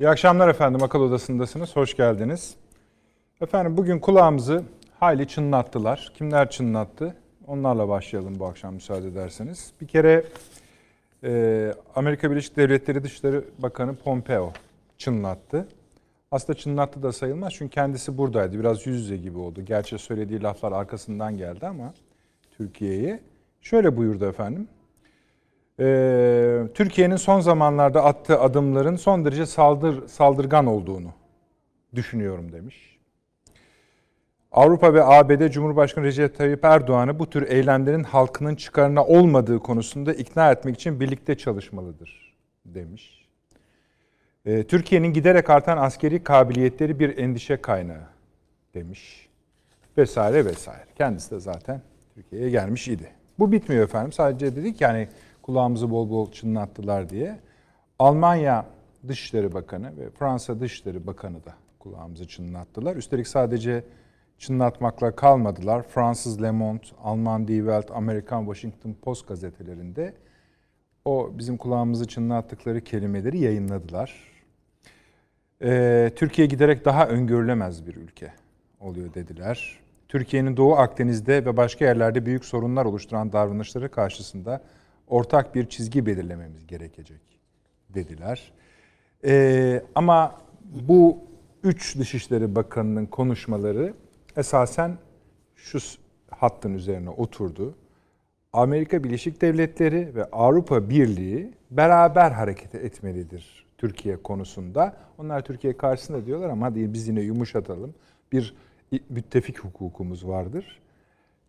İyi akşamlar efendim. Akıl Odası'ndasınız. Hoş geldiniz. Efendim bugün kulağımızı hayli çınlattılar. Kimler çınlattı? Onlarla başlayalım bu akşam müsaade ederseniz. Bir kere e, Amerika Birleşik Devletleri Dışişleri Bakanı Pompeo çınlattı. Aslında çınlattı da sayılmaz çünkü kendisi buradaydı. Biraz yüz yüze gibi oldu. Gerçi söylediği laflar arkasından geldi ama Türkiye'ye. Şöyle buyurdu efendim. Ee, Türkiye'nin son zamanlarda attığı adımların son derece saldır, saldırgan olduğunu düşünüyorum demiş. Avrupa ve ABD Cumhurbaşkanı Recep Tayyip Erdoğan'ı bu tür eylemlerin halkının çıkarına olmadığı konusunda ikna etmek için birlikte çalışmalıdır demiş. Ee, Türkiye'nin giderek artan askeri kabiliyetleri bir endişe kaynağı demiş. Vesaire vesaire. Kendisi de zaten Türkiye'ye gelmiş idi. Bu bitmiyor efendim. Sadece dedik yani kulağımızı bol bol çınlattılar diye. Almanya Dışişleri Bakanı ve Fransa Dışişleri Bakanı da kulağımızı çınlattılar. Üstelik sadece çınlatmakla kalmadılar. Fransız Le Monde, Alman Die Welt, Amerikan Washington Post gazetelerinde o bizim kulağımızı çınlattıkları kelimeleri yayınladılar. Ee, Türkiye giderek daha öngörülemez bir ülke oluyor dediler. Türkiye'nin Doğu Akdeniz'de ve başka yerlerde büyük sorunlar oluşturan davranışları karşısında ortak bir çizgi belirlememiz gerekecek dediler. Ee, ama bu üç Dışişleri Bakanı'nın konuşmaları esasen şu hattın üzerine oturdu. Amerika Birleşik Devletleri ve Avrupa Birliği beraber hareket etmelidir Türkiye konusunda. Onlar Türkiye karşısında diyorlar ama hadi biz yine yumuşatalım. Bir müttefik hukukumuz vardır.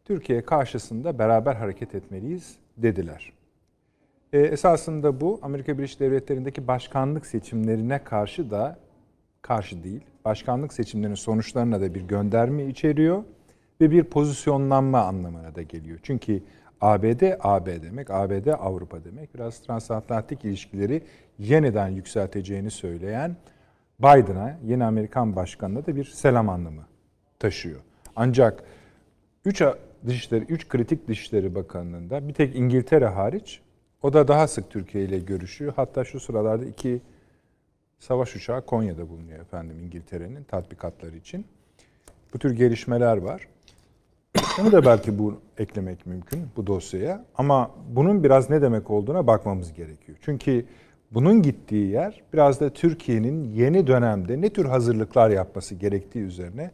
Türkiye karşısında beraber hareket etmeliyiz dediler. E, esasında bu Amerika Birleşik Devletleri'ndeki başkanlık seçimlerine karşı da karşı değil. Başkanlık seçimlerinin sonuçlarına da bir gönderme içeriyor ve bir pozisyonlanma anlamına da geliyor. Çünkü ABD AB demek, ABD Avrupa demek. Biraz transatlantik ilişkileri yeniden yükselteceğini söyleyen Biden'a, yeni Amerikan başkanına da bir selam anlamı taşıyor. Ancak 3 dışişleri, 3 kritik dışişleri bakanlığında bir tek İngiltere hariç o da daha sık Türkiye ile görüşüyor. Hatta şu sıralarda iki savaş uçağı Konya'da bulunuyor efendim İngiltere'nin tatbikatları için. Bu tür gelişmeler var. Onu da belki bu eklemek mümkün bu dosyaya. Ama bunun biraz ne demek olduğuna bakmamız gerekiyor. Çünkü bunun gittiği yer biraz da Türkiye'nin yeni dönemde ne tür hazırlıklar yapması gerektiği üzerine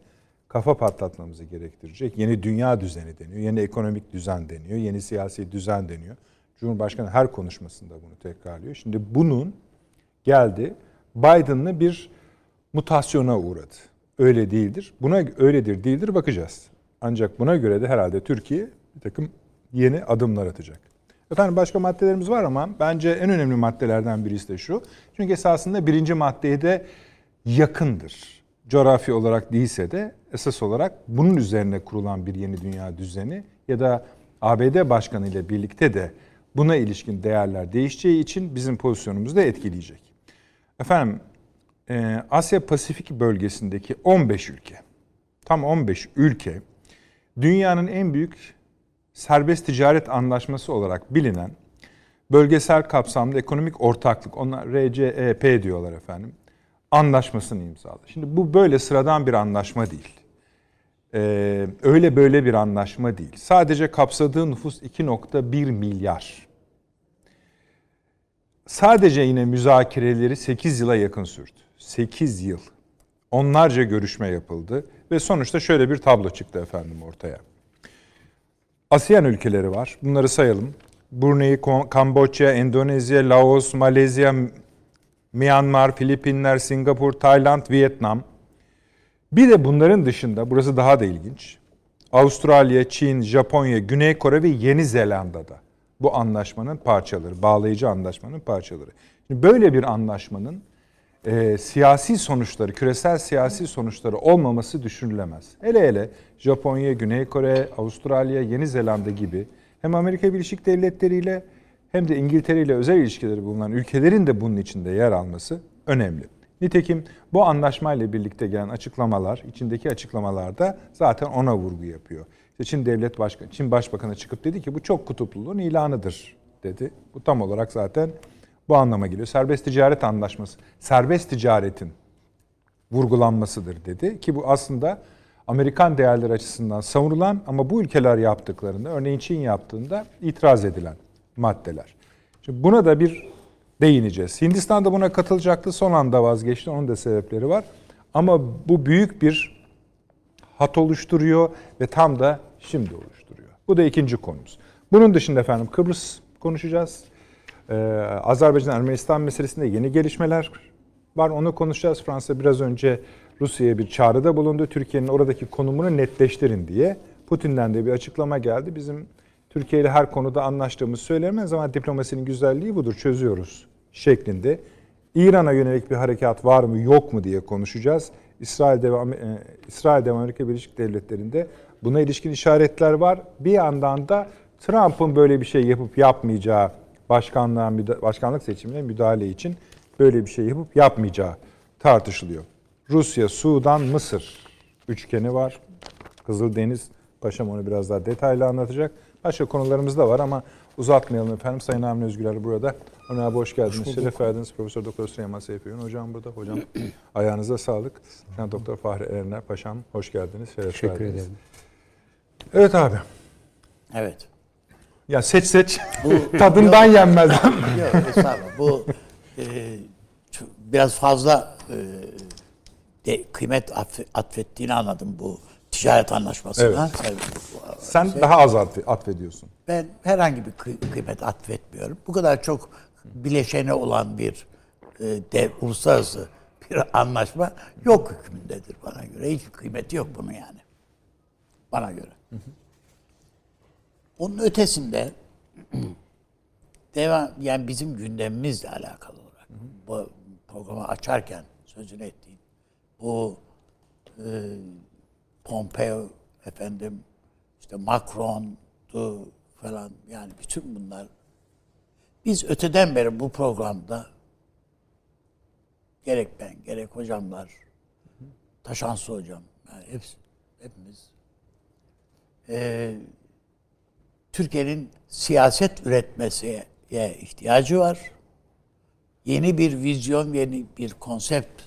kafa patlatmamızı gerektirecek. Yeni dünya düzeni deniyor, yeni ekonomik düzen deniyor, yeni siyasi düzen deniyor. Cumhurbaşkanı her konuşmasında bunu tekrarlıyor. Şimdi bunun geldi Biden'lı bir mutasyona uğradı. Öyle değildir. Buna öyledir değildir bakacağız. Ancak buna göre de herhalde Türkiye bir takım yeni adımlar atacak. Efendim başka maddelerimiz var ama bence en önemli maddelerden birisi de şu. Çünkü esasında birinci maddeye de yakındır. Coğrafi olarak değilse de esas olarak bunun üzerine kurulan bir yeni dünya düzeni ya da ABD Başkanı ile birlikte de buna ilişkin değerler değişeceği için bizim pozisyonumuzu da etkileyecek. Efendim e, Asya Pasifik bölgesindeki 15 ülke, tam 15 ülke dünyanın en büyük serbest ticaret anlaşması olarak bilinen bölgesel kapsamlı ekonomik ortaklık, onlar RCEP diyorlar efendim, anlaşmasını imzaladı. Şimdi bu böyle sıradan bir anlaşma değil. Ee, öyle böyle bir anlaşma değil. Sadece kapsadığı nüfus 2.1 milyar. Sadece yine müzakereleri 8 yıla yakın sürdü. 8 yıl. Onlarca görüşme yapıldı ve sonuçta şöyle bir tablo çıktı efendim ortaya. ASEAN ülkeleri var. Bunları sayalım. Brunei, Kamboçya, Endonezya, Laos, Malezya, Myanmar, Filipinler, Singapur, Tayland, Vietnam. Bir de bunların dışında, burası daha da ilginç. Avustralya, Çin, Japonya, Güney Kore ve Yeni Zelanda'da bu anlaşmanın parçaları, bağlayıcı anlaşmanın parçaları. Şimdi böyle bir anlaşmanın e, siyasi sonuçları, küresel siyasi sonuçları olmaması düşünülemez. Hele hele Japonya, Güney Kore, Avustralya, Yeni Zelanda gibi hem Amerika Birleşik Devletleri ile hem de İngiltere ile özel ilişkileri bulunan ülkelerin de bunun içinde yer alması önemli. Nitekim bu anlaşmayla birlikte gelen açıklamalar, içindeki açıklamalarda zaten ona vurgu yapıyor. İşte Çin Devlet Başkanı, Çin Başbakanı çıkıp dedi ki bu çok kutupluluğun ilanıdır dedi. Bu tam olarak zaten Bu anlama geliyor. Serbest ticaret anlaşması, serbest ticaretin vurgulanmasıdır dedi ki bu aslında Amerikan değerleri açısından savunulan ama bu ülkeler yaptıklarında, örneğin Çin yaptığında itiraz edilen maddeler. Şimdi buna da bir değineceğiz. Hindistan da buna katılacaktı, son anda vazgeçti. Onun da sebepleri var. Ama bu büyük bir hat oluşturuyor ve tam da şimdi oluşturuyor. Bu da ikinci konumuz. Bunun dışında efendim Kıbrıs konuşacağız. Ee, Azerbaycan-Ermenistan meselesinde yeni gelişmeler var. Onu konuşacağız. Fransa biraz önce Rusya'ya bir çağrıda bulundu. Türkiye'nin oradaki konumunu netleştirin diye. Putin'den de bir açıklama geldi. Bizim Türkiye ile her konuda anlaştığımız söylemez ama diplomasinin güzelliği budur. Çözüyoruz şeklinde. İran'a yönelik bir harekat var mı yok mu diye konuşacağız. İsrail'de ve İsrail'de ve Amerika Birleşik Devletleri'nde buna ilişkin işaretler var. Bir yandan da Trump'ın böyle bir şey yapıp yapmayacağı başkanlığa başkanlık seçimine müdahale için böyle bir şey yapıp yapmayacağı tartışılıyor. Rusya, Sudan, Mısır üçgeni var. Kızıldeniz, Paşam onu biraz daha detaylı anlatacak. Başka konularımız da var ama uzatmayalım efendim. Sayın Avni Özgüler burada. Ömer abi hoş geldiniz. Hoş Şeref verdiniz. Profesör Doktor Süleyman Seyfiyon hocam burada. Hocam ayağınıza sağlık. Sen Doktor Fahri Erener Paşam hoş geldiniz. Şeref Teşekkür verdiniz. ederim. Evet abi. Evet. Ya seç seç. Bu, Tadından yok, yenmez. Yok estağfurullah. Bu e, biraz fazla e, de, kıymet atfettiğini anladım bu ticaret anlaşmasına. Evet. Sen şey, daha az atfediyorsun. Ben herhangi bir kıy- kıymet atfetmiyorum. Bu kadar çok bileşeni olan bir e, dev, uluslararası bir anlaşma yok hükmündedir bana göre. Hiçbir kıymeti yok bunun yani. Bana göre. Hı hı. Onun ötesinde devam yani bizim gündemimizle alakalı olarak hı hı. bu programı açarken sözünü ettiğim bu e, Pompeo efendim işte Macron'du falan yani bütün bunlar biz öteden beri bu programda gerek ben gerek hocamlar Taşansı hocam yani hepsi, hepimiz e, Türkiye'nin siyaset üretmesiye ihtiyacı var. Yeni bir vizyon, yeni bir konsept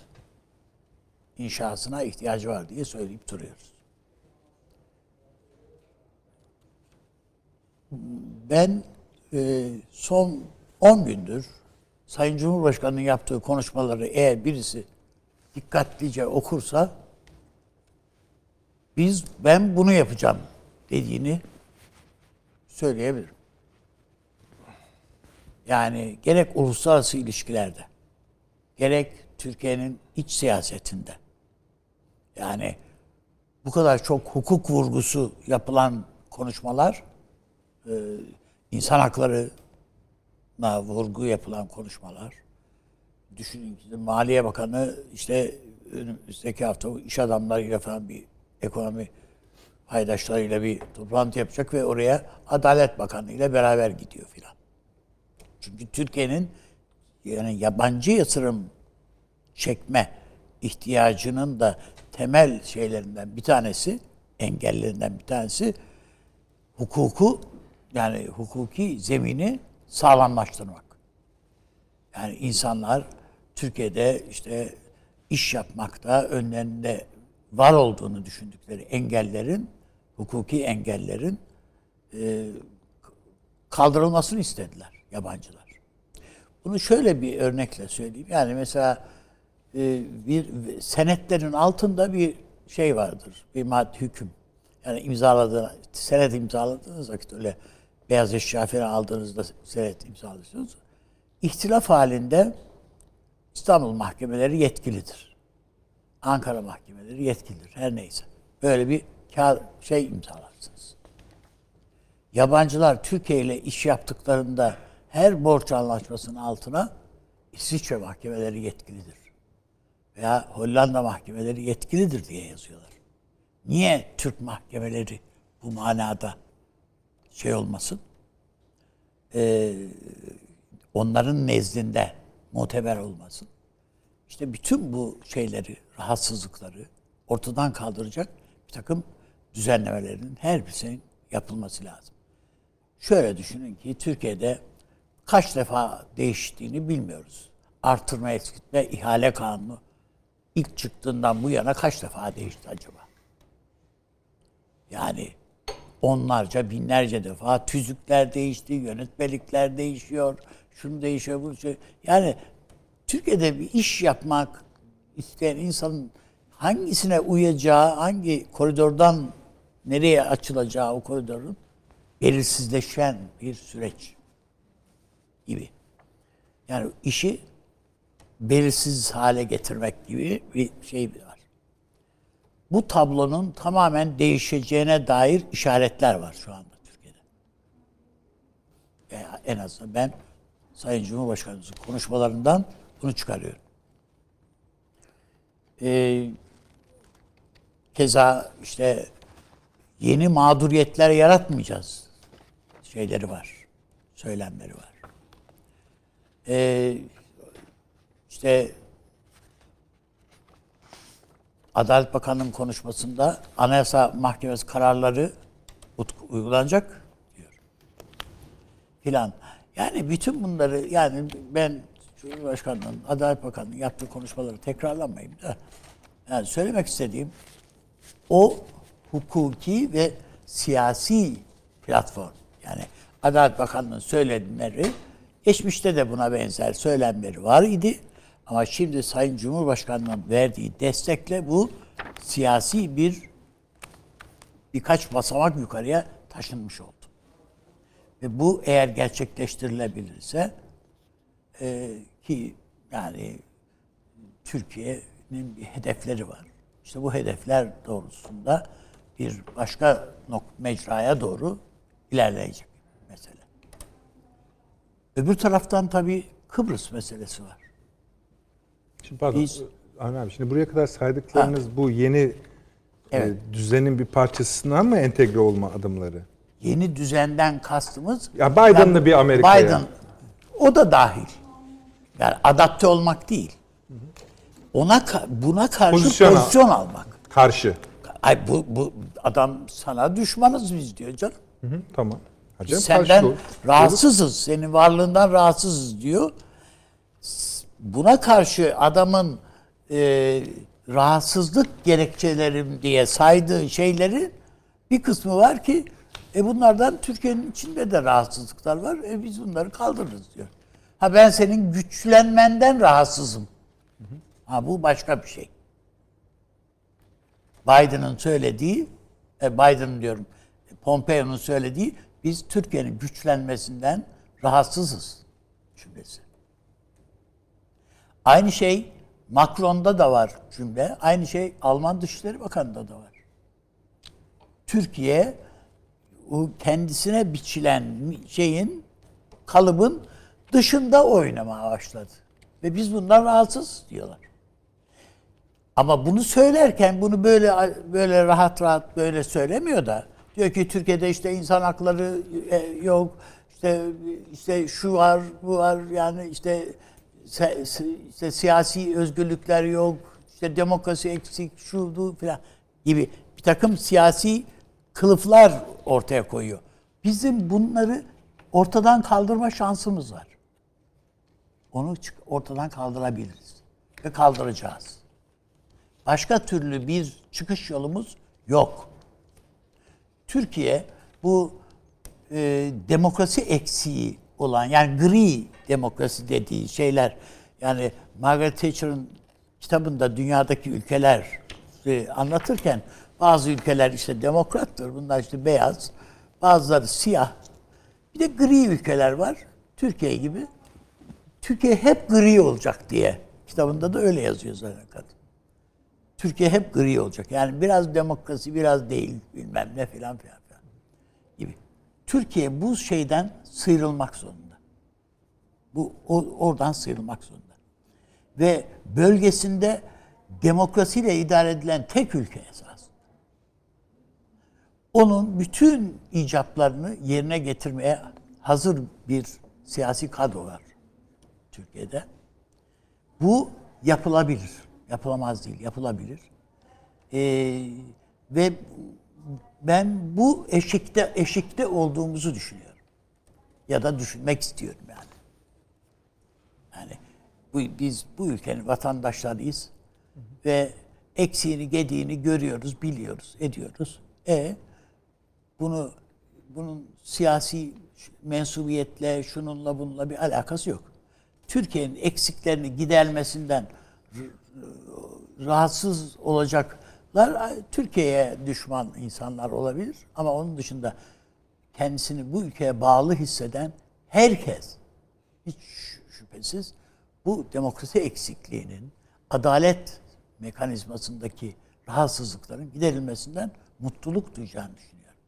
inşasına ihtiyacı var diye söyleyip duruyoruz. Ben e, son 10 gündür Sayın Cumhurbaşkanı'nın yaptığı konuşmaları eğer birisi dikkatlice okursa biz ben bunu yapacağım dediğini söyleyebilirim. Yani gerek uluslararası ilişkilerde, gerek Türkiye'nin iç siyasetinde. Yani bu kadar çok hukuk vurgusu yapılan konuşmalar, e, insan haklarına vurgu yapılan konuşmalar. Düşünün ki Maliye Bakanı işte önümüzdeki hafta iş adamlarıyla falan bir ekonomi paydaşlarıyla bir toplantı yapacak ve oraya Adalet Bakanı ile beraber gidiyor filan. Çünkü Türkiye'nin yani yabancı yatırım çekme ihtiyacının da temel şeylerinden bir tanesi, engellerinden bir tanesi hukuku yani hukuki zemini sağlamlaştırmak. Yani insanlar Türkiye'de işte iş yapmakta önlerinde var olduğunu düşündükleri engellerin hukuki engellerin e, kaldırılmasını istediler yabancılar. Bunu şöyle bir örnekle söyleyeyim. Yani mesela e, bir senetlerin altında bir şey vardır. Bir madde hüküm. Yani imzaladığınız, senet imzaladığınız vakit öyle beyaz eşya falan aldığınızda senet imzalıyorsunuz. İhtilaf halinde İstanbul mahkemeleri yetkilidir. Ankara mahkemeleri yetkilidir. Her neyse. Böyle bir kağıt, şey imzalarsınız. Yabancılar Türkiye ile iş yaptıklarında her borç anlaşmasının altına İsviçre mahkemeleri yetkilidir. Veya Hollanda mahkemeleri yetkilidir diye yazıyorlar. Niye Türk mahkemeleri bu manada şey olmasın? Ee, onların nezdinde muteber olmasın. İşte bütün bu şeyleri, rahatsızlıkları ortadan kaldıracak bir takım düzenlemelerin her birisinin yapılması lazım. Şöyle düşünün ki Türkiye'de kaç defa değiştiğini bilmiyoruz. Artırma eksiltme ihale kanunu ilk çıktığından bu yana kaç defa değişti acaba? Yani onlarca, binlerce defa tüzükler değişti, yönetmelikler değişiyor, şunu değişiyor, bunu şey. Yani Türkiye'de bir iş yapmak isteyen insanın hangisine uyacağı, hangi koridordan nereye açılacağı o koridorun belirsizleşen bir süreç gibi. Yani işi belirsiz hale getirmek gibi bir şey var. Bu tablonun tamamen değişeceğine dair işaretler var şu anda Türkiye'de. Veya en azından ben Sayın Cumhurbaşkanımızın konuşmalarından bunu çıkarıyorum. Ee, keza işte yeni mağduriyetler yaratmayacağız şeyleri var. Söylemleri var. Ee, işte Adalet Bakanı'nın konuşmasında Anayasa Mahkemesi kararları uygulanacak diyor. Filan. Yani bütün bunları yani ben Cumhurbaşkanı'nın, Adalet Bakanı'nın yaptığı konuşmaları tekrarlamayayım da yani söylemek istediğim o hukuki ve siyasi platform. Yani Adalet Bakanı'nın söylemleri geçmişte de buna benzer söylemleri var idi. Ama şimdi Sayın Cumhurbaşkanı'nın verdiği destekle bu siyasi bir birkaç basamak yukarıya taşınmış oldu. Ve bu eğer gerçekleştirilebilirse e, ki yani Türkiye'nin bir hedefleri var. İşte bu hedefler doğrusunda bir başka mecraya doğru ilerleyecek mesele. Öbür taraftan tabii Kıbrıs meselesi var. Şimdi pardon. Biz- Avni abi şimdi buraya kadar saydıklarınız bu yeni Evet. e, düzenin bir parçasına mı entegre olma adımları? Yeni düzenden kastımız Ya Biden'lı bir Amerika'ya. Biden o da dahil. Yani adapte olmak değil. Ona buna karşı Pozisyon pozisyon, al- almak. Karşı. Ay bu bu adam sana düşmanız biz diyor canım. Hı hı, tamam. Ha canım, Senden karşı rahatsızız. Senin varlığından rahatsızız diyor. Buna karşı adamın e, rahatsızlık gerekçelerim diye saydığı şeylerin bir kısmı var ki e bunlardan Türkiye'nin içinde de rahatsızlıklar var. E biz bunları kaldırırız diyor. Ha ben senin güçlenmenden rahatsızım. Ha bu başka bir şey. Biden'ın söylediği, e, Biden diyorum, Pompeo'nun söylediği biz Türkiye'nin güçlenmesinden rahatsızız cümlesi. Aynı şey Macron'da da var cümle. Aynı şey Alman Dışişleri Bakanı'nda da var. Türkiye o kendisine biçilen şeyin kalıbın dışında oynamaya başladı. Ve biz bundan rahatsız diyorlar. Ama bunu söylerken bunu böyle böyle rahat rahat böyle söylemiyor da diyor ki Türkiye'de işte insan hakları e, yok. işte işte şu var, bu var yani işte işte siyasi özgürlükler yok. işte demokrasi eksik, şu bu falan gibi bir takım siyasi kılıflar ortaya koyuyor. Bizim bunları ortadan kaldırma şansımız var. Onu ortadan kaldırabiliriz ve kaldıracağız. Başka türlü bir çıkış yolumuz yok. Türkiye bu e, demokrasi eksiği olan yani gri demokrasi dediği şeyler yani Margaret Thatcher'ın kitabında dünyadaki ülkeler e, anlatırken bazı ülkeler işte demokrattır bunlar işte beyaz bazıları siyah bir de gri ülkeler var Türkiye gibi Türkiye hep gri olacak diye kitabında da öyle yazıyor zaten kadın. Türkiye hep gri olacak. Yani biraz demokrasi, biraz değil bilmem ne filan filan. Türkiye bu şeyden sıyrılmak zorunda. Bu oradan sıyrılmak zorunda. Ve bölgesinde demokrasiyle idare edilen tek ülke esasında. Onun bütün icaplarını yerine getirmeye hazır bir siyasi kadro var Türkiye'de. Bu yapılabilir. Yapılamaz değil, yapılabilir. Ee, ve ben bu eşikte eşikte olduğumuzu düşünüyorum. Ya da düşünmek istiyorum yani. Yani bu, biz bu ülkenin vatandaşlarıyız ve eksiğini, gediğini görüyoruz, biliyoruz, ediyoruz. E bunu bunun siyasi mensubiyetle, şununla bununla bir alakası yok. Türkiye'nin eksiklerini gidermesinden rahatsız olacaklar Türkiye'ye düşman insanlar olabilir ama onun dışında kendisini bu ülkeye bağlı hisseden herkes hiç şüphesiz bu demokrasi eksikliğinin adalet mekanizmasındaki rahatsızlıkların giderilmesinden mutluluk duyacağını düşünüyorum.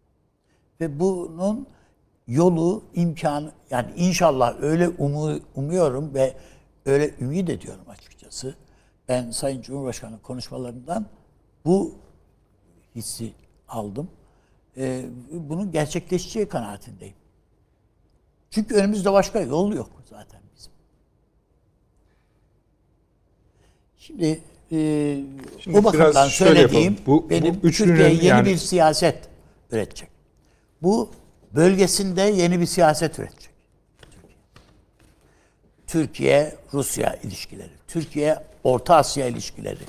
Ve bunun yolu, imkanı yani inşallah öyle umu, umuyorum ve öyle ümit ediyorum açıkçası. Ben Sayın Cumhurbaşkanı konuşmalarından bu hissi aldım. Ee, bunun gerçekleşeceği kanaatindeyim. Çünkü önümüzde başka yol yok zaten bizim. Şimdi, e, Şimdi o bakımdan söylediğim. Bu- bu benim üçlünün Türkiye yeni yani- bir siyaset üretecek. Bu bölgesinde yeni bir siyaset üretecek. Türkiye-Rusya ilişkileri, Türkiye-Orta Asya ilişkileri,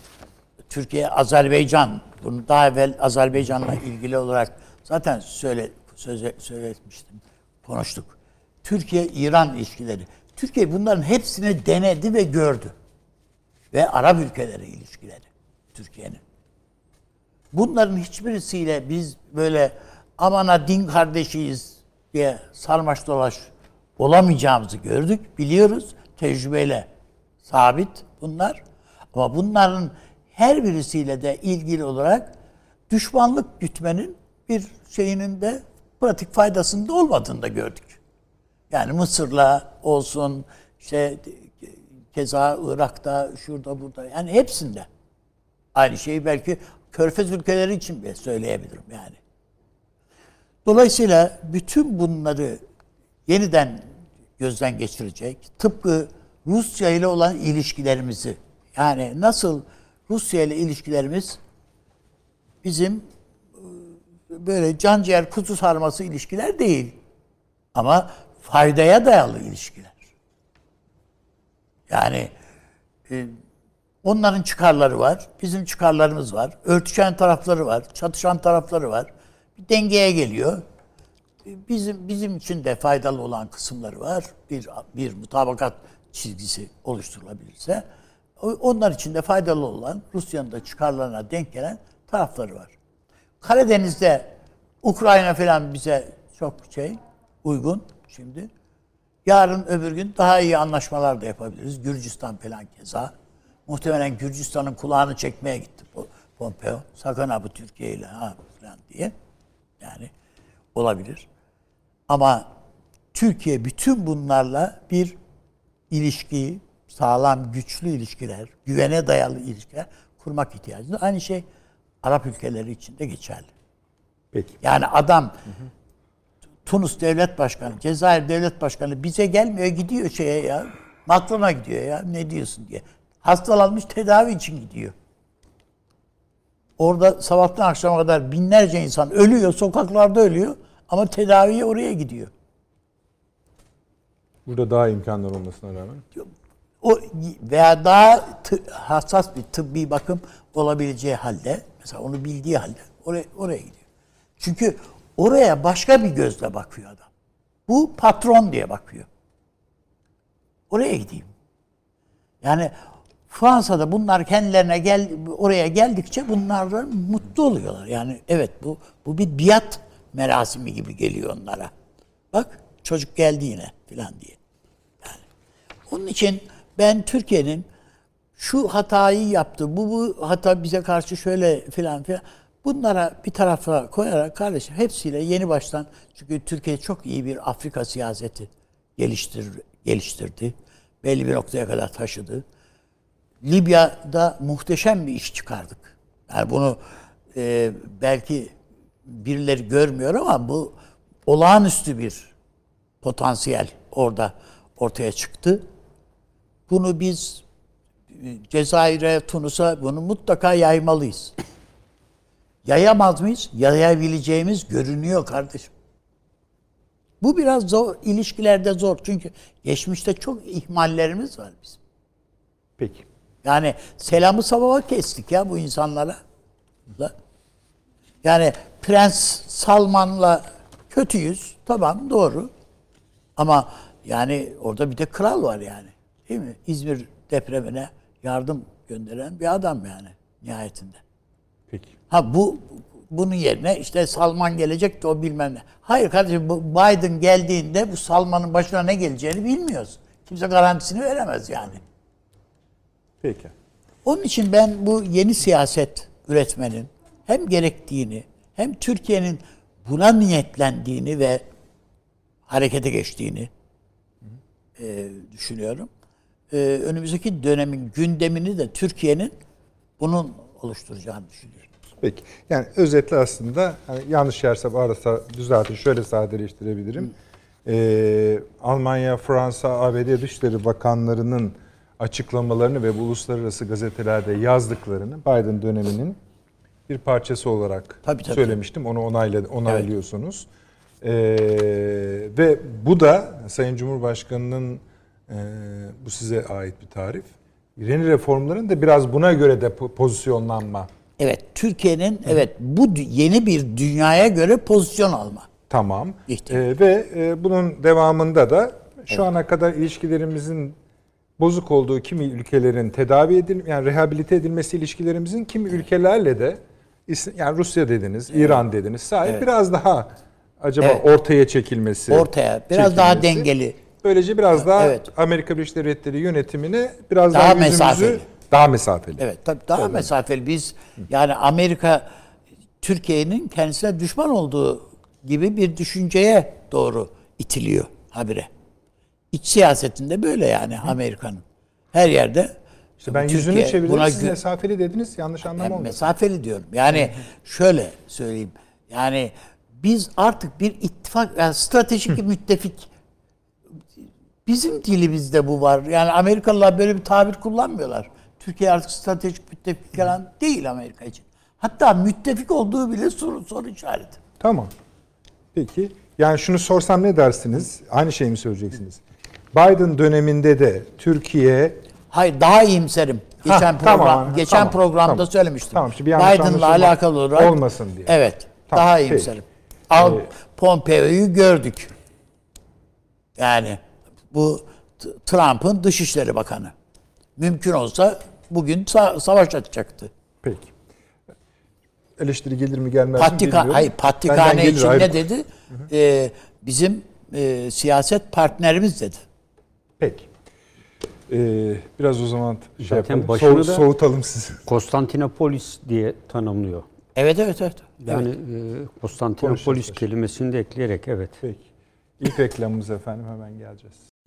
Türkiye-Azerbaycan, bunu daha evvel Azerbaycan'la ilgili olarak zaten söyle, söze, söyletmiştim, konuştuk. Türkiye-İran ilişkileri. Türkiye bunların hepsini denedi ve gördü. Ve Arap ülkeleri ilişkileri Türkiye'nin. Bunların hiçbirisiyle biz böyle amana din kardeşiyiz diye sarmaş dolaş olamayacağımızı gördük, biliyoruz. Tecrübeyle sabit bunlar. Ama bunların her birisiyle de ilgili olarak düşmanlık gütmenin bir şeyinin de pratik faydasının da olmadığını da gördük. Yani Mısır'la olsun, işte keza Irak'ta, şurada burada yani hepsinde. Aynı şeyi belki Körfez ülkeleri için bile söyleyebilirim yani. Dolayısıyla bütün bunları yeniden gözden geçirecek. Tıpkı Rusya ile olan ilişkilerimizi yani nasıl Rusya ile ilişkilerimiz bizim e, böyle can ciğer kutu sarması ilişkiler değil. Ama faydaya dayalı ilişkiler. Yani e, onların çıkarları var, bizim çıkarlarımız var. Örtüşen tarafları var, çatışan tarafları var. Bir dengeye geliyor. E, Bizim bizim için de faydalı olan kısımları var. Bir bir mutabakat çizgisi oluşturulabilirse onlar için de faydalı olan Rusya'nın da çıkarlarına denk gelen tarafları var. Karadeniz'de Ukrayna falan bize çok şey uygun şimdi. Yarın öbür gün daha iyi anlaşmalar da yapabiliriz. Gürcistan falan keza. Muhtemelen Gürcistan'ın kulağını çekmeye gitti Po- Pompeo. Sakın ha bu Türkiye ile ha falan diye. Yani olabilir. Ama Türkiye bütün bunlarla bir ilişkiyi, sağlam, güçlü ilişkiler, güvene dayalı ilişkiler kurmak ihtiyacı. var. Aynı şey Arap ülkeleri için de geçerli. Peki. Yani adam Tunus devlet başkanı, Cezayir devlet başkanı bize gelmiyor gidiyor şeye ya. Macron'a gidiyor ya ne diyorsun diye. Hastalanmış tedavi için gidiyor. Orada sabahtan akşama kadar binlerce insan ölüyor, sokaklarda ölüyor ama tedaviye oraya gidiyor. Burada daha imkanlar olmasına rağmen. O veya daha hassas bir tıbbi bakım olabileceği halde mesela onu bildiği halde oraya oraya gidiyor. Çünkü oraya başka bir gözle bakıyor adam. Bu patron diye bakıyor. Oraya gideyim. Yani Fransa'da bunlar kendilerine gel oraya geldikçe bunlardan mutlu oluyorlar. Yani evet bu bu bir biat merasimi gibi geliyor onlara. Bak çocuk geldi yine filan diye. Onun için ben Türkiye'nin şu hatayı yaptı, bu, bu hata bize karşı şöyle filan filan. Bunlara bir tarafa koyarak kardeşim hepsiyle yeni baştan çünkü Türkiye çok iyi bir Afrika siyaseti geliştir, geliştirdi. Belli bir noktaya kadar taşıdı. Libya'da muhteşem bir iş çıkardık. Yani bunu e, belki birileri görmüyor ama bu olağanüstü bir potansiyel orada ortaya çıktı. Bunu biz e, Cezayir'e, Tunus'a bunu mutlaka yaymalıyız. Yayamaz mıyız? Yayabileceğimiz görünüyor kardeşim. Bu biraz zor, ilişkilerde zor. Çünkü geçmişte çok ihmallerimiz var bizim. Peki. Yani selamı sabahı kestik ya bu insanlara. Yani Prens Salman'la kötüyüz. Tamam doğru. Ama yani orada bir de kral var yani. Değil mi? İzmir depremine yardım gönderen bir adam yani nihayetinde. Peki. Ha bu bunun yerine işte Salman gelecek de o bilmem ne. Hayır kardeşim bu Biden geldiğinde bu Salman'ın başına ne geleceğini bilmiyoruz. Kimse garantisini veremez yani. Peki. Onun için ben bu yeni siyaset üretmenin hem gerektiğini hem Türkiye'nin buna niyetlendiğini ve harekete geçtiğini e, düşünüyorum. E, önümüzdeki dönemin gündemini de Türkiye'nin bunun oluşturacağını düşünüyorum. Peki. Yani özetle aslında hani yanlış yerse varsa düzeltin. Şöyle sadeleştirebilirim. Ee, Almanya, Fransa, ABD Dışişleri Bakanlarının açıklamalarını ve bu uluslararası gazetelerde yazdıklarını Biden döneminin bir parçası olarak Tabii, tabii. söylemiştim. Onu onayla, onaylıyorsunuz. Ee, ve bu da Sayın Cumhurbaşkanı'nın e, bu size ait bir tarif. Yeni reformların da biraz buna göre de po- pozisyonlanma Evet, Türkiye'nin evet bu yeni bir dünyaya göre pozisyon alma. Tamam. Ee, ve e, bunun devamında da şu ana kadar ilişkilerimizin bozuk olduğu kimi ülkelerin tedavi edil yani rehabilite edilmesi ilişkilerimizin kimi ülkelerle de yani Rusya dediniz, İran dediniz. Sahip biraz daha acaba Evet. ortaya çekilmesi. Ortaya biraz daha çekilmesi. dengeli. Böylece biraz daha Evet. Amerika Birleşik Devletleri yönetimine biraz Daha daha, yüzümüzü mesafeli. daha mesafeli. Evet, tabii daha mesafeli. Biz yani Amerika Türkiye'nin kendisine düşman olduğu gibi bir düşünceye doğru itiliyor habire. İç siyasetinde böyle yani Amerika'nın. Her yerde İşte ben Türkiye yüzünü çevirdim, buna siz mesafeli dediniz. Yanlış anlama olmasın. mesafeli diyorum. Yani şöyle söyleyeyim. Yani biz artık bir ittifak, yani stratejik müttefik bizim dilimizde bu var. Yani Amerikalılar böyle bir tabir kullanmıyorlar. Türkiye artık stratejik müttefik falan değil Amerika için. Hatta müttefik olduğu bile soru, soru işareti. Tamam. Peki. Yani şunu sorsam ne dersiniz? Aynı şeyi mi söyleyeceksiniz? Biden döneminde de Türkiye Hayır daha iyimserim. Geçen Ha, program tamam, geçen tamam, programda tamam. söylemiştim. Tamam, yanlış Biden'la alakalı olarak olmasın diye. Evet. Tamam, daha peki. iyimserim. Al Ee, Pompeo'yu gördük. Yani bu Trump'ın Dışişleri Bakanı. Mümkün olsa bugün sa- savaş açacaktı. peki. Eleştiri gelir mi gelmez mi Patika, bilmiyorum. hayır Benden Patrikhane için ayrı- ne dedi? Ee, bizim e, siyaset partnerimiz dedi. Peki. Ee, biraz o zaman şey Zaten yapalım. başını Soğu- da- soğutalım sizi. Konstantinopolis diye tanımlıyor. Evet evet evet. Yani evet. e, Konstantinopolis kelimesini de ekleyerek evet. Peki. İlk reklamımız efendim hemen geleceğiz.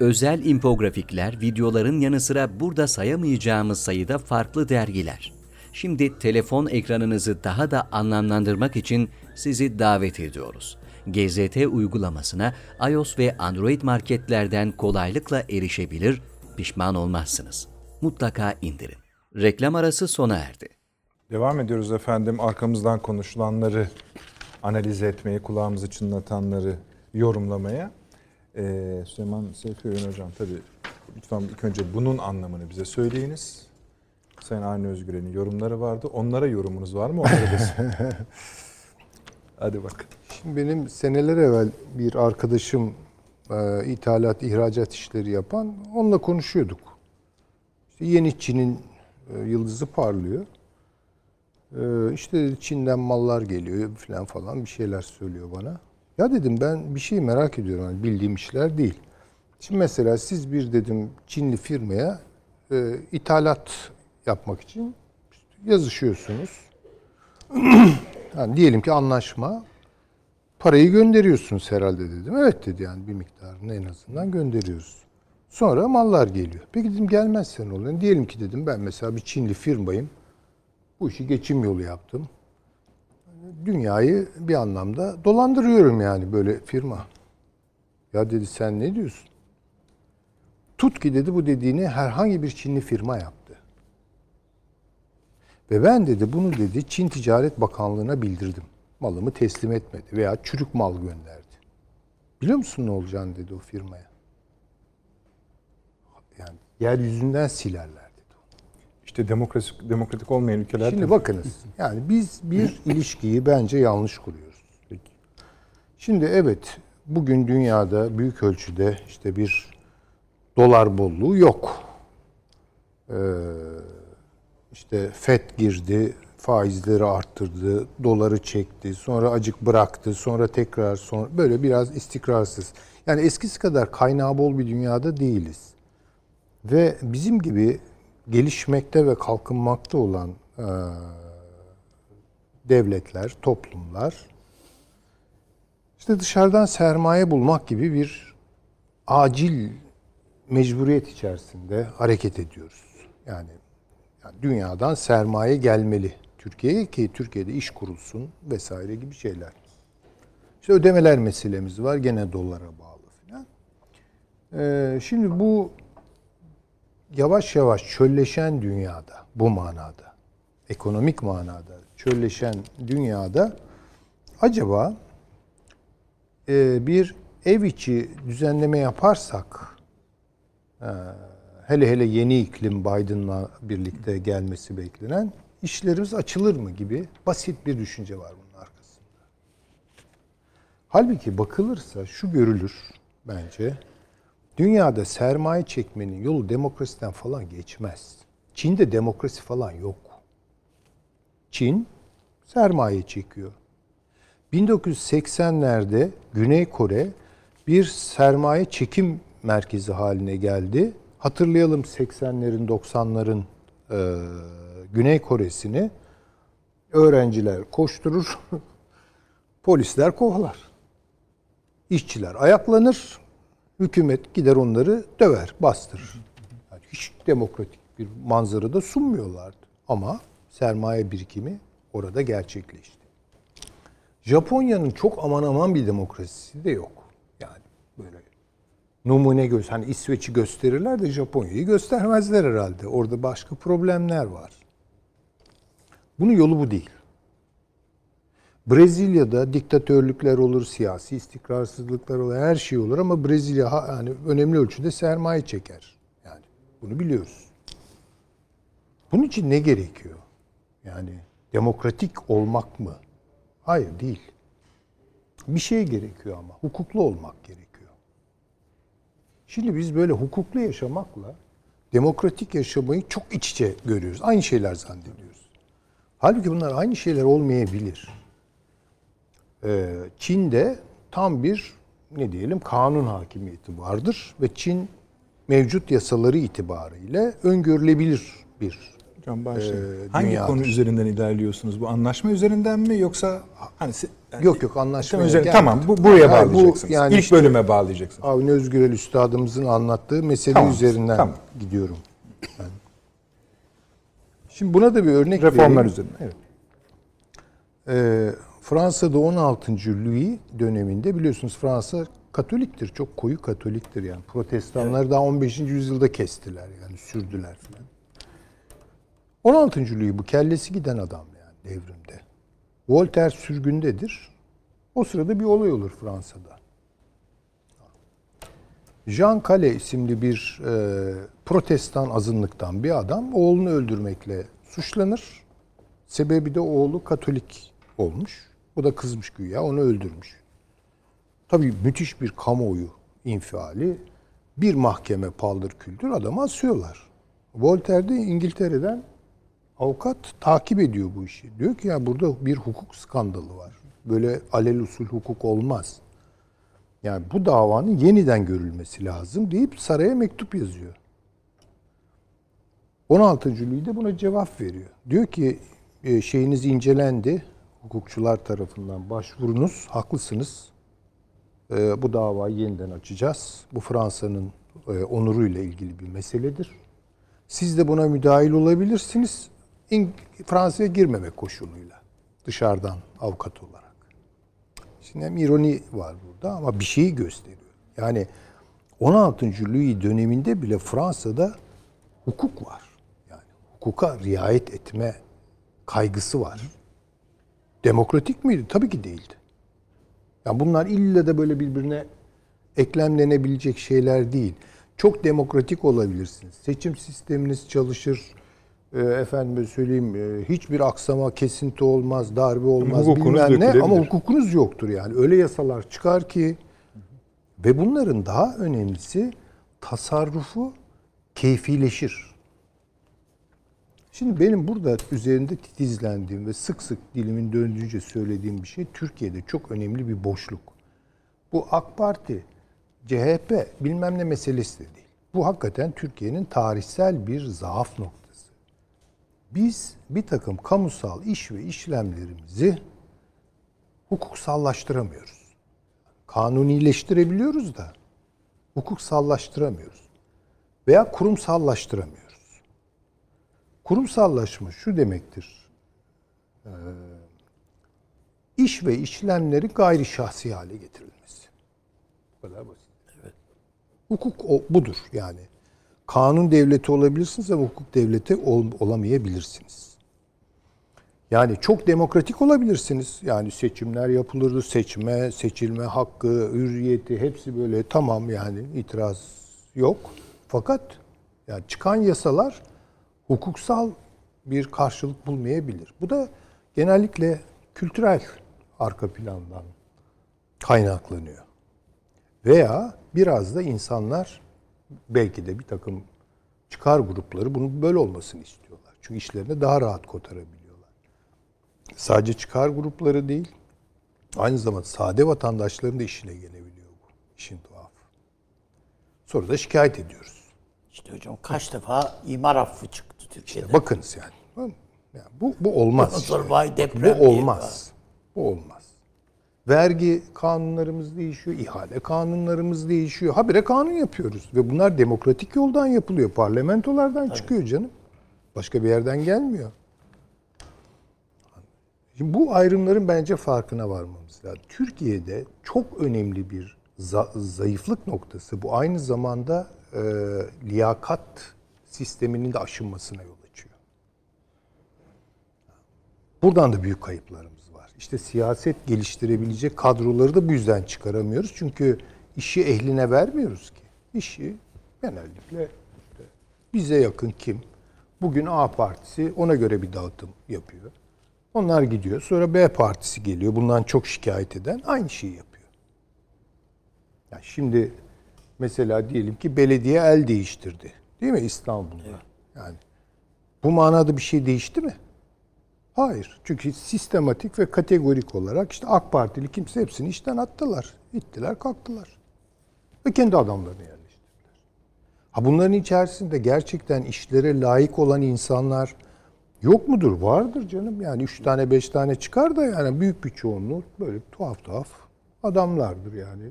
Özel infografikler, videoların yanı sıra burada sayamayacağımız sayıda farklı dergiler. Şimdi telefon ekranınızı daha da anlamlandırmak için sizi davet ediyoruz. GZT uygulamasına iOS ve Android marketlerden kolaylıkla erişebilir, pişman olmazsınız. Mutlaka indirin. Reklam arası sona erdi. Devam ediyoruz efendim. Arkamızdan konuşulanları analiz etmeye, kulağımızı çınlatanları yorumlamaya. Ee, Süleyman Seyfi Öğün Hocam tabii lütfen ilk önce bunun anlamını bize söyleyiniz. Sayın Avni Özgüren'in yorumları vardı. Onlara yorumunuz var mı? Hadi bakın. Şimdi benim seneler evvel bir arkadaşım e, ithalat, ihracat işleri yapan, onunla konuşuyorduk. İşte yeni Çin'in e, yıldızı parlıyor. E, işte Çin'den mallar geliyor falan falan bir şeyler söylüyor bana. Ya dedim ben bir şey merak ediyorum. Yani bildiğim işler değil. Şimdi mesela siz bir dedim Çinli firmaya e, ithalat yapmak için yazışıyorsunuz. Yani diyelim ki anlaşma. Parayı gönderiyorsunuz herhalde dedim. Evet dedi yani bir miktarını en azından gönderiyoruz. Sonra mallar geliyor. Peki dedim gelmezse ne oluyor? Diyelim ki dedim ben mesela bir Çinli firmayım. Bu işi geçim yolu yaptım. Dünyayı bir anlamda dolandırıyorum yani böyle firma. Ya dedi sen ne diyorsun? Tut ki dedi bu dediğini herhangi bir Çinli firma yaptı. Ve ben dedi bunu dedi Çin Ticaret Bakanlığı'na bildirdim. Malımı teslim etmedi veya çürük mal gönderdi. Biliyor musun ne olacağını dedi o firmaya. Yani yeryüzünden silerler. İşte demokrasi, demokratik olmayan ülkeler Şimdi bakınız. Yani biz bir ilişkiyi bence yanlış kuruyoruz. Şimdi evet bugün dünyada büyük ölçüde işte bir dolar bolluğu yok. Ee, işte FED girdi, faizleri arttırdı, doları çekti, sonra acık bıraktı, sonra tekrar sonra böyle biraz istikrarsız. Yani eskisi kadar kaynağı bol bir dünyada değiliz. Ve bizim gibi gelişmekte ve kalkınmakta olan e, devletler, toplumlar işte dışarıdan sermaye bulmak gibi bir acil mecburiyet içerisinde hareket ediyoruz. Yani, yani dünyadan sermaye gelmeli Türkiye'ye ki Türkiye'de iş kurulsun vesaire gibi şeyler. İşte ödemeler meselemiz var gene dolara bağlı filan. Ee, şimdi bu yavaş yavaş çölleşen dünyada bu manada ekonomik manada çölleşen dünyada acaba e, bir ev içi düzenleme yaparsak e, hele hele yeni iklim Biden'la birlikte gelmesi beklenen işlerimiz açılır mı gibi basit bir düşünce var bunun arkasında. Halbuki bakılırsa şu görülür bence. Dünyada sermaye çekmenin yolu demokrasiden falan geçmez. Çin'de demokrasi falan yok. Çin sermaye çekiyor. 1980'lerde Güney Kore bir sermaye çekim merkezi haline geldi. Hatırlayalım 80'lerin 90'ların e, Güney Kore'sini öğrenciler koşturur, polisler kovalar. İşçiler ayaklanır, hükümet gider onları döver, bastırır. Yani hiç demokratik bir manzara da sunmuyorlardı. Ama sermaye birikimi orada gerçekleşti. Japonya'nın çok aman aman bir demokrasisi de yok. Yani böyle numune göz hani İsveç'i gösterirler de Japonya'yı göstermezler herhalde. Orada başka problemler var. Bunun yolu bu değil. Brezilya'da diktatörlükler olur, siyasi istikrarsızlıklar olur, her şey olur ama Brezilya yani önemli ölçüde sermaye çeker. Yani bunu biliyoruz. Bunun için ne gerekiyor? Yani demokratik olmak mı? Hayır değil. Bir şey gerekiyor ama hukuklu olmak gerekiyor. Şimdi biz böyle hukuklu yaşamakla demokratik yaşamayı çok iç içe görüyoruz. Aynı şeyler zannediyoruz. Halbuki bunlar aynı şeyler olmayabilir. Ee, Çin'de tam bir ne diyelim kanun hakimiyeti vardır ve Çin mevcut yasaları itibariyle öngörülebilir bir Hocam. Ee, Hangi dünyadır. konu üzerinden ilerliyorsunuz? Bu anlaşma üzerinden mi yoksa hani yani Yok yok Tamam, gelmedik. tamam bu buraya bu bağlayacaksınız. yani İlk işte- bölüme bağlayacaksınız. Avni Özgürel Üstadımızın anlattığı mesele Tamam, üzerinden tamam. gidiyorum. ben. Şimdi buna da bir örnek Reformlar vereyim. üzerine. Evet. Ee, Fransa'da 16. Louis döneminde biliyorsunuz Fransa Katoliktir. Çok koyu Katoliktir yani. Protestanları daha 15. yüzyılda kestiler yani sürdüler falan. 16. Louis bu kellesi giden adam yani devrimde. Voltaire sürgündedir. O sırada bir olay olur Fransa'da. Jean Calais isimli bir e, protestan azınlıktan bir adam oğlunu öldürmekle suçlanır. Sebebi de oğlu Katolik olmuş. O da kızmış güya onu öldürmüş. Tabii müthiş bir kamuoyu infiali. Bir mahkeme paldır küldür adamı asıyorlar. Voltaire de İngiltere'den avukat takip ediyor bu işi. Diyor ki ya burada bir hukuk skandalı var. Böyle alel usul hukuk olmaz. Yani bu davanın yeniden görülmesi lazım deyip saraya mektup yazıyor. 16. Louis de buna cevap veriyor. Diyor ki e, şeyiniz incelendi, hukukçular tarafından başvurunuz. Haklısınız. Ee, bu davayı yeniden açacağız. Bu Fransa'nın e, onuruyla ilgili bir meseledir. Siz de buna müdahil olabilirsiniz. Fransa'ya girmemek koşuluyla. Dışarıdan avukat olarak. Şimdi hem ironi var burada ama bir şeyi gösteriyor. Yani 16. Louis döneminde bile Fransa'da hukuk var. Yani hukuka riayet etme kaygısı var. Demokratik miydi? Tabii ki değildi. Yani bunlar illa da böyle birbirine eklemlenebilecek şeyler değil. Çok demokratik olabilirsiniz. Seçim sisteminiz çalışır. E, efendime söyleyeyim e, hiçbir aksama, kesinti olmaz, darbe olmaz hukukunuz bilmem ne ama hukukunuz yoktur yani. Öyle yasalar çıkar ki ve bunların daha önemlisi tasarrufu keyfileşir. Şimdi benim burada üzerinde titizlendiğim ve sık sık dilimin döndüğünce söylediğim bir şey Türkiye'de çok önemli bir boşluk. Bu AK Parti, CHP bilmem ne meselesi de değil. Bu hakikaten Türkiye'nin tarihsel bir zaaf noktası. Biz bir takım kamusal iş ve işlemlerimizi hukuksallaştıramıyoruz. Kanunileştirebiliyoruz da hukuksallaştıramıyoruz. Veya kurumsallaştıramıyoruz. Kurumsallaşma şu demektir. Ee, iş ve işlemleri gayri şahsi hale getirilmesi. Bu kadar basit. Hukuk o, budur yani. Kanun devleti olabilirsiniz ama hukuk devleti ol, olamayabilirsiniz. Yani çok demokratik olabilirsiniz. Yani seçimler yapılırdı. Seçme, seçilme hakkı, hürriyeti hepsi böyle tamam yani itiraz yok. Fakat yani çıkan yasalar hukuksal bir karşılık bulmayabilir. Bu da genellikle kültürel arka plandan kaynaklanıyor. Veya biraz da insanlar belki de bir takım çıkar grupları bunun böyle olmasını istiyorlar. Çünkü işlerini daha rahat kotarabiliyorlar. Sadece çıkar grupları değil, aynı zamanda sade vatandaşların da işine gelebiliyor bu. İşin tuhafı. Sonra da şikayet ediyoruz. İşte hocam kaç defa imar affı çıktı Türkiye'de. Bakınız yani. Yani bu, bu olmaz. İşte. vay Bu olmaz. Bu olmaz. Vergi kanunlarımız değişiyor, ihale kanunlarımız değişiyor. Habire kanun yapıyoruz ve bunlar demokratik yoldan yapılıyor. Parlamentolardan çıkıyor canım. Başka bir yerden gelmiyor. Şimdi bu ayrımların bence farkına varmamız lazım. Türkiye'de çok önemli bir za- zayıflık noktası. Bu aynı zamanda e, liyakat sisteminin de aşınmasına yol açıyor. Buradan da büyük kayıplarımız var. İşte siyaset geliştirebilecek kadroları da bu yüzden çıkaramıyoruz. Çünkü işi ehline vermiyoruz ki. İşi genellikle bize yakın kim? Bugün A partisi ona göre bir dağıtım yapıyor. Onlar gidiyor. Sonra B partisi geliyor. Bundan çok şikayet eden aynı şeyi yapıyor. Yani şimdi mesela diyelim ki belediye el değiştirdi. Değil mi İstanbul'da? Yani bu manada bir şey değişti mi? Hayır. Çünkü sistematik ve kategorik olarak işte AK Partili kimse hepsini işten attılar. İttiler, kalktılar. Ve kendi adamlarını yerleştirdiler. Ha bunların içerisinde gerçekten işlere layık olan insanlar yok mudur? Vardır canım. Yani üç tane beş tane çıkar da yani büyük bir çoğunluğu böyle tuhaf tuhaf adamlardır yani.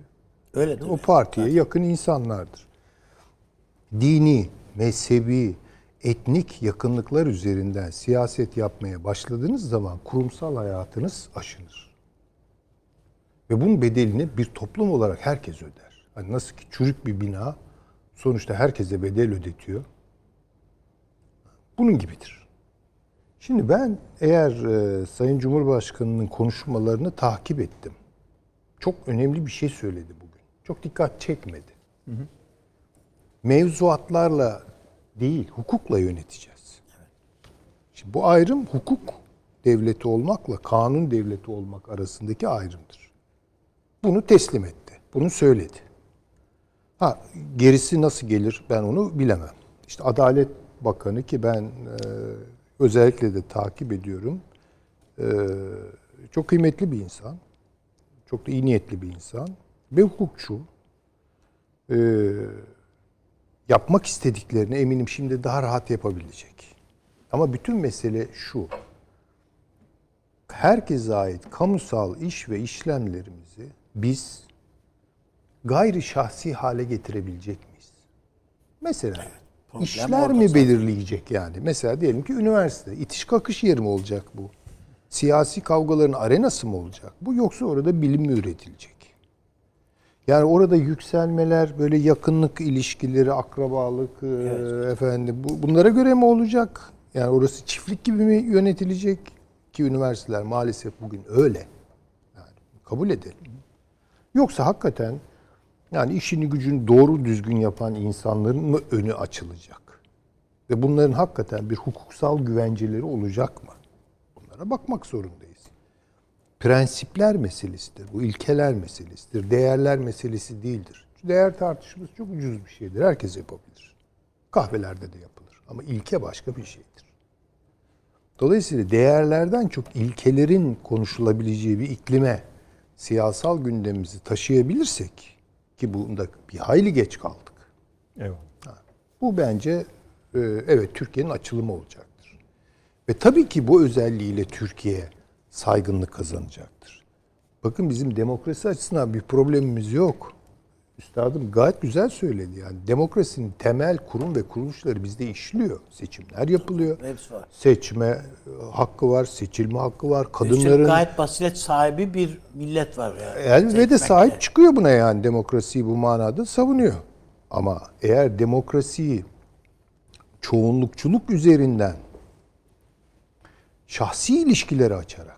Öyle değil O partiye yakın insanlardır. Dini, mezhebi, etnik yakınlıklar üzerinden siyaset yapmaya başladığınız zaman kurumsal hayatınız aşınır. Ve bunun bedelini bir toplum olarak herkes öder. Hani nasıl ki çürük bir bina sonuçta herkese bedel ödetiyor. Bunun gibidir. Şimdi ben eğer e, Sayın Cumhurbaşkanı'nın konuşmalarını takip ettim. Çok önemli bir şey söyledi bugün. Çok dikkat çekmedi. Mevzuatlarla değil, hukukla yöneteceğiz. Şimdi bu ayrım hukuk devleti olmakla kanun devleti olmak arasındaki ayrımdır. Bunu teslim etti. Bunu söyledi. Ha gerisi nasıl gelir ben onu bilemem. İşte Adalet Bakanı ki ben e, özellikle de takip ediyorum. E, çok kıymetli bir insan. Çok da iyi niyetli bir insan. Ve hukukçu. E, yapmak istediklerini eminim şimdi daha rahat yapabilecek. Ama bütün mesele şu. herkese ait kamusal iş ve işlemlerimizi biz gayri şahsi hale getirebilecek miyiz? Mesela problem işler mi belirleyecek yani? Mesela diyelim ki üniversite, itiş kakış yeri mi olacak bu? Siyasi kavgaların arenası mı olacak bu? Yoksa orada bilim mi üretilecek? Yani orada yükselmeler, böyle yakınlık ilişkileri, akrabalık, e, efendim bu, bunlara göre mi olacak? Yani orası çiftlik gibi mi yönetilecek? Ki üniversiteler maalesef bugün öyle. Yani kabul edelim. Yoksa hakikaten yani işini gücünü doğru düzgün yapan insanların mı önü açılacak? Ve bunların hakikaten bir hukuksal güvenceleri olacak mı? Bunlara bakmak zorundayız prensipler meselesidir. Bu ilkeler meselesidir. Değerler meselesi değildir. Değer tartışması çok ucuz bir şeydir. Herkes yapabilir. Kahvelerde de yapılır. Ama ilke başka bir şeydir. Dolayısıyla değerlerden çok ilkelerin konuşulabileceği bir iklime siyasal gündemimizi taşıyabilirsek ki bunda bir hayli geç kaldık. Eyvallah. Bu bence e, evet Türkiye'nin açılımı olacaktır. Ve tabii ki bu özelliğiyle Türkiye saygınlık kazanacaktır. Bakın bizim demokrasi açısından bir problemimiz yok. Üstadım gayet güzel söyledi yani. Demokrasinin temel kurum ve kuruluşları bizde işliyor. Seçimler yapılıyor. Hepsi var. Seçme e, hakkı var, seçilme hakkı var. Üstelik Kadınların gayet basiret sahibi bir millet var yani. el ve de Seçmekte. sahip çıkıyor buna yani demokrasiyi bu manada savunuyor. Ama eğer demokrasiyi çoğunlukçuluk üzerinden şahsi ilişkileri açarak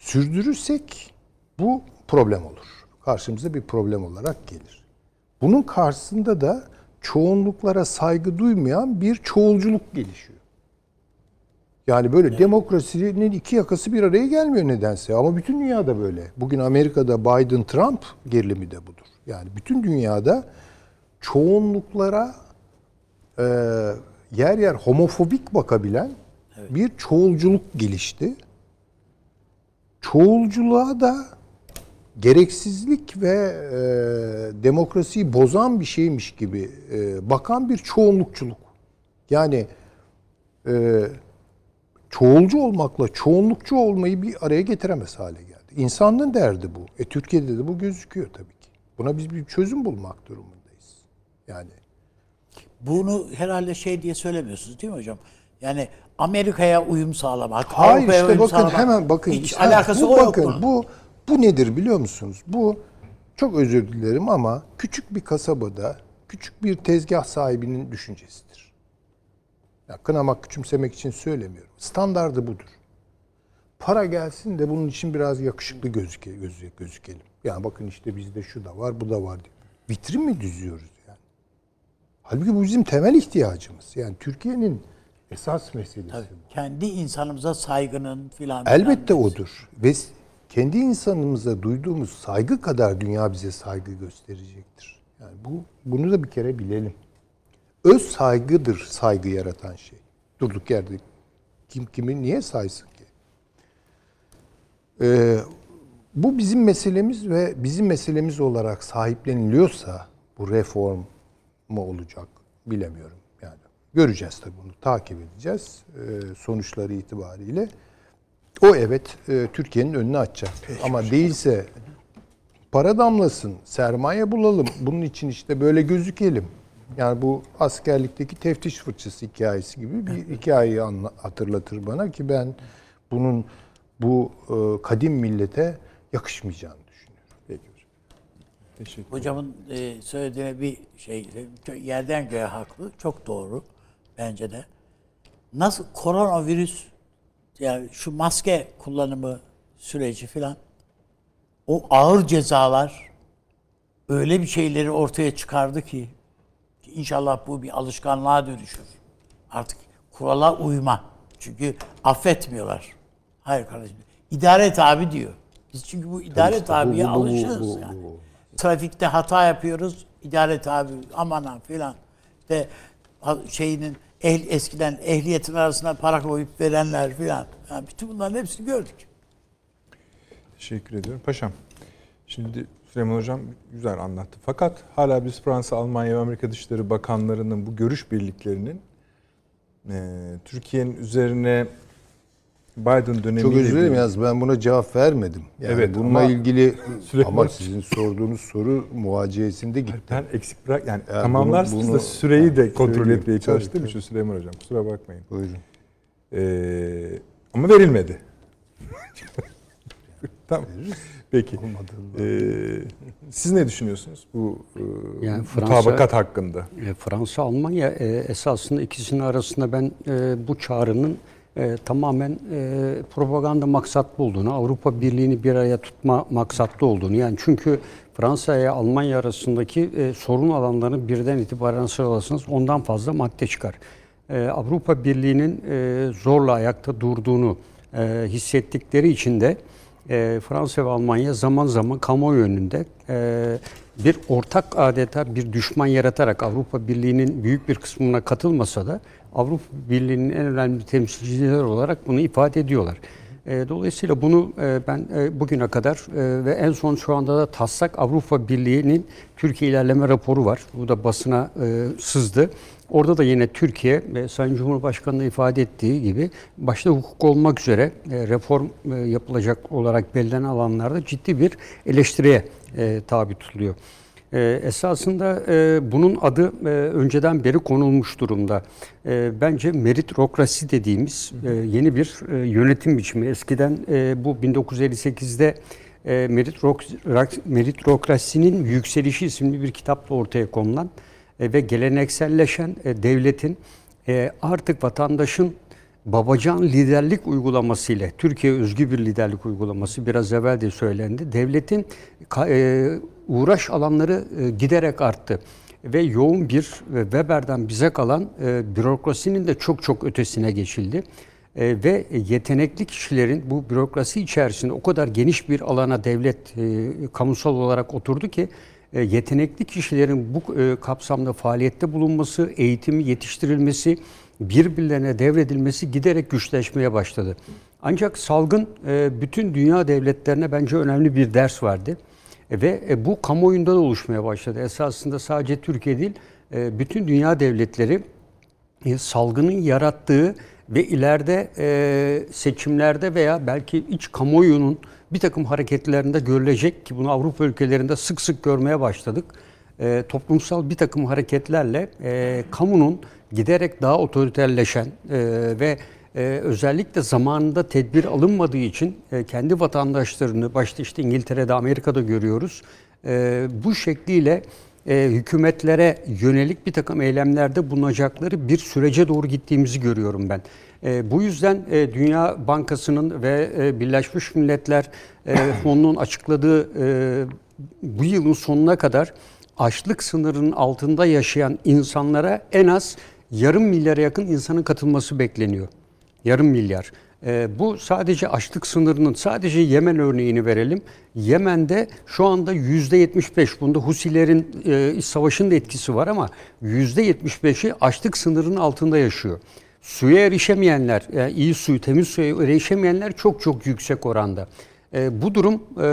sürdürürsek bu problem olur. Karşımıza bir problem olarak gelir. Bunun karşısında da çoğunluklara saygı duymayan bir çoğulculuk gelişiyor. Yani böyle demokrasinin iki yakası bir araya gelmiyor nedense. Ama bütün dünyada böyle. Bugün Amerika'da Biden-Trump gerilimi de budur. Yani bütün dünyada çoğunluklara e, yer yer homofobik bakabilen bir çoğulculuk gelişti. Çoğulculuğa da gereksizlik ve e, demokrasiyi bozan bir şeymiş gibi e, bakan bir çoğunlukçuluk. Yani e, çoğulcu olmakla çoğunlukçu olmayı bir araya getiremez hale geldi. İnsanlığın derdi bu. E Türkiye'de de bu gözüküyor tabii ki. Buna biz bir çözüm bulmak durumundayız. Yani Bunu herhalde şey diye söylemiyorsunuz değil mi hocam? Yani Amerika'ya uyum sağlamak, Hayır Avrupa'ya işte uyum bakın sağlamak. hemen bakın. Hiç Ha, alakası bu o yok bakın, bunun. Bu bu nedir biliyor musunuz? Bu çok özür dilerim ama küçük bir kasabada küçük bir tezgah sahibinin düşüncesidir. Ya kınamak, küçümsemek için söylemiyorum. Standardı budur. Para gelsin de bunun için biraz yakışıklı gözüke, gözü- gözükelim. Yani bakın işte bizde şu da var, bu da var diye. Vitrin mi düzüyoruz yani? Halbuki bu bizim temel ihtiyacımız. Yani Türkiye'nin esas meselesi bu. Kendi insanımıza saygının filan. Elbette filan odur. Ve kendi insanımıza duyduğumuz saygı kadar dünya bize saygı gösterecektir. Yani bu bunu da bir kere bilelim. Öz saygıdır saygı yaratan şey. Durduk yerde kim kimi niye saysın ki? Ee, bu bizim meselemiz ve bizim meselemiz olarak sahipleniliyorsa bu reform mu olacak bilemiyorum. Göreceğiz tabii bunu takip edeceğiz e, sonuçları itibariyle. O evet e, Türkiye'nin önünü açacak. Ama değilse para damlasın, sermaye bulalım. Bunun için işte böyle gözükelim. Yani bu askerlikteki teftiş fırçası hikayesi gibi bir hikayeyi anla- hatırlatır bana ki ben bunun bu e, kadim millete yakışmayacağını düşünüyorum. Peki hocam. Teşekkür Hocamın e, söylediğine bir şey yerden göğe haklı. Çok doğru bence de. Nasıl koronavirüs yani şu maske kullanımı süreci filan o ağır cezalar öyle bir şeyleri ortaya çıkardı ki inşallah bu bir alışkanlığa dönüşür. Artık kurala uyma. Çünkü affetmiyorlar. Hayır kardeşim. İdare tabi diyor. Biz çünkü bu idare bu- alışığız bu- yani. Trafikte hata yapıyoruz. İdare tabi aman ha filan. İşte şeyinin ehl, eskiden ehliyetin arasına para koyup verenler filan. Yani bütün bunların hepsini gördük. Teşekkür ediyorum. Paşam, şimdi Süleyman Hocam güzel anlattı. Fakat hala biz Fransa, Almanya ve Amerika Dışişleri Bakanlarının bu görüş birliklerinin e, Türkiye'nin üzerine Biden dönemiyle Çok özür dilerim yalnız ben buna cevap vermedim. Yani Evet, bununla ama ilgili Süleyman- ama sizin sorduğunuz soru muhaciyesinde gitti. Ben eksik bırak yani Ya tamamlarsınız bunu- da bunu- süreyi de kontrol Söyleyeyim. etmeye çalıştığım için Süleyman Hocam kusura bakmayın. Buyurun. Ee, ama verilmedi. tamam. Peki. Ee, siz ne düşünüyorsunuz bu e, Yani Fransa- mutabakat hakkında? E, Fransa, Almanya e, esasında ikisinin arasında ben e, bu çağrının e, tamamen e, propaganda maksatlı olduğunu, Avrupa Birliği'ni bir araya tutma maksatlı olduğunu yani çünkü Fransa ile Almanya arasındaki e, sorun alanlarını birden itibaren sıralasınız ondan fazla madde çıkar. E, Avrupa Birliği'nin e, zorla ayakta durduğunu e, hissettikleri için de e, Fransa ve Almanya zaman zaman kamuoyu önünde e, bir ortak adeta bir düşman yaratarak Avrupa Birliği'nin büyük bir kısmına katılmasa da Avrupa Birliği'nin en önemli temsilcileri olarak bunu ifade ediyorlar. E, dolayısıyla bunu e, ben e, bugüne kadar ve en son şu anda da taslak Avrupa Birliği'nin Türkiye ilerleme raporu var. Bu da basına sızdı. Orada da yine Türkiye ve Sayın Cumhurbaşkanı'nın ifade ettiği gibi başta hukuk olmak üzere reform yapılacak olarak belirlenen alanlarda ciddi bir eleştiriye tabi tutuluyor. E, esasında e, bunun adı e, önceden beri konulmuş durumda. E, bence meritokrasi dediğimiz e, yeni bir e, yönetim biçimi. Eskiden e, bu 1958'de e, Meritokrasinin Yükselişi isimli bir kitapla ortaya konulan e, ve gelenekselleşen e, devletin e, artık vatandaşın babacan liderlik uygulamasıyla, Türkiye özgü bir liderlik uygulaması biraz evvel de söylendi. Devletin e, uğraş alanları e, giderek arttı ve yoğun bir e, Weber'den bize kalan e, bürokrasinin de çok çok ötesine geçildi. Ve yetenekli kişilerin bu bürokrasi içerisinde o kadar geniş bir alana devlet kamusal olarak oturdu ki yetenekli kişilerin bu kapsamda faaliyette bulunması, eğitimi yetiştirilmesi, birbirlerine devredilmesi giderek güçleşmeye başladı. Ancak salgın bütün dünya devletlerine bence önemli bir ders verdi. E, Ve e, bu kamuoyunda da oluşmaya başladı. Esasında sadece Türkiye değil, e, bütün dünya devletleri salgının yarattığı ve ileride seçimlerde veya belki iç kamuoyunun bir takım hareketlerinde görülecek ki bunu Avrupa ülkelerinde sık sık görmeye başladık. Toplumsal bir takım hareketlerle kamunun giderek daha otoriterleşen ve e, özellikle zamanında tedbir alınmadığı için e, kendi vatandaşlarını başta işte İngiltere'de Amerika'da görüyoruz. E, bu şekliyle e, hükümetlere yönelik bir takım eylemlerde bulunacakları bir sürece doğru gittiğimizi görüyorum ben. E, bu yüzden e, Dünya Bankası'nın ve e, Birleşmiş Milletler e, Fonu'nun açıkladığı e, bu yılın sonuna kadar açlık sınırının altında yaşayan insanlara en az yarım milyara yakın insanın katılması bekleniyor. Yarım milyar. Ee, bu sadece açlık sınırının sadece Yemen örneğini verelim. Yemen'de şu anda yüzde 75 bunda Husilerin e, savaşın da etkisi var ama yüzde 75'i açlık sınırının altında yaşıyor. Suya erişemeyenler, yani iyi suyu, temiz suya erişemeyenler çok çok yüksek oranda. E, bu durum e,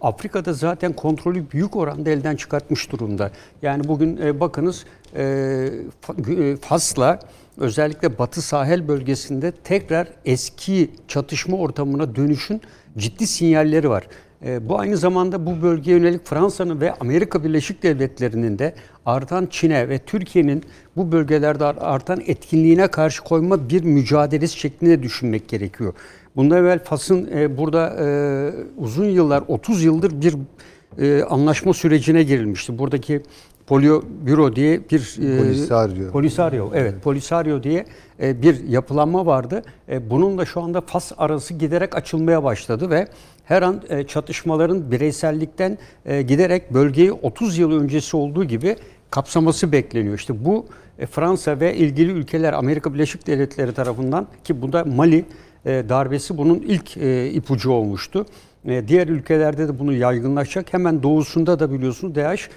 Afrika'da zaten kontrolü büyük oranda elden çıkartmış durumda. Yani bugün e, bakınız e, e, Fas'la özellikle Batı Sahel bölgesinde tekrar eski çatışma ortamına dönüşün ciddi sinyalleri var. E, bu aynı zamanda bu bölgeye yönelik Fransa'nın ve Amerika Birleşik Devletleri'nin de artan Çin'e ve Türkiye'nin bu bölgelerde artan etkinliğine karşı koyma bir mücadelesi şeklinde düşünmek gerekiyor. Bundan evvel Fas'ın e, burada e, uzun yıllar, 30 yıldır bir e, anlaşma sürecine girilmişti. Buradaki Polio Büro diye bir e, Polisario. Polisario, evet, Polisario diye e, bir yapılanma vardı. E, bununla şu anda Fas arası giderek açılmaya başladı ve her an çatışmaların bireysellikten giderek bölgeyi 30 yıl öncesi olduğu gibi kapsaması bekleniyor. İşte bu Fransa ve ilgili ülkeler Amerika Birleşik Devletleri tarafından ki bu da Mali darbesi bunun ilk ipucu olmuştu. Diğer ülkelerde de bunu yaygınlaşacak. Hemen doğusunda da biliyorsunuz DAEŞ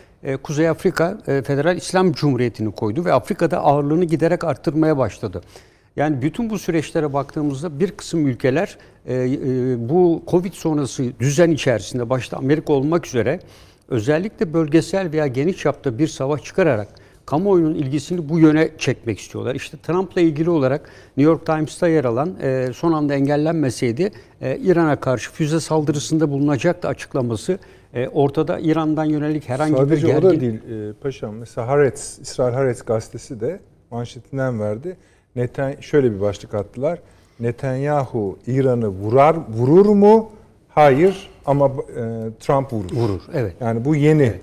Kuzey Afrika e, Federal İslam Cumhuriyeti'ni koydu ve Afrika'da ağırlığını giderek arttırmaya başladı. Yani bütün bu süreçlere baktığımızda bir kısım ülkeler e, e, bu Covid sonrası düzen içerisinde başta Amerika olmak üzere özellikle bölgesel veya geniş çapta bir savaş çıkararak kamuoyunun ilgisini bu yöne çekmek istiyorlar. İşte Trump'la ilgili olarak New York Times'ta yer alan e, son anda engellenmeseydi e, İran'a karşı füze saldırısında bulunacaktı açıklaması e, ortada İran'dan yönelik herhangi Sadece bir o gergin... da değil e, paşam. Mesela Haaretz, İsrail Haaretz gazetesi de manşetinden verdi. Neten şöyle bir başlık attılar. Netanyahu İran'ı vurar vurur mu? Hayır ama e, Trump vurur. Vurur, evet. Yani bu yeni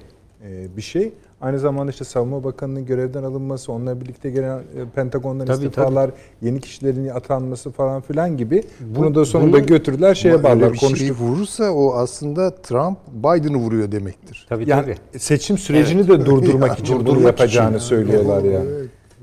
e, bir şey. Aynı zamanda işte Savunma Bakanı'nın görevden alınması, onunla birlikte gelen e, Pentagon'dan Tabii, istifalar, yeni kişilerin atanması falan filan gibi. bunu da sonunda bunun- götürdüler şeye bağlar bir şey konuştuk. vurursa o aslında Trump Biden'ı vuruyor demektir. Tabii Yani tabii. seçim sürecini de durdurmak için bunu yapacağını için. söylüyorlar yani.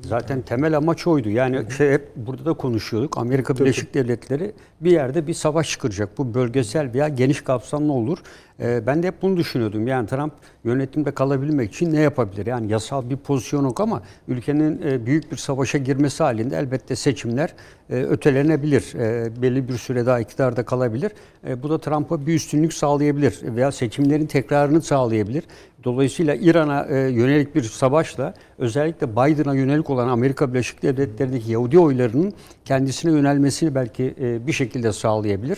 Zaten temel amaç oydu. Yani şey hep burada da konuşuyorduk. Amerika Birleşik Devletleri bir yerde bir savaş çıkaracak. Bu bölgesel veya geniş kapsamlı olur. Ee, ben de hep bunu düşünüyordum. Yani Trump yönetimde kalabilmek için ne yapabilir? Yani yasal bir pozisyon yok ama ülkenin e, büyük bir savaşa girmesi halinde elbette seçimler e, ötelenebilir. E, belli bir süre daha iktidarda kalabilir. E, bu da Trump'a bir üstünlük sağlayabilir veya seçimlerin tekrarını sağlayabilir. Dolayısıyla İran'a e, yönelik bir savaşla özellikle Biden'a yönelik olan Amerika Birleşik Devletleri'ndeki Yahudi oylarının kendisine yönelmesini belki e, bir şekilde sağlayabilir.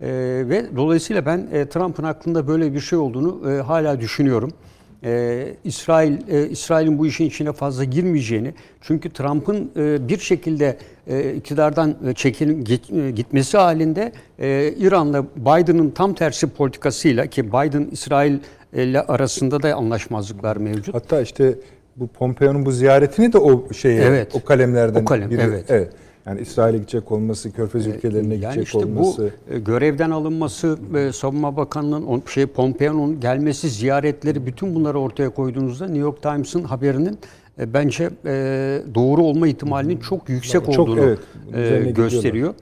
E, ve dolayısıyla ben e, Trump'ın aklında böyle bir şey olduğunu e, hala düşünüyorum. E, İsrail e, İsrail'in bu işin içine fazla girmeyeceğini çünkü Trump'ın e, bir şekilde e, iktidardan e, çekil git- e, gitmesi halinde e, İran'la Biden'ın tam tersi politikasıyla ki Biden İsrail ile arasında da anlaşmazlıklar mevcut. Hatta işte bu Pompeo'nun bu ziyaretini de o şeye Evet. o kalemlerden O kalem, biri. evet. Yani İsrail'e gidecek olması, Körfez ülkelerine Yani gidecek işte olması. bu e, görevden alınması, e, Savunma Bakanlığı'nın şey Pompeo'nun gelmesi, ziyaretleri bütün bunları ortaya koyduğunuzda New York Times'ın haberinin e, bence e, doğru olma ihtimalinin çok yüksek Çok, olduğunu evet, e, gösteriyor.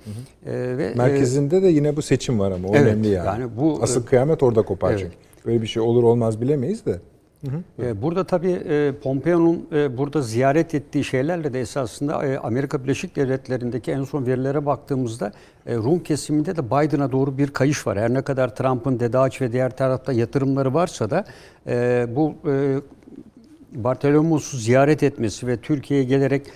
E, ve e, Merkezinde de yine bu seçim var ama o Evet, önemli yani. yani bu- Asıl kıyamet orada kopar Evet. çünkü. Böyle bir şey olur olmaz bilemeyiz de. E, Burada tabii e, Pompeo'nun e, burada ziyaret ettiği şeylerle de esasında Amerika Birleşik Devletleri'ndeki en son verilere baktığımızda Rum kesiminde de Biden'a doğru bir kayış var. Her ne kadar Trump'ın DEDAŞ ve diğer tarafta yatırımları varsa da bu Bartolomos'u ziyaret etmesi ve Türkiye'ye gelerek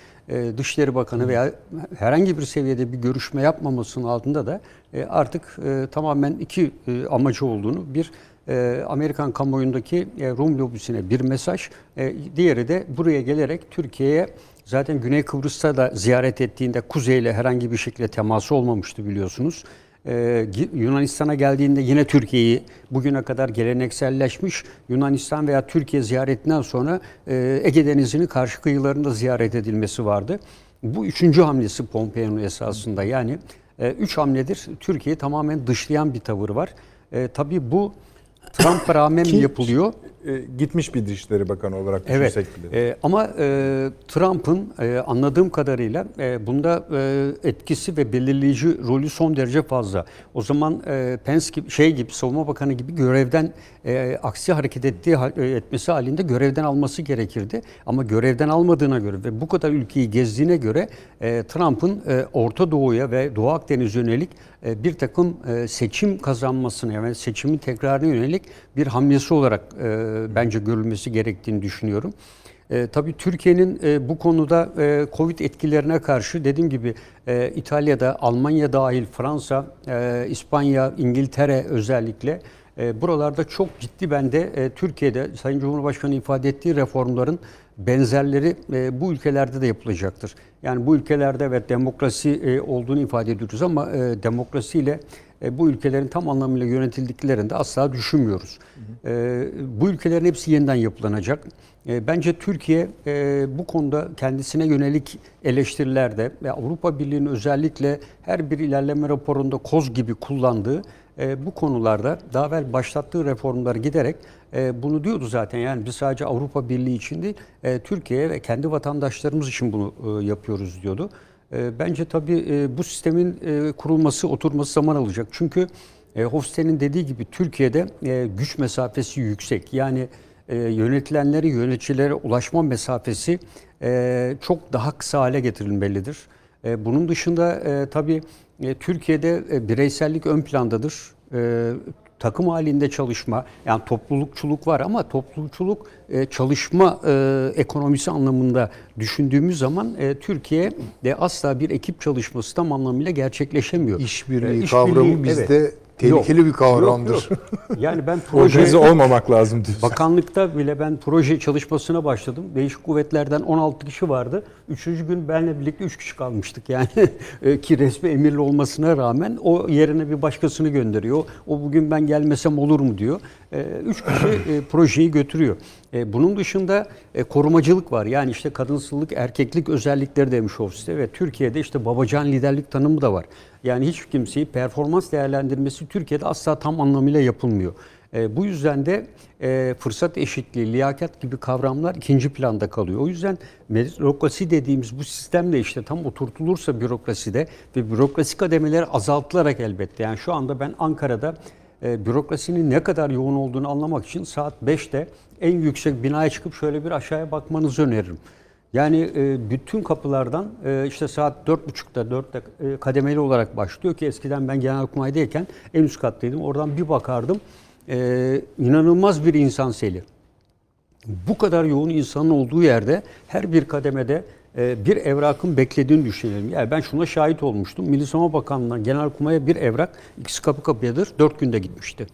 Dışişleri Bakanı veya herhangi bir seviyede bir görüşme yapmamasının altında da artık tamamen iki amacı olduğunu bir e, Amerikan kamuoyundaki e, Rum lobisine bir mesaj, e, diğeri de buraya gelerek Türkiye'ye zaten Güney Kıbrıs'ta da ziyaret ettiğinde kuzeyle herhangi bir şekilde teması olmamıştı biliyorsunuz. E, Yunanistan'a geldiğinde yine Türkiye'yi bugüne kadar gelenekselleşmiş Yunanistan veya Türkiye ziyaretinden sonra Ege Denizi'nin karşı kıyılarında ziyaret edilmesi vardı. Bu üçüncü hamlesi Pompeo'nun esasında yani üç hamledir Türkiye'yi tamamen dışlayan bir tavır var. E, tabii bu Trump'a rağmen mi yapılıyor? E, gitmiş bir Dışişleri Bakanı olarak Evet. düşünsek bile. E, ama e, Trump'ın e, anladığım kadarıyla e, bunda e, etkisi ve belirleyici rolü son derece fazla. O zaman e, Pence gibi şey gibi savunma bakanı gibi görevden e, aksi hareket ettiği e, etmesi halinde görevden alması gerekirdi. Ama görevden almadığına göre ve bu kadar ülkeyi gezdiğine göre e, Trump'ın e, Orta Doğu'ya ve Doğu Akdeniz yönelik e, bir takım e, seçim kazanmasına yani seçimin tekrarına yönelik bir hamlesi olarak e, bence görülmesi gerektiğini düşünüyorum. E, tabii Türkiye'nin e, bu konuda e, Covid etkilerine karşı dediğim gibi e, İtalya'da, Almanya dahil Fransa, e, İspanya, İngiltere özellikle e, buralarda çok ciddi bende e, Türkiye'de Sayın Cumhurbaşkanı ifade ettiği reformların benzerleri e, bu ülkelerde de yapılacaktır. Yani bu ülkelerde evet demokrasi e, olduğunu ifade ediyoruz ama e, demokrasiyle e, bu ülkelerin tam anlamıyla yönetildiklerini de asla düşünmüyoruz. E, bu ülkelerin hepsi yeniden yapılanacak. E, bence Türkiye e, bu konuda kendisine yönelik eleştirilerde ve Avrupa Birliği'nin özellikle her bir ilerleme raporunda koz gibi kullandığı e, bu konularda daha evvel başlattığı reformları giderek e, bunu diyordu zaten. Yani biz sadece Avrupa Birliği için değil, e, Türkiye ve kendi vatandaşlarımız için bunu e, yapıyoruz diyordu. E, bence tabii e, bu sistemin e, kurulması, oturması zaman alacak. Çünkü e, Hofstede'nin dediği gibi Türkiye'de e, güç mesafesi yüksek. Yani e, yönetilenleri, yöneticilere ulaşma mesafesi e, çok daha kısa hale getirilmelidir. E, bunun dışında e, tabii Türkiye'de e, bireysellik ön plandadır. E, takım halinde çalışma, yani toplulukçuluk var ama toplulukçuluk e, çalışma e, ekonomisi anlamında düşündüğümüz zaman e, Türkiye'de asla bir ekip çalışması tam anlamıyla gerçekleşemiyor. İşbirliği E, kavramı bizde tehlikeli bir kavramdır. Yok, yok. Yani ben Organize proje olmamak lazım diyorsun. Bakanlıkta bile ben proje çalışmasına başladım. Değişik kuvvetlerden 16 kişi vardı. Üçüncü gün benle birlikte 3 kişi kalmıştık yani. E, Ki resmi emirli olmasına rağmen o yerine bir başkasını gönderiyor. O bugün ben gelmesem olur mu diyor. E, Üç kişi e, projeyi götürüyor. E, Bunun dışında korumacılık var. Yani işte kadınsılık, erkeklik özellikleri demiş ofiste ve Türkiye'de işte babacan liderlik tanımı da var. Yani hiç kimseyi performans değerlendirmesi Türkiye'de asla tam anlamıyla yapılmıyor. E, bu yüzden de e, fırsat eşitliği, liyakat gibi kavramlar ikinci planda kalıyor. O yüzden bürokrasi dediğimiz bu sistemle işte tam oturtulursa bürokraside ve bürokrasi kademeleri azaltılarak elbette. Yani şu anda ben Ankara'da e, bürokrasinin ne kadar yoğun olduğunu anlamak için saat 5'te en yüksek binaya çıkıp şöyle bir aşağıya bakmanızı öneririm. Yani e, bütün kapılardan e, işte saat 4.30'da 4'te e, kademeli olarak başlıyor ki eskiden ben genelkurmaydayken en üst kattaydım. Oradan bir bakardım. E, inanılmaz bir insan seli. Bu kadar yoğun insanın olduğu yerde her bir kademede e, bir evrakın beklediğini düşünelim. Yani ben şuna şahit olmuştum. Milli Savunma Bakanlığı'ndan Genelkurmay'a bir evrak ikisi kapı kapıyadır. Dört günde gitmişti.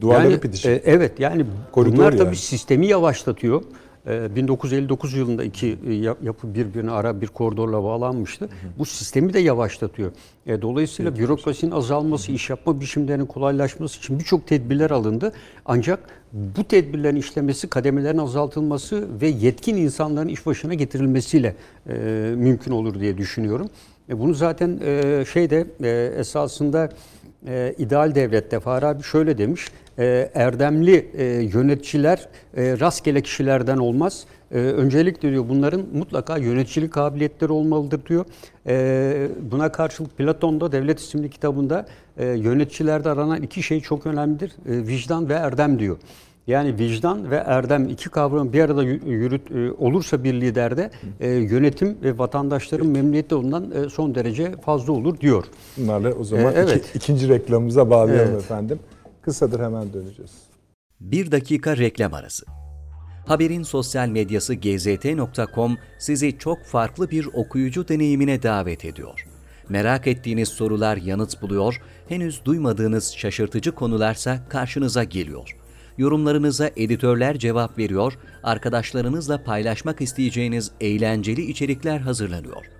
Duvarları yani, bitişik. e, evet yani Koridor bunlar tabii yani. sistemi yavaşlatıyor. E, 1959 yılında iki e, yap- yapı birbirine ara bir koridorla bağlanmıştı. Bu sistemi de yavaşlatıyor. E, dolayısıyla bürokrasinin azalması, iş yapma biçimlerinin kolaylaşması için birçok tedbirler alındı. Ancak bu tedbirlerin işlemesi, kademelerin azaltılması ve yetkin insanların iş başına getirilmesiyle e, mümkün olur diye düşünüyorum. E, bunu zaten e, şeyde e, esasında e, ideal devlette Farabi şöyle demiş. E, erdemli e, yöneticiler e, rastgele kişilerden olmaz. E, öncelikle diyor bunların mutlaka yöneticilik kabiliyetleri olmalıdır diyor. E, buna karşılık Platon da Devlet isimli kitabında e, yöneticilerde aranan iki şey çok önemlidir. Vicdan ve erdem diyor. Yani vicdan ve erdem iki kavram bir arada yü- yürüt olursa bir liderde e, yönetim ve vatandaşların memnuniyeti ondan e, son derece fazla olur diyor. Bunlarla o zaman E, evet. iki- ikinci reklamımıza bağlayalım Evet. efendim. Kısadır hemen döneceğiz. Bir dakika reklam arası. Haberin sosyal medyası gzt.com sizi çok farklı bir okuyucu deneyimine davet ediyor. Merak ettiğiniz sorular yanıt buluyor, henüz duymadığınız şaşırtıcı konularsa karşınıza geliyor. Yorumlarınıza editörler cevap veriyor, arkadaşlarınızla paylaşmak isteyeceğiniz eğlenceli içerikler hazırlanıyor.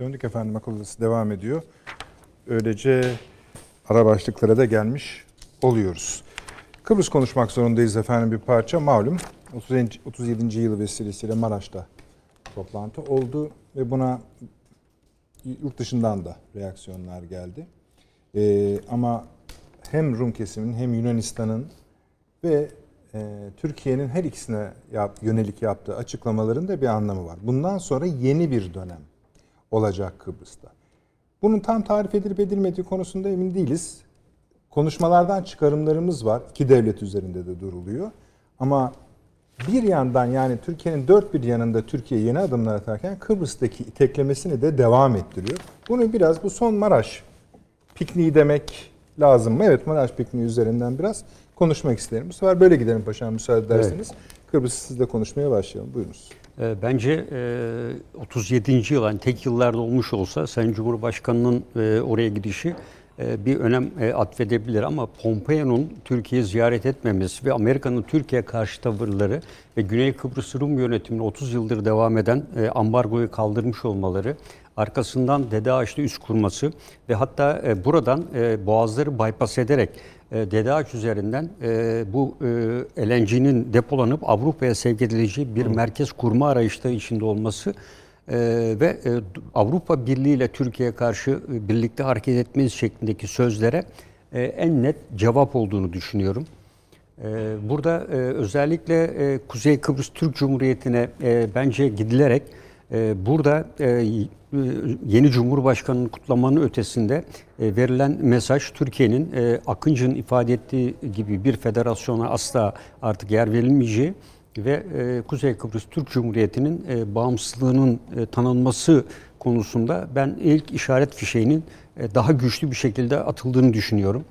Döndük efendim akıl odası devam ediyor. Öylece ara başlıklara da gelmiş oluyoruz. Kıbrıs konuşmak zorundayız efendim bir parça. Malum 37. 37. yılı vesilesiyle Maraş'ta toplantı oldu ve buna yurt dışından da reaksiyonlar geldi. Ee, ama hem Rum kesiminin hem Yunanistan'ın ve e, Türkiye'nin her ikisine yap, yönelik yaptığı açıklamaların da bir anlamı var. Bundan sonra yeni bir dönem olacak Kıbrıs'ta. Bunun tam tarif edilip edilmediği konusunda emin değiliz. Konuşmalardan çıkarımlarımız var. İki devlet üzerinde de duruluyor. Ama bir yandan yani Türkiye'nin dört bir yanında Türkiye yeni adımlar atarken Kıbrıs'taki iteklemesini de devam ettiriyor. Bunu biraz bu son Maraş pikniği demek lazım mı? Evet Maraş pikniği üzerinden biraz konuşmak isterim. Bu sefer böyle gidelim paşam müsaade ederseniz. Kıbrıs sizle konuşmaya başlayalım. Buyurunuz. E, Bence e, 37. yıl yani tek yıllarda olmuş olsa Sayın Cumhurbaşkanı'nın e, oraya gidişi e, bir önem e, atfedebilir ama Pompeo'nun Türkiye'yi ziyaret etmemesi ve Amerika'nın Türkiye karşı tavırları ve Güney Kıbrıs Rum yönetiminin 30 yıldır devam eden e, ambargoyu kaldırmış olmaları arkasından Dede Ağaç'ta üst kurması ve hatta e, buradan e, boğazları bypass ederek e, Dede Ağaç üzerinden e, bu e, LNG'nin depolanıp Avrupa'ya sevk edileceği bir merkez kurma arayışları içinde olması e, ve e, Avrupa Birliği ile Türkiye'ye karşı e, birlikte hareket etmeniz şeklindeki sözlere e, en net cevap olduğunu düşünüyorum. Ee, Burada e, özellikle e, Kuzey Kıbrıs Türk Cumhuriyeti'ne e, bence gidilerek e, burada e, e, yeni Cumhurbaşkanı'nın kutlamanın ötesinde e, verilen mesaj Türkiye'nin e, Akıncı'nın ifade ettiği gibi bir federasyona asla artık yer verilmeyeceği ve e, Kuzey Kıbrıs Türk Cumhuriyeti'nin bağımsızlığının tanınması konusunda ben ilk işaret fişeğinin daha güçlü bir şekilde atıldığını düşünüyorum.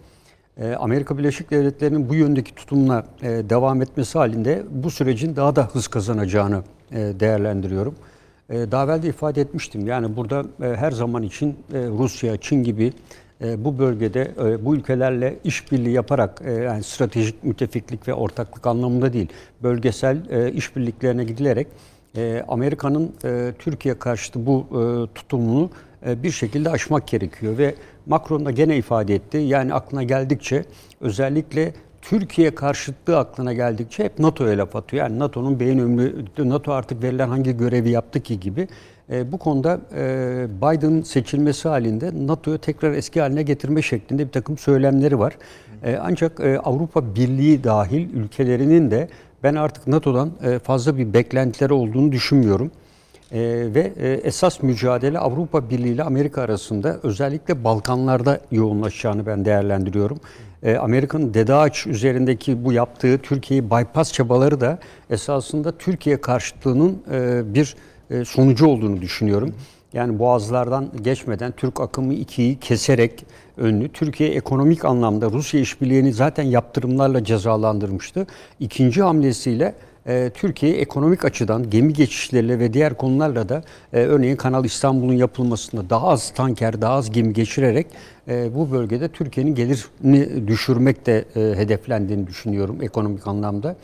Amerika Birleşik Devletleri'nin bu yöndeki tutumla devam etmesi halinde bu sürecin daha da hız kazanacağını değerlendiriyorum. E, Daha evvel de ifade etmiştim. Yani burada e, her zaman için e, Rusya, Çin gibi bu bölgede bu ülkelerle işbirliği yaparak yani stratejik müttefiklik ve ortaklık anlamında değil, bölgesel işbirliklerine gidilerek Amerika'nın Türkiye karşıtı bu tutumunu bir şekilde aşmak gerekiyor ve Macron da gene ifade etti. Yani aklına geldikçe özellikle Türkiye karşıtlığı aklına geldikçe hep NATO'ya laf atıyor. Yani NATO'nun beyin ömrü, NATO artık verilen hangi görevi yaptı ki gibi. E, bu konuda e, Biden'ın seçilmesi halinde NATO'yu tekrar eski haline getirme şeklinde bir takım söylemleri var. E, ancak e, Avrupa Birliği dahil ülkelerinin de ben artık NATO'dan e, fazla bir beklentileri olduğunu düşünmüyorum. Ee, ve e, esas mücadele Avrupa Birliği ile Amerika arasında özellikle Balkanlarda yoğunlaşacağını ben değerlendiriyorum. Ee, Amerika'nın Dede Ağaç üzerindeki bu yaptığı Türkiye'yi bypass çabaları da esasında Türkiye karşıtlığının e, bir e, sonucu olduğunu düşünüyorum. Yani boğazlardan geçmeden Türk akımı ikiyi keserek önlü Türkiye ekonomik anlamda Rusya işbirliğini zaten yaptırımlarla cezalandırmıştı. İkinci hamlesiyle e, Türkiye ekonomik açıdan gemi geçişleriyle ve diğer konularla da e, örneğin Kanal İstanbul'un yapılmasında daha az tanker, daha az gemi geçirerek e, bu bölgede Türkiye'nin gelirini düşürmek de e, hedeflendiğini düşünüyorum ekonomik anlamda.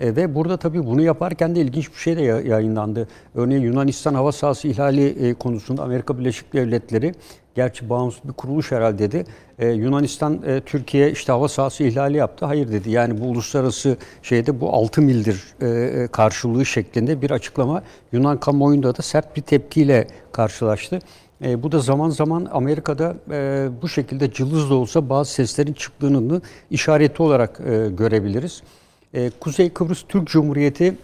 Ve burada tabii bunu yaparken de ilginç bir şey de ya- yayınlandı. Örneğin Yunanistan hava sahası ihlali konusunda Amerika Birleşik Devletleri gerçi bağımsız bir kuruluş herhalde dedi. E, Yunanistan e, Türkiye işte hava sahası ihlali yaptı. Hayır dedi. Yani bu uluslararası şeyde bu 6 mildir e, e, karşılığı şeklinde bir açıklama Yunan kamuoyunda da sert bir tepkiyle karşılaştı. E, bu da zaman zaman Amerika'da e, bu şekilde cılız da olsa bazı seslerin çıktığını işareti olarak e, görebiliriz. E, Kuzey Kıbrıs Türk Cumhuriyeti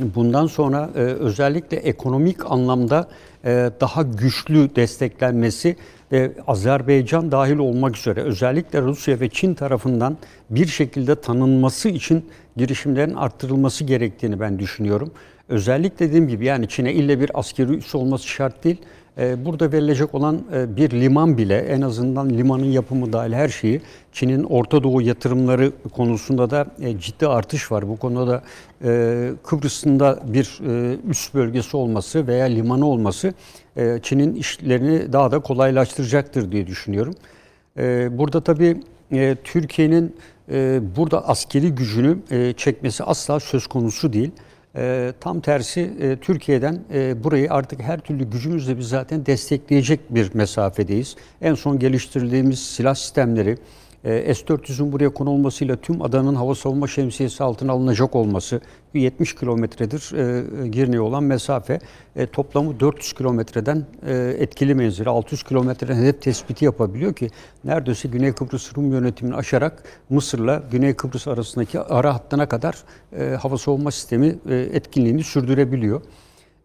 bundan sonra e, özellikle ekonomik anlamda e, daha güçlü desteklenmesi ve Azerbaycan dahil olmak üzere özellikle Rusya ve Çin tarafından bir şekilde tanınması için girişimlerin arttırılması gerektiğini ben düşünüyorum. Özellikle dediğim gibi yani Çin'e ille bir askeri üs olması şart değil. E, Burada verilecek olan e, bir liman bile en azından limanın yapımı dahil her şeyi Çin'in Orta Doğu yatırımları konusunda da e, ciddi artış var. Bu konuda da e, Kıbrıs'ın da bir üst bölgesi olması veya limanı olması Çin'in işlerini daha da kolaylaştıracaktır diye düşünüyorum. Burada tabii Türkiye'nin burada askeri gücünü çekmesi asla söz konusu değil. E, tam tersi e, Türkiye'den e, burayı artık her türlü gücümüzle biz zaten destekleyecek bir mesafedeyiz. En son geliştirdiğimiz silah sistemleri, S-400'ün buraya konulmasıyla tüm adanın hava savunma şemsiyesi altına alınacak olması, bir 70 kilometredir e, Girne'ye olan mesafe, e, toplamı 400 kilometreden e, etkili menzili, 600 kilometreden hedef tespiti yapabiliyor ki neredeyse Güney Kıbrıs Rum yönetimini aşarak Mısır'la Güney Kıbrıs arasındaki ara hattına kadar e, hava savunma sistemi e, etkinliğini sürdürebiliyor.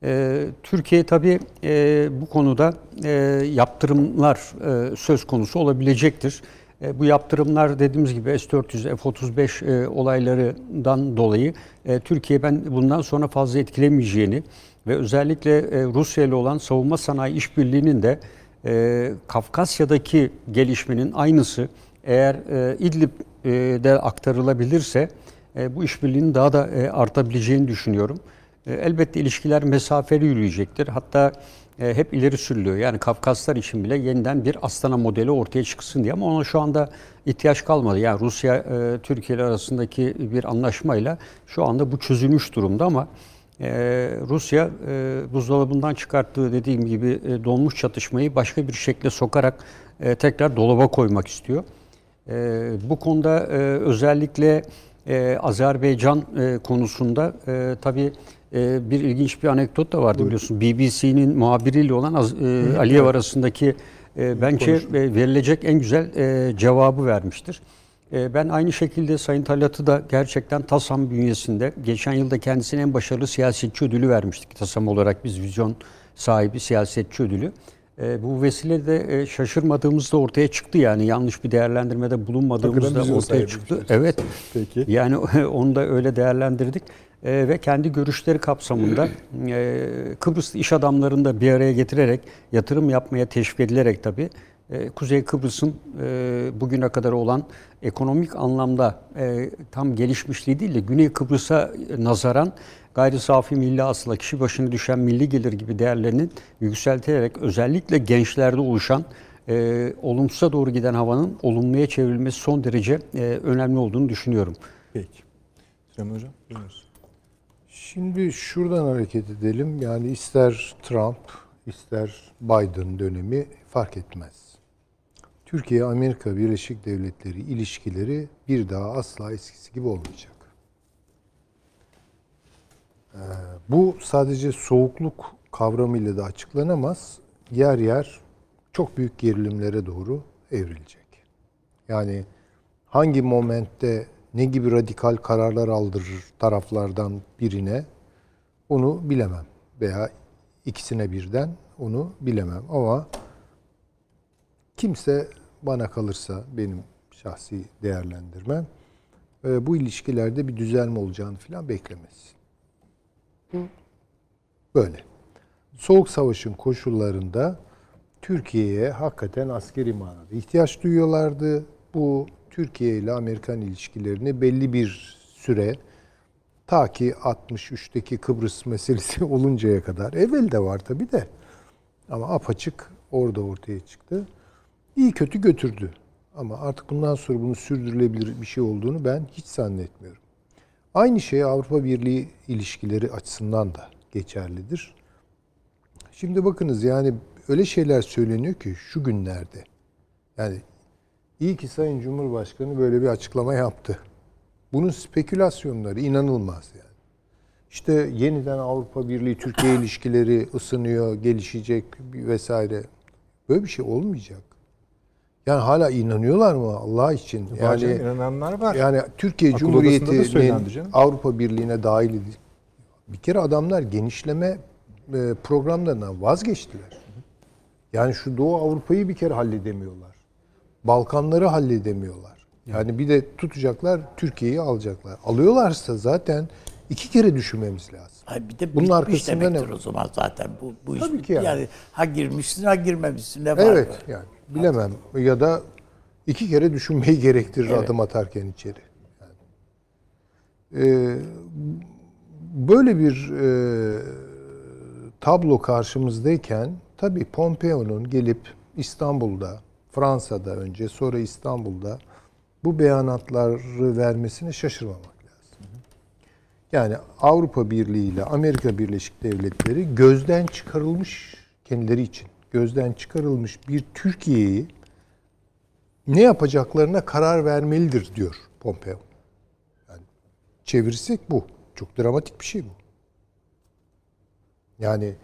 Ee, Türkiye tabii e, bu konuda e, yaptırımlar e, söz konusu olabilecektir. E, bu yaptırımlar dediğimiz gibi S-400, F-35 e, olaylarından dolayı e, Türkiye ben bundan sonra fazla etkilemeyeceğini ve özellikle Rusya ile olan savunma sanayi işbirliğinin de Kafkasya'daki gelişmenin aynısı eğer İdlib'de aktarılabilirse bu işbirliğinin daha da artabileceğini düşünüyorum. Elbette ilişkiler mesafeli yürüyecektir. Hatta e, hep ileri sürülüyor. Yani Kafkaslar için bile yeniden bir Astana modeli ortaya çıksın diye ama ona şu anda ihtiyaç kalmadı. Yani Rusya e, Türkiye arasındaki bir anlaşmayla şu anda bu çözülmüş durumda ama e, Rusya e, buzdolabından çıkarttığı dediğim gibi e, donmuş çatışmayı başka bir şekle sokarak e, tekrar dolaba koymak istiyor. E, bu konuda e, özellikle e, Azerbaycan e, konusunda e, tabii e, bir ilginç bir anekdot da vardı biliyorsun. BBC'nin muhabiriyle olan Az- e, Aliyev arasındaki e, bence e, verilecek en güzel e, cevabı vermiştir. E, Ben aynı şekilde Sayın Talat'ı da gerçekten TASAM bünyesinde geçen yılda kendisine en başarılı siyasetçi ödülü vermiştik. TASAM olarak biz vizyon sahibi siyasetçi ödülü. E, Bu vesilede e, şaşırmadığımız da ortaya çıktı yani yanlış bir değerlendirmede bulunmadığımız da ortaya çıktı. Evet. Peki. Yani onu da öyle değerlendirdik. E, ve kendi görüşleri kapsamında e, Kıbrıs iş adamlarını da bir araya getirerek yatırım yapmaya teşvik edilerek tabii e, Kuzey Kıbrıs'ın e, bugüne kadar olan ekonomik anlamda e, tam gelişmişliği değil de Güney Kıbrıs'a nazaran gayri safi milli hasıla kişi başına düşen milli gelir gibi değerlerinin yükseltilerek özellikle gençlerde oluşan e, olumsuza doğru giden havanın olumluya çevrilmesi son derece e, önemli olduğunu düşünüyorum. Peki. Süleyman Hocam. buyurunuz. Şimdi şuradan hareket edelim. Yani ister Trump, ister Biden dönemi fark etmez. Türkiye-Amerika Birleşik Devletleri ilişkileri bir daha asla eskisi gibi olmayacak. Ee, bu sadece soğukluk kavramıyla da açıklanamaz. Yer yer çok büyük gerilimlere doğru evrilecek. Yani hangi momentte ne gibi radikal kararlar aldırır taraflardan birine onu bilemem. Veya ikisine birden onu bilemem. Ama kimse bana kalırsa benim şahsi değerlendirmem e, bu ilişkilerde bir düzelme olacağını falan beklemez. Böyle. Soğuk Savaş'ın koşullarında Türkiye'ye hakikaten askeri manada ihtiyaç duyuyorlardı. Bu Türkiye ile Amerikan ilişkilerini belli bir süre ta ki 63'teki Kıbrıs meselesi oluncaya kadar evvel de var tabi de ama apaçık orada ortaya çıktı. İyi kötü götürdü. Ama artık bundan sonra bunu sürdürülebilir bir şey olduğunu ben hiç zannetmiyorum. Aynı şey Avrupa Birliği ilişkileri açısından da geçerlidir. Şimdi bakınız yani öyle şeyler söyleniyor ki şu günlerde. Yani iyi ki Sayın Cumhurbaşkanı böyle bir açıklama yaptı. Bunun spekülasyonları inanılmaz yani. İşte yeniden Avrupa Birliği Türkiye ilişkileri ısınıyor, gelişecek vesaire. Böyle bir şey olmayacak. Yani hala inanıyorlar mı Allah için? Yani, Yani inananlar var. yani Türkiye Akıl Cumhuriyeti'nin. Avrupa Birliği'ne dahil edildi. Bir kere adamlar genişleme e, programlarından vazgeçtiler. Yani şu Doğu Avrupa'yı bir kere halledemiyorlar. Balkanları halledemiyorlar. Yani bir de tutacaklar Türkiye'yi alacaklar. Alıyorlarsa zaten iki kere düşünmemiz lazım. Ay bir de Bunun arkasında demektir ne? o zaman zaten bu, bu iş Tabii ki yani. yani. ha girmişsin ha girmemişsin ne var? Evet yani bilemem ya da iki kere düşünmeyi gerektirir Evet. adım atarken içeri. Yani. Ee, böyle bir e, tablo karşımızdayken tabii Pompeo'nun gelip İstanbul'da, Fransa'da önce sonra İstanbul'da bu beyanatları vermesine şaşırmamak lazım. Yani Avrupa Birliği ile Amerika Birleşik Devletleri gözden çıkarılmış kendileri için gözden çıkarılmış bir Türkiye'yi ne yapacaklarına karar vermelidir diyor Pompeo. Yani çevirirsek bu. Çok dramatik bir şey bu. Yani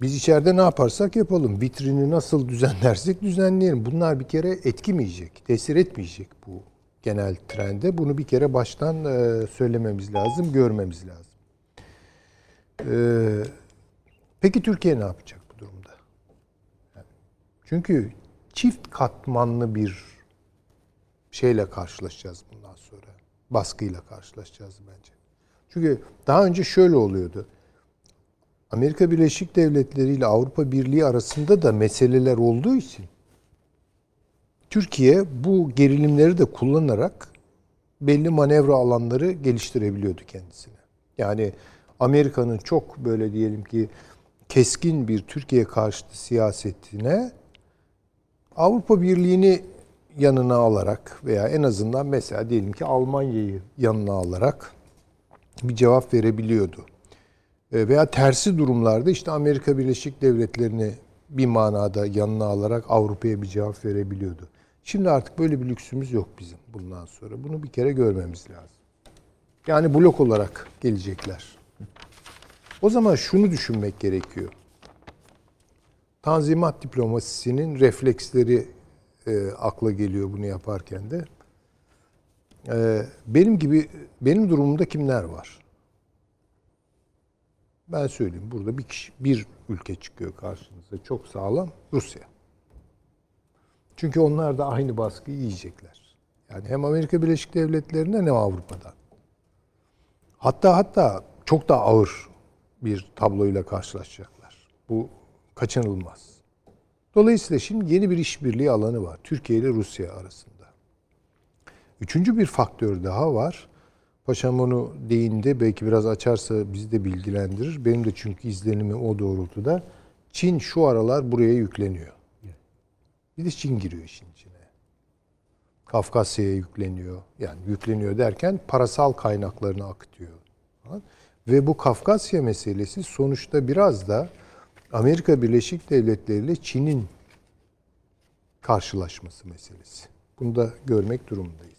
biz içeride ne yaparsak yapalım, vitrini nasıl düzenlersek düzenleyelim. Bunlar bir kere etkilemeyecek, tesir etmeyecek bu genel trende. Bunu bir kere baştan e, söylememiz lazım, görmemiz lazım. E, peki Türkiye ne yapacak bu durumda? Çünkü çift katmanlı bir şeyle karşılaşacağız bundan sonra. Baskıyla karşılaşacağız bence. Çünkü daha önce şöyle oluyordu. Amerika Birleşik Devletleri ile Avrupa Birliği arasında da meseleler olduğu için Türkiye bu gerilimleri de kullanarak belli manevra alanları geliştirebiliyordu kendisine. Yani Amerika'nın çok böyle diyelim ki keskin bir Türkiye karşıtı siyasetine Avrupa Birliği'ni yanına alarak veya en azından mesela diyelim ki Almanya'yı yanına alarak bir cevap verebiliyordu. E, Veya tersi durumlarda işte Amerika Birleşik Devletleri'ni bir manada yanına alarak Avrupa'ya bir cevap verebiliyordu. Şimdi artık böyle bir lüksümüz yok bizim bundan sonra. Bunu bir kere görmemiz lazım. Yani blok olarak gelecekler. O zaman şunu düşünmek gerekiyor. Tanzimat diplomasisinin refleksleri e, akla geliyor bunu yaparken de. Ee, benim gibi benim durumumda kimler var? Ben söyleyeyim. Burada bir kişi, bir ülke çıkıyor karşınıza. Çok sağlam. Rusya. Çünkü onlar da aynı baskıyı yiyecekler. Yani hem Amerika Birleşik Devletleri'nden hem Avrupa'dan. Hatta hatta çok daha ağır bir tabloyla karşılaşacaklar. Bu kaçınılmaz. Dolayısıyla şimdi yeni bir işbirliği alanı var. Türkiye ile Rusya arasında. Üçüncü bir faktör daha var. Paşam onu değindi. Belki biraz açarsa bizi de bilgilendirir. Benim de çünkü izlenimim o doğrultuda. Çin şu aralar buraya yükleniyor. Bir de Çin giriyor işin içine. Kafkasya'ya yükleniyor. Yani yükleniyor derken parasal kaynaklarını akıtıyor. Ve bu Kafkasya meselesi sonuçta biraz da Amerika Birleşik Devletleri ile Çin'in karşılaşması meselesi. Bunu da görmek durumundayız.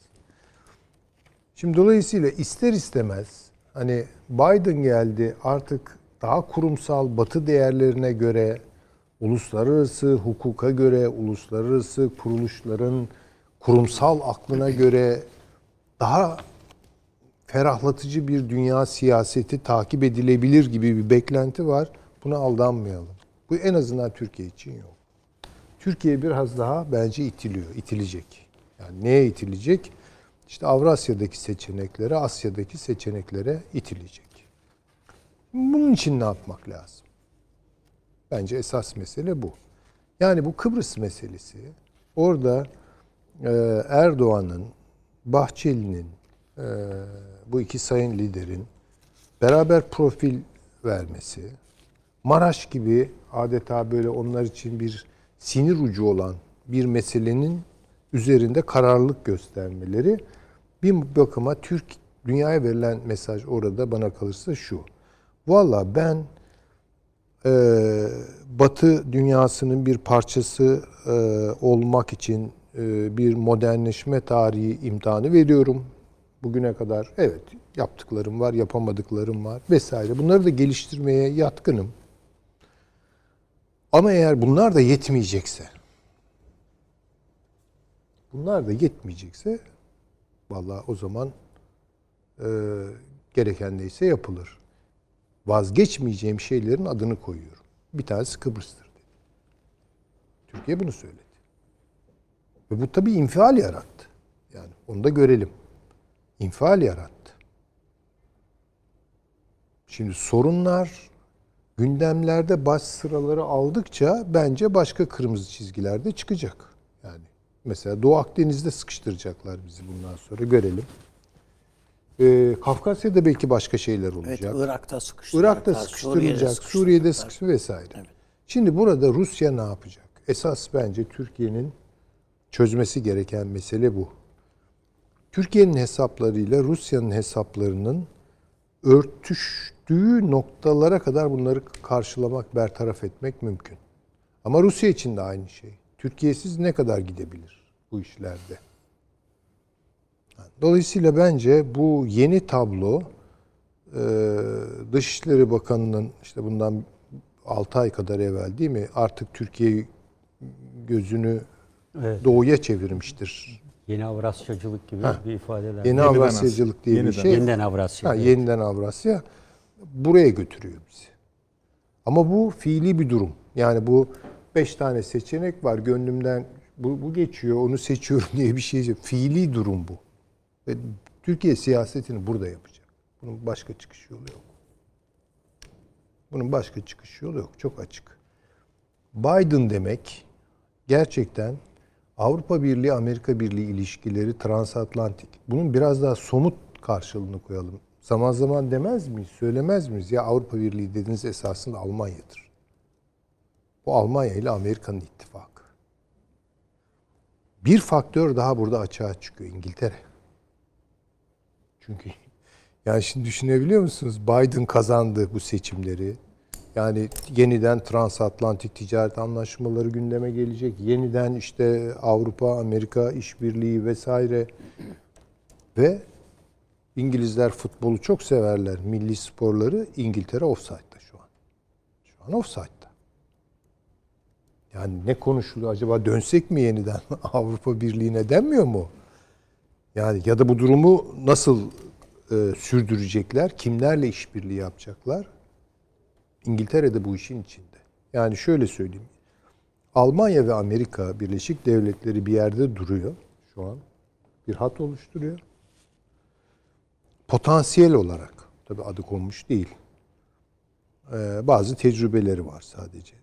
Şimdi dolayısıyla ister istemez hani Biden geldi artık daha kurumsal batı değerlerine göre uluslararası hukuka göre uluslararası kuruluşların kurumsal aklına göre daha ferahlatıcı bir dünya siyaseti takip edilebilir gibi bir beklenti var. Buna aldanmayalım. Bu en azından Türkiye için yok. Türkiye biraz daha bence itiliyor, itilecek. Yani neye itilecek? İşte Avrasya'daki seçeneklere, Asya'daki seçeneklere itilecek. Bunun için ne yapmak lazım? Bence esas mesele bu. Yani bu Kıbrıs meselesi orada e, Erdoğan'ın, Bahçeli'nin, e, bu iki sayın liderin beraber profil vermesi, Maraş gibi adeta böyle onlar için bir sinir ucu olan bir meselenin üzerinde kararlılık göstermeleri bir bakıma Türk dünyaya verilen mesaj orada bana kalırsa şu. Valla ben e, Batı dünyasının bir parçası e, olmak için e, bir modernleşme tarihi imtihanı veriyorum. Bugüne kadar evet yaptıklarım var, yapamadıklarım var vesaire. Bunları da geliştirmeye yatkınım. Ama eğer bunlar da yetmeyecekse, bunlar da yetmeyecekse, vallahi o zaman e, gereken neyse yapılır. Vazgeçmeyeceğim şeylerin adını koyuyorum. Bir tanesi Kıbrıs'tır dedi. Türkiye bunu söyledi. Ve bu tabii infial yarattı. Yani onu da görelim. İnfial yarattı. Şimdi sorunlar gündemlerde baş sıraları aldıkça bence başka kırmızı çizgiler de çıkacak. Mesela Doğu Akdeniz'de sıkıştıracaklar bizi bundan sonra görelim. Ee, Kafkasya'da belki başka şeyler olacak. Evet, Irak'ta sıkıştıracaklar. Irak'ta sıkıştırılacak, Suriye'de sıkıştır vesaire. Şimdi burada Rusya ne yapacak? Esas bence Türkiye'nin çözmesi gereken mesele bu. Türkiye'nin hesaplarıyla Rusya'nın hesaplarının örtüştüğü noktalara kadar bunları karşılamak, bertaraf etmek mümkün. Ama Rusya için de aynı şey. Türkiye'siz ne kadar gidebilir bu işlerde? Dolayısıyla bence bu yeni tablo e, Dışişleri Bakanı'nın işte bundan 6 ay kadar evvel değil mi artık Türkiye gözünü Evet. doğuya çevirmiştir. Yeni Avrasyacılık gibi Ha. bir ifadeler. Yeni Avrasyacılık diye bir Yeniden. şey. Yeniden Avrasya. Ha, evet. yeniden Avrasya buraya götürüyor bizi. Ama bu fiili bir durum. Yani bu beş tane seçenek var. Gönlümden bu, bu geçiyor, onu seçiyorum diye bir şey. yok. Fiili durum bu. Ve Türkiye siyasetini burada yapacak. Bunun başka çıkış yolu yok. Bunun başka çıkış yolu yok. Çok açık. Biden demek gerçekten Avrupa Birliği Amerika Birliği ilişkileri transatlantik. Bunun biraz daha somut karşılığını koyalım. Zaman zaman demez miyiz, söylemez miyiz? Ya Avrupa Birliği dediğiniz esasında Almanya'dır. Bu Almanya ile Amerika'nın ittifakı. Bir faktör daha burada açığa çıkıyor İngiltere. Çünkü yani şimdi düşünebiliyor musunuz? Biden kazandı bu seçimleri. Yani yeniden transatlantik ticaret anlaşmaları gündeme gelecek. Yeniden işte Avrupa, Amerika işbirliği vesaire. Ve İngilizler futbolu çok severler. Milli sporları İngiltere offside'da şu an. Şu an offside'da. Yani ne konuşuluyor acaba dönsek mi yeniden Avrupa Birliği'ne denmiyor mu? Yani ya da bu durumu nasıl e, sürdürecekler? Kimlerle işbirliği yapacaklar? İngiltere de bu işin içinde. Yani şöyle söyleyeyim. Almanya ve Amerika Birleşik Devletleri bir yerde duruyor şu an. Bir hat oluşturuyor. Potansiyel olarak, tabi adı konmuş değil. Ee, bazı tecrübeleri var sadece.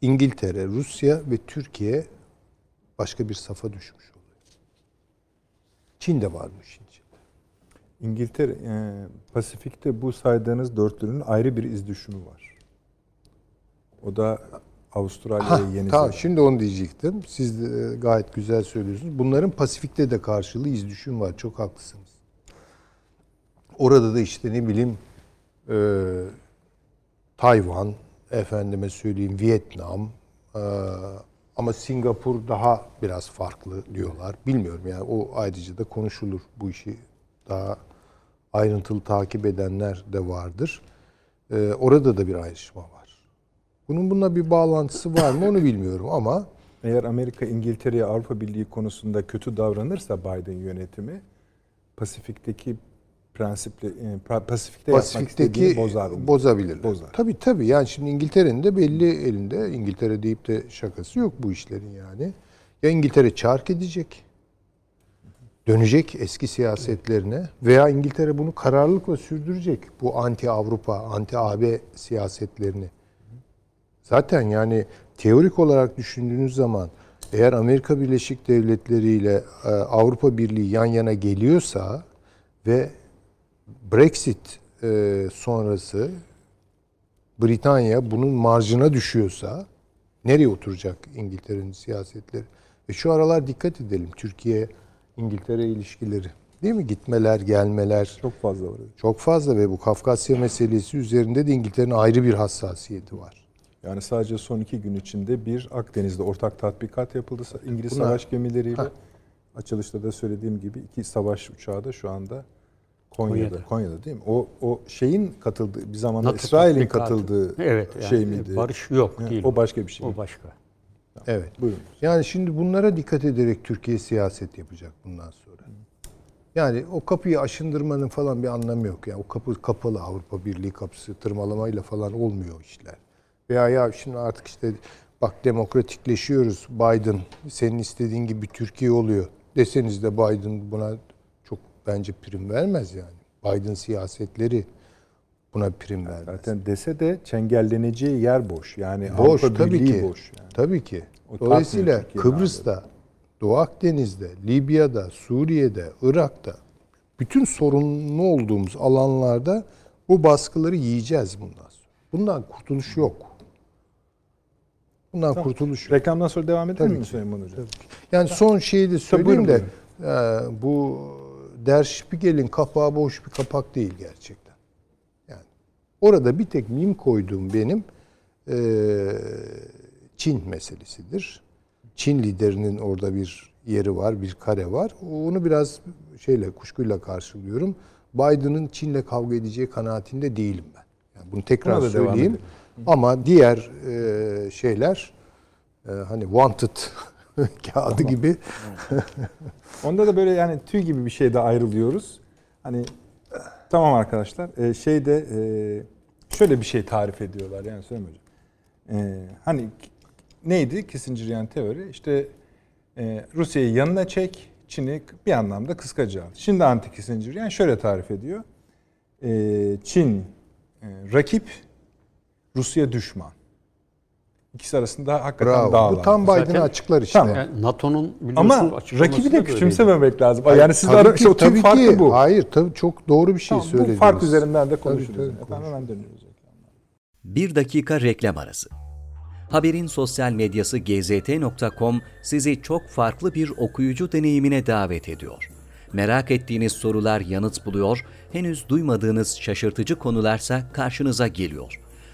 İngiltere, Rusya ve Türkiye başka bir safa düşmüş oluyor. Çin de var bu işin içinde. İngiltere, e, Pasifik'te bu saydığınız dörtlünün ayrı bir iz düşümü var. O da Avustralya Ha, ve Yeni tamam şimdi onu diyecektim. Siz de e, gayet güzel söylüyorsunuz. Bunların Pasifik'te de karşılığı iz düşüm var. Çok haklısınız. Orada da işte ne bileyim e, Tayvan, efendime söyleyeyim Vietnam e, ama Singapur daha biraz farklı diyorlar. Bilmiyorum yani o ayrıca da konuşulur. Bu işi daha ayrıntılı takip edenler de vardır. E, orada da bir ayrışma var. Bunun bununla bir bağlantısı var mı onu bilmiyorum ama Eğer Amerika İngiltere'ye Avrupa Birliği konusunda kötü davranırsa Biden yönetimi Pasifik'teki prensiple e, Pa- Pasifik'te yapmak Pasifik'teki istediğini bozar. bozabilirler. Bozar. Tabii tabii. Yani şimdi İngiltere'nin de belli elinde. İngiltere deyip de şakası yok bu işlerin yani. Ya İngiltere çark edecek. Dönecek eski siyasetlerine veya İngiltere bunu kararlılıkla sürdürecek. Bu anti Avrupa, anti AB siyasetlerini. Zaten yani teorik olarak düşündüğünüz zaman eğer Amerika Birleşik Devletleri ile e, Avrupa Birliği yan yana geliyorsa ve Brexit e, sonrası Britanya bunun marjına düşüyorsa nereye oturacak İngiltere'nin siyasetleri? Ve şu aralar dikkat edelim Türkiye İngiltere ilişkileri. Değil mi? Gitmeler, gelmeler Çok fazla var. çok fazla ve bu Kafkasya meselesi üzerinde de İngiltere'nin ayrı bir hassasiyeti var. Yani sadece son iki gün içinde bir Akdeniz'de ortak tatbikat yapıldı. İngiliz Bunlar- savaş gemileriyle. Ha. Açılışta da söylediğim gibi iki savaş uçağı da şu anda Konya'da. Konya'da. Konya'da, değil mi? O o şeyin katıldığı bir zamanlar İsrail'in katıldığı Evet, yani şey miydi? barış yok, Ha, değil. O başka bir şey. O başka. Evet. Buyurun. Yani şimdi bunlara dikkat ederek Türkiye siyaset yapacak bundan sonra. Yani o kapıyı aşındırmanın falan bir anlamı yok. Yani o kapı kapalı Avrupa Birliği kapısı tırmalamayla falan olmuyor işler. Veya ya şimdi artık işte bak demokratikleşiyoruz. Biden senin istediğin gibi Türkiye oluyor. Deseniz de Biden buna bence prim vermez yani. Biden siyasetleri buna prim vermez. Zaten dese de çengelleneceği yer boş. Yani Boş Avrupa tabii Birliği ki. boş. Yani. Tabii ki. O Dolayısıyla Kıbrıs'ta, Doğu Akdeniz'de, Libya'da, Suriye'de, Irak'ta bütün sorunlu olduğumuz alanlarda bu baskıları yiyeceğiz bundan sonra. Bundan kurtuluş yok. Bundan kurtuluş yok. Reklamdan sonra devam edelim mi. Süleyman Hocam? Yani son şeyi de söyleyeyim de e, bu Der Spiegel'in kapağı boş bir kapak değil gerçekten. Yani orada bir tek mim koyduğum benim e, Çin meselesidir. Çin liderinin orada bir yeri var, bir kare var. Onu biraz şeyle kuşkuyla karşılıyorum. Biden'ın Çin'le kavga edeceği kanaatinde değilim ben. Yani bunu tekrar söyleyeyim. Ama diğer e, şeyler e, hani wanted kağıdı gibi Onda da böyle yani tüy gibi bir şeyde ayrılıyoruz. Hani tamam arkadaşlar e, şeyde e, şöyle bir şey tarif ediyorlar yani Hocam. E, hani neydi Kissinger'yan teori? İşte e, Rusya'yı yanına çek, Çin'i bir anlamda kıskaca al. Şimdi anti Kissinger'yan şöyle tarif ediyor. E, Çin e, rakip, Rusya düşman. İkisi arasında hakikaten bravo. dağlar. Bu tam Biden'ı açıklar işte. Tamam. Yani NATO'nun biliyorsun Ama rakibi de küçümsememek lazım. Hayır, yani siz tabii ara, ki- işte o tüm tabii farkı ki. bu. Hayır tabii çok doğru bir şey Tamam, söylediniz. bu fark üzerinden de Tabii, konuşuruz. tabii, Efendim hemen dönüyoruz. Bir dakika reklam arası. Haberin sosyal medyası gzt.com sizi çok farklı bir okuyucu deneyimine davet ediyor. Merak ettiğiniz sorular yanıt buluyor, henüz duymadığınız şaşırtıcı konularsa karşınıza geliyor.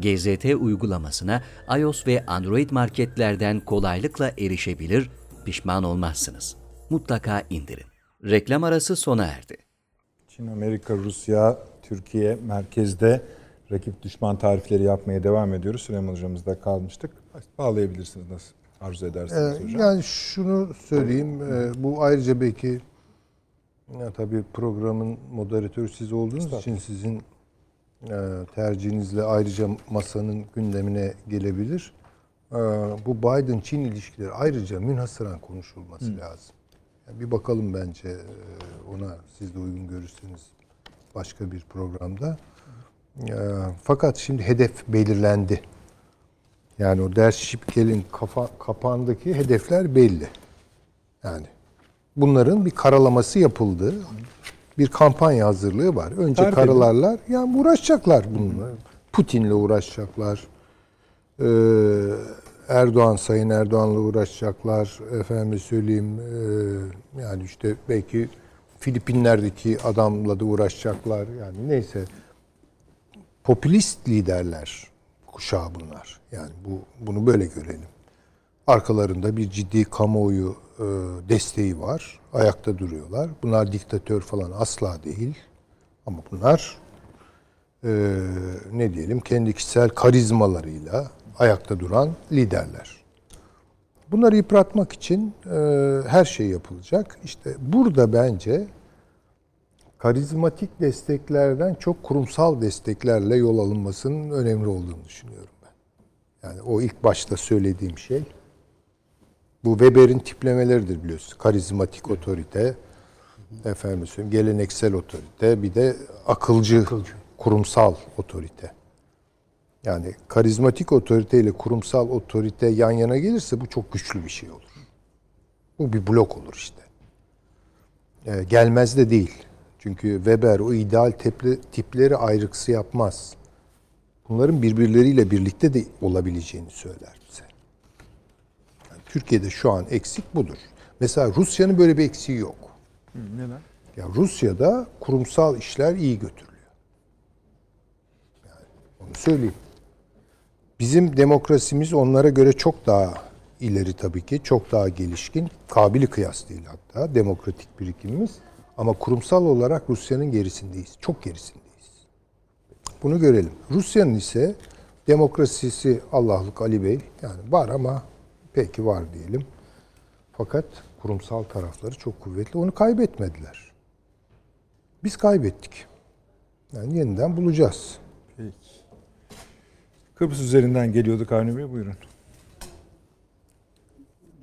GZT uygulamasına iOS ve Android marketlerden kolaylıkla erişebilir, pişman olmazsınız. Mutlaka indirin. Reklam arası sona erdi. Çin, Amerika, Rusya, Türkiye merkezde rakip düşman tarifleri yapmaya devam ediyoruz. Süleyman hocamızda kalmıştık. Bağlayabilirsiniz nasıl arzu ederseniz Ee, hocam. yani şunu söyleyeyim. e, bu ayrıca belki ya tabii programın moderatörü siz olduğunuz için sizin tercihinizle ayrıca masanın gündemine gelebilir. E, bu Biden-Çin ilişkileri ayrıca münhasıran konuşulması lazım. Yani bir bakalım bence e, ona siz de uygun görürseniz başka bir programda. E, fakat şimdi hedef belirlendi. Yani o ders şipkelin kafa, kapağındaki hedefler belli. Yani bunların bir karalaması yapıldı. Bir kampanya hazırlığı var. Önce Tarif edin. karalarlar. Yani uğraşacaklar bununla. Putin'le uğraşacaklar. Ee, Erdoğan, Sayın Erdoğan'la uğraşacaklar. Efendim söyleyeyim ee, yani işte belki Filipinler'deki adamla da uğraşacaklar. Yani neyse popülist liderler kuşağı bunlar. Yani bu bunu böyle görelim. Arkalarında bir ciddi kamuoyu e, desteği var. Ayakta duruyorlar. Bunlar diktatör falan asla değil. Ama bunlar e, ne diyelim kendi kişisel karizmalarıyla ayakta duran liderler. Bunları yıpratmak için e, her şey yapılacak. İşte burada bence karizmatik desteklerden çok kurumsal desteklerle yol alınmasının önemli olduğunu düşünüyorum ben. Yani o ilk başta söylediğim şey bu Weber'in tiplemeleridir biliyorsunuz. Karizmatik otorite, efendim söyleyeyim, geleneksel otorite, bir de akılcı, kurumsal otorite. Yani karizmatik otorite ile kurumsal otorite yan yana gelirse bu çok güçlü bir şey olur. Bu bir blok olur işte. Ee, gelmez de değil. Çünkü Weber o ideal teple, tipleri ayrıksı yapmaz. Bunların birbirleriyle birlikte de olabileceğini söyler Türkiye'de şu an eksik budur. Mesela Rusya'nın böyle bir eksiği yok. Neden? Ya Rusya'da kurumsal işler iyi götürülüyor. Yani onu söyleyeyim. Bizim demokrasimiz onlara göre çok daha ileri tabii ki, çok daha gelişkin. Kabili kıyas değil hatta demokratik birikimimiz. Ama kurumsal olarak Rusya'nın gerisindeyiz. Çok gerisindeyiz. Bunu görelim. Rusya'nın ise demokrasisi Allah'lık Ali Bey yani var ama peki var diyelim. Fakat kurumsal tarafları çok kuvvetli. Onu kaybetmediler. Biz kaybettik. Yani yeniden bulacağız. Peki. Kıbrıs üzerinden geliyorduk Avni Bey buyurun.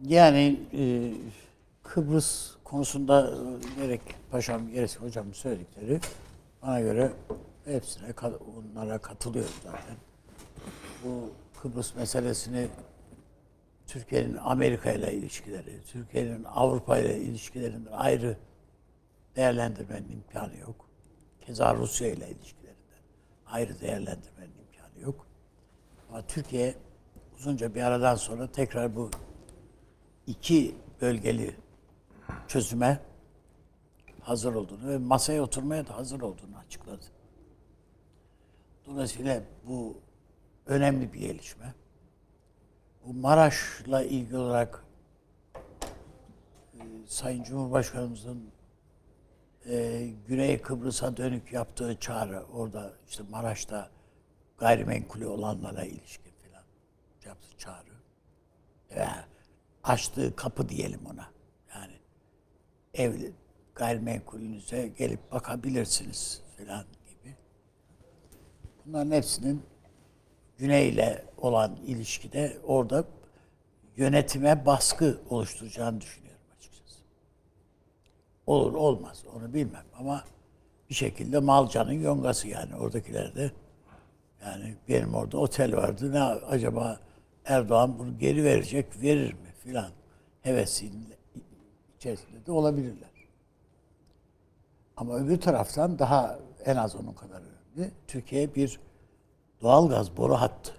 Yani e, Kıbrıs konusunda e, gerek paşam gerek hocam söyledikleri bana göre hepsine onlara katılıyorum zaten. Bu Kıbrıs meselesini Türkiye'nin Amerika ile ilişkileri, Türkiye'nin Avrupa ile ilişkilerinden ayrı değerlendirmenin imkanı yok. Keza Rusya ile ilişkilerinden ayrı değerlendirmenin imkanı yok. Ama Türkiye uzunca bir aradan sonra tekrar bu iki bölgeli çözüme hazır olduğunu ve masaya oturmaya da hazır olduğunu açıkladı. Dolayısıyla bu önemli bir gelişme. Bu Maraş'la ilgili olarak e, Sayın Cumhurbaşkanımızın e, Güney Kıbrıs'a dönük yaptığı çağrı orada işte Maraş'ta gayrimenkulü olanlara ilişkin filan yaptığı çağrı. Ya, açtığı kapı diyelim ona. Yani evli gayrimenkulünüze gelip bakabilirsiniz filan gibi. Bunların hepsinin Güney'le olan ilişkide orada yönetime baskı oluşturacağını düşünüyorum açıkçası. Olur olmaz onu bilmem ama bir şekilde malcanın yongası yani oradakiler de yani benim orada otel vardı. Ne acaba Erdoğan bunu geri verecek, verir mi filan hevesinin içerisinde de olabilirler. Ama öbür taraftan daha en az onun kadar önemli. Türkiye bir doğalgaz boru hattı.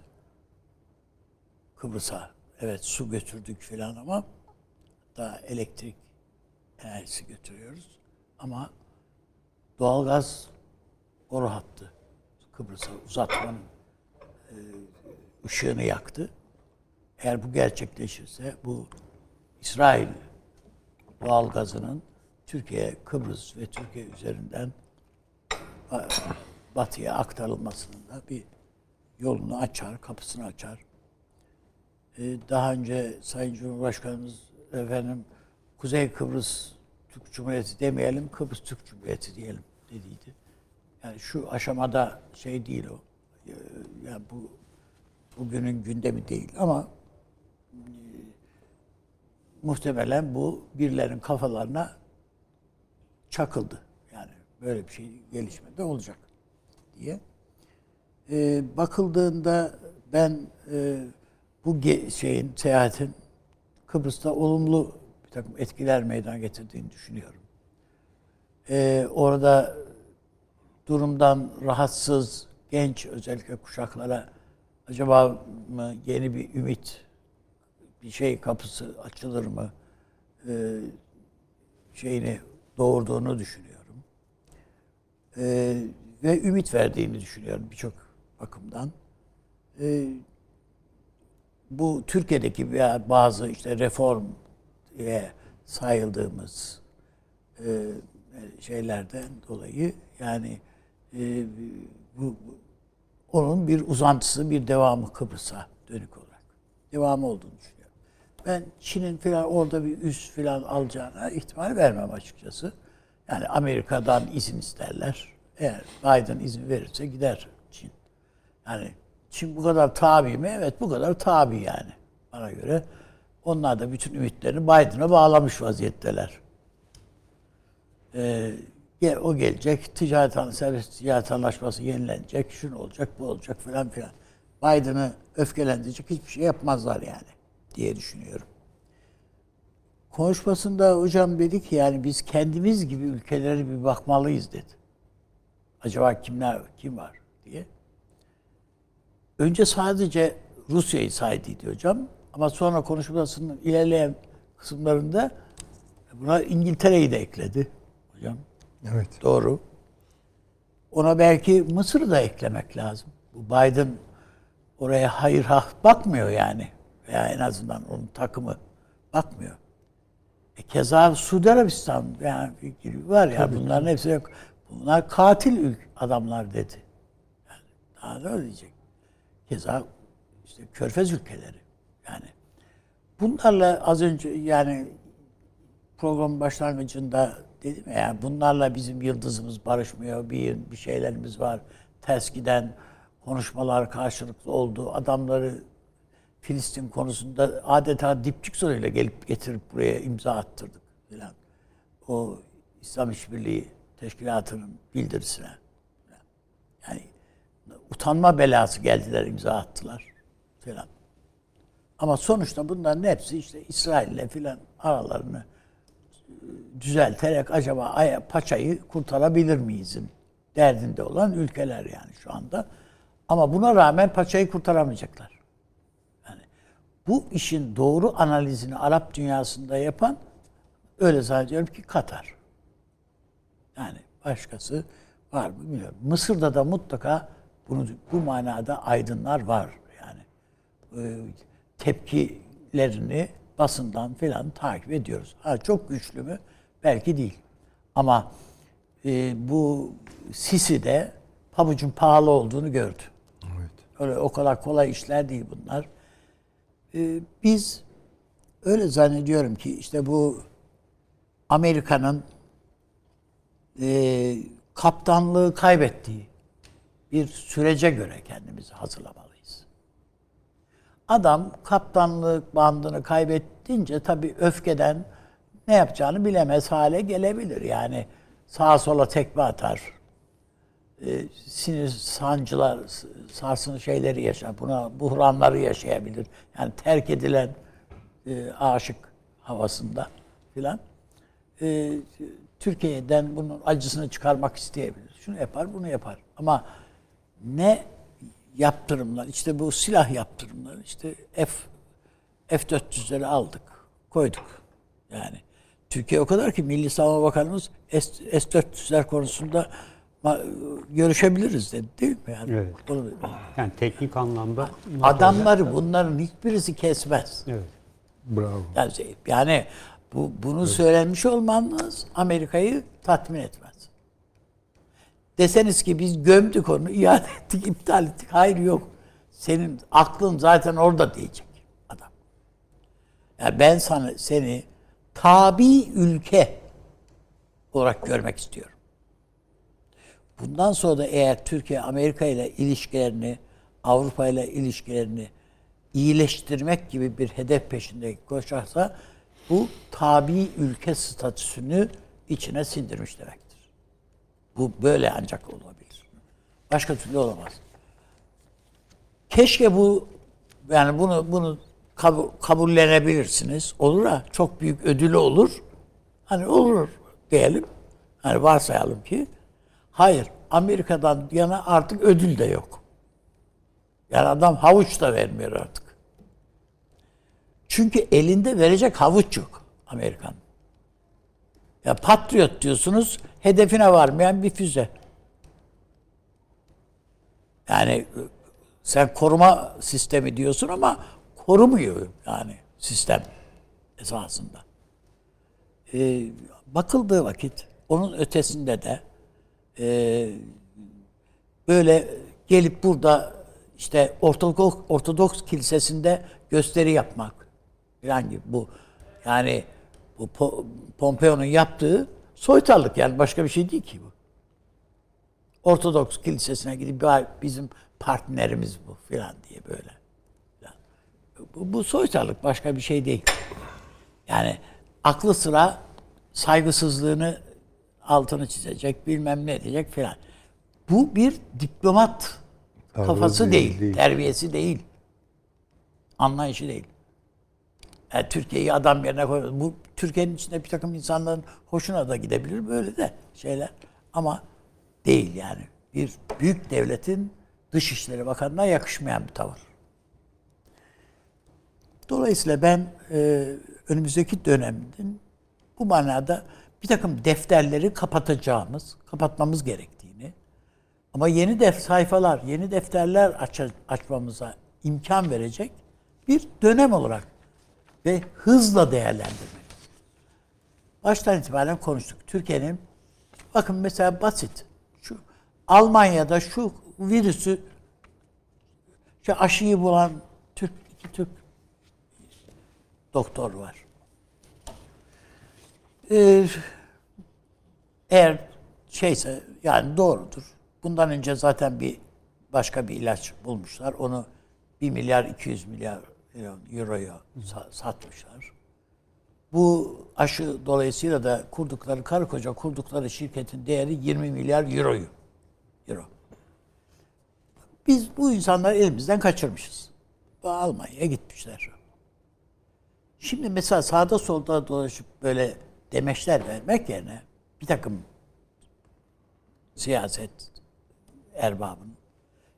Kıbrıs'a. Evet su götürdük filan ama daha elektrik enerjisi götürüyoruz. Ama doğalgaz boru hattı Kıbrıs'a uzatmanın e, ışığını yaktı. Eğer bu gerçekleşirse bu İsrail doğal gazının Türkiye, Kıbrıs ve Türkiye üzerinden e, batıya aktarılmasının da bir yolunu açar, kapısını açar. Ee, daha önce Sayın Cumhurbaşkanımız efendim Kuzey Kıbrıs Türk Cumhuriyeti demeyelim, Kıbrıs Türk Cumhuriyeti diyelim dediydi. Yani şu aşamada şey değil o. Ee, Yani bu bugünün gündemi değil ama e, muhtemelen bu birilerin kafalarına çakıldı. Yani böyle bir şey gelişmede olacak diye. Ee, bakıldığında ben e, bu şeyin seyahatin Kıbrıs'ta olumlu bir takım etkiler meydana getirdiğini düşünüyorum. Ee, orada durumdan rahatsız genç özellikle kuşaklara acaba mı yeni bir ümit bir şey kapısı açılır mı ee, şeyini doğurduğunu düşünüyorum. Ee, ve ümit verdiğini düşünüyorum birçok bakımdan. Ee, bu Türkiye'deki veya bazı işte reform diye sayıldığımız e, şeylerden dolayı yani e, bu, onun bir uzantısı, bir devamı Kıbrıs'a dönük olarak. Devamı olduğunu düşünüyorum. Ben Çin'in falan orada bir üs falan alacağına ihtimal vermem açıkçası. Yani Amerika'dan izin isterler. Eğer Biden izin verirse gider. Yani Çin bu kadar tabi mi? Evet bu kadar tabi yani bana göre. Onlar da bütün ümitlerini Biden'a bağlamış vaziyetteler. Ee, o gelecek, ticaret serbest ticaret anlaşması yenilenecek, şunu olacak, bu olacak falan filan. Biden'ı öfkelendirecek hiçbir şey yapmazlar yani diye düşünüyorum. Konuşmasında hocam dedi ki yani biz kendimiz gibi ülkelere bir bakmalıyız dedi. Acaba kimler kim var diye. Önce sadece Rusya'yı saydıydı hocam. Ama sonra konuşmasının ilerleyen kısımlarında buna İngiltere'yi de ekledi hocam. Evet. Doğru. Ona belki Mısır'ı da eklemek lazım. Bu Biden oraya hayır ha bakmıyor yani. Veya en azından onun takımı bakmıyor. E keza Suudi Arabistan yani var ya bunların hepsi yok. Bunlar katil ülk adamlar dedi. Yani daha ne diyecek? Keza işte Körfez ülkeleri. Yani bunlarla az önce yani program başlangıcında dedim ya yani bunlarla bizim yıldızımız barışmıyor. Bir, bir şeylerimiz var. Ters giden konuşmalar karşılıklı oldu. Adamları Filistin konusunda adeta dipçik soruyla gelip getirip buraya imza attırdık filan. O İslam İşbirliği Teşkilatı'nın bildirisine. Utanma belası geldiler imza attılar filan. Ama sonuçta bunların hepsi işte İsrail'le filan aralarını e, düzelterek acaba aya- paçayı kurtarabilir miyizin derdinde olan ülkeler yani şu anda. Ama buna rağmen paçayı kurtaramayacaklar. Yani bu işin doğru analizini Arap dünyasında yapan öyle zannediyorum ki Katar. Yani başkası var mı bilmiyorum. Mısır'da da mutlaka bunu bu manada aydınlar var yani. Ee, tepkilerini basından filan takip ediyoruz. Ha çok güçlü mü? Belki değil. Ama e, bu Sisi de pabucun pahalı olduğunu gördü. Evet. Öyle o kadar kolay işler değil bunlar. Ee, biz öyle zannediyorum ki işte bu Amerika'nın e, kaptanlığı kaybettiği bir sürece göre kendimizi hazırlamalıyız. Adam kaptanlık bandını kaybettince tabii öfkeden ne yapacağını bilemez hale gelebilir. Yani sağa sola tekme atar. E, sinir sancılar, sarsın şeyleri yaşar. Buna buhranları yaşayabilir. Yani terk edilen e, aşık havasında filan. E, Türkiye'den bunun acısını çıkarmak isteyebilir. Şunu yapar, bunu yapar. Ama ne yaptırımlar, işte bu silah yaptırımları, işte F F-400'leri aldık, koyduk. Yani Türkiye o kadar ki Milli Savunma Bakanımız S- S-400'ler konusunda görüşebiliriz dedi değil mi? Yani, Evet. Onu- Yani teknik anlamda adamları bunların hiçbirisi kesmez. evet. Bravo. Yani, şey- yani bu bunu söylenmiş olmanız Amerika'yı tatmin etmez. Deseniz ki biz gömdük onu, iade ettik, iptal ettik. Hayır yok. Senin aklın zaten orada diyecek adam. Yani ben sana seni tabi ülke olarak görmek istiyorum. Bundan sonra da eğer Türkiye Amerika ile ilişkilerini, Avrupa ile ilişkilerini iyileştirmek gibi bir hedef peşinde koşarsa bu tabi ülke statüsünü içine sindirmiş demektir. Bu böyle ancak olabilir. Başka türlü olamaz. Keşke bu yani bunu bunu kabul, kabullenebilirsiniz. Olur ha çok büyük ödülü olur. Hani olur diyelim. Hani varsayalım ki hayır Amerika'dan yana artık ödül de yok. Yani adam havuç da vermiyor artık. Çünkü elinde verecek havuç yok Amerikan. Ya Patriot diyorsunuz, hedefine varmayan bir füze. Yani e, sen koruma sistemi diyorsun ama korumuyor yani sistem esasında. Ee, bakıldığı vakit onun ötesinde de e, böyle gelip burada işte Ortodoks, Ortodoks kilisesinde gösteri yapmak falan gibi bu yani bu Po- Pompeo'nun yaptığı soytarlık yani başka bir şey değil ki bu. Ortodoks kilisesine gidip "Ya bizim partnerimiz bu falan diye böyle. Bu, bu soytarlık başka bir şey değil. Yani aklı sıra saygısızlığını altını çizecek, bilmem ne diyecek filan. Bu bir diplomat kafası değil, değil, değil. terbiyesi değil. Anlayışı değil. Yani Türkiye'yi adam yerine koyuyor. Bu Türkiye'nin içinde bir takım insanların hoşuna da gidebilir böyle de şeyler. Ama değil yani. Bir büyük devletin Dışişleri Bakanı'na yakışmayan bir tavır. Dolayısıyla ben e, önümüzdeki dönemin bu manada bir takım defterleri kapatacağımız, kapatmamız gerektiğini ama yeni def sayfalar, yeni defterler aç açmamıza imkan verecek bir dönem olarak ve hızla değerlendirmek. Baştan itibaren konuştuk. Türkiye'nin bakın mesela basit. Şu Almanya'da şu virüsü şu aşıyı bulan Türk iki Türk doktor var. Ee, eğer şeyse yani doğrudur. Bundan önce zaten bir başka bir ilaç bulmuşlar. Onu 1 milyar 200 milyar euroya sa- satmışlar. Bu aşı dolayısıyla da kurdukları, karı koca kurdukları şirketin değeri 20 milyar euroyu. Euro. Biz bu insanları elimizden kaçırmışız. Almanya'ya gitmişler. Şimdi mesela sağda solda dolaşıp böyle demeçler vermek yerine bir takım siyaset erbabının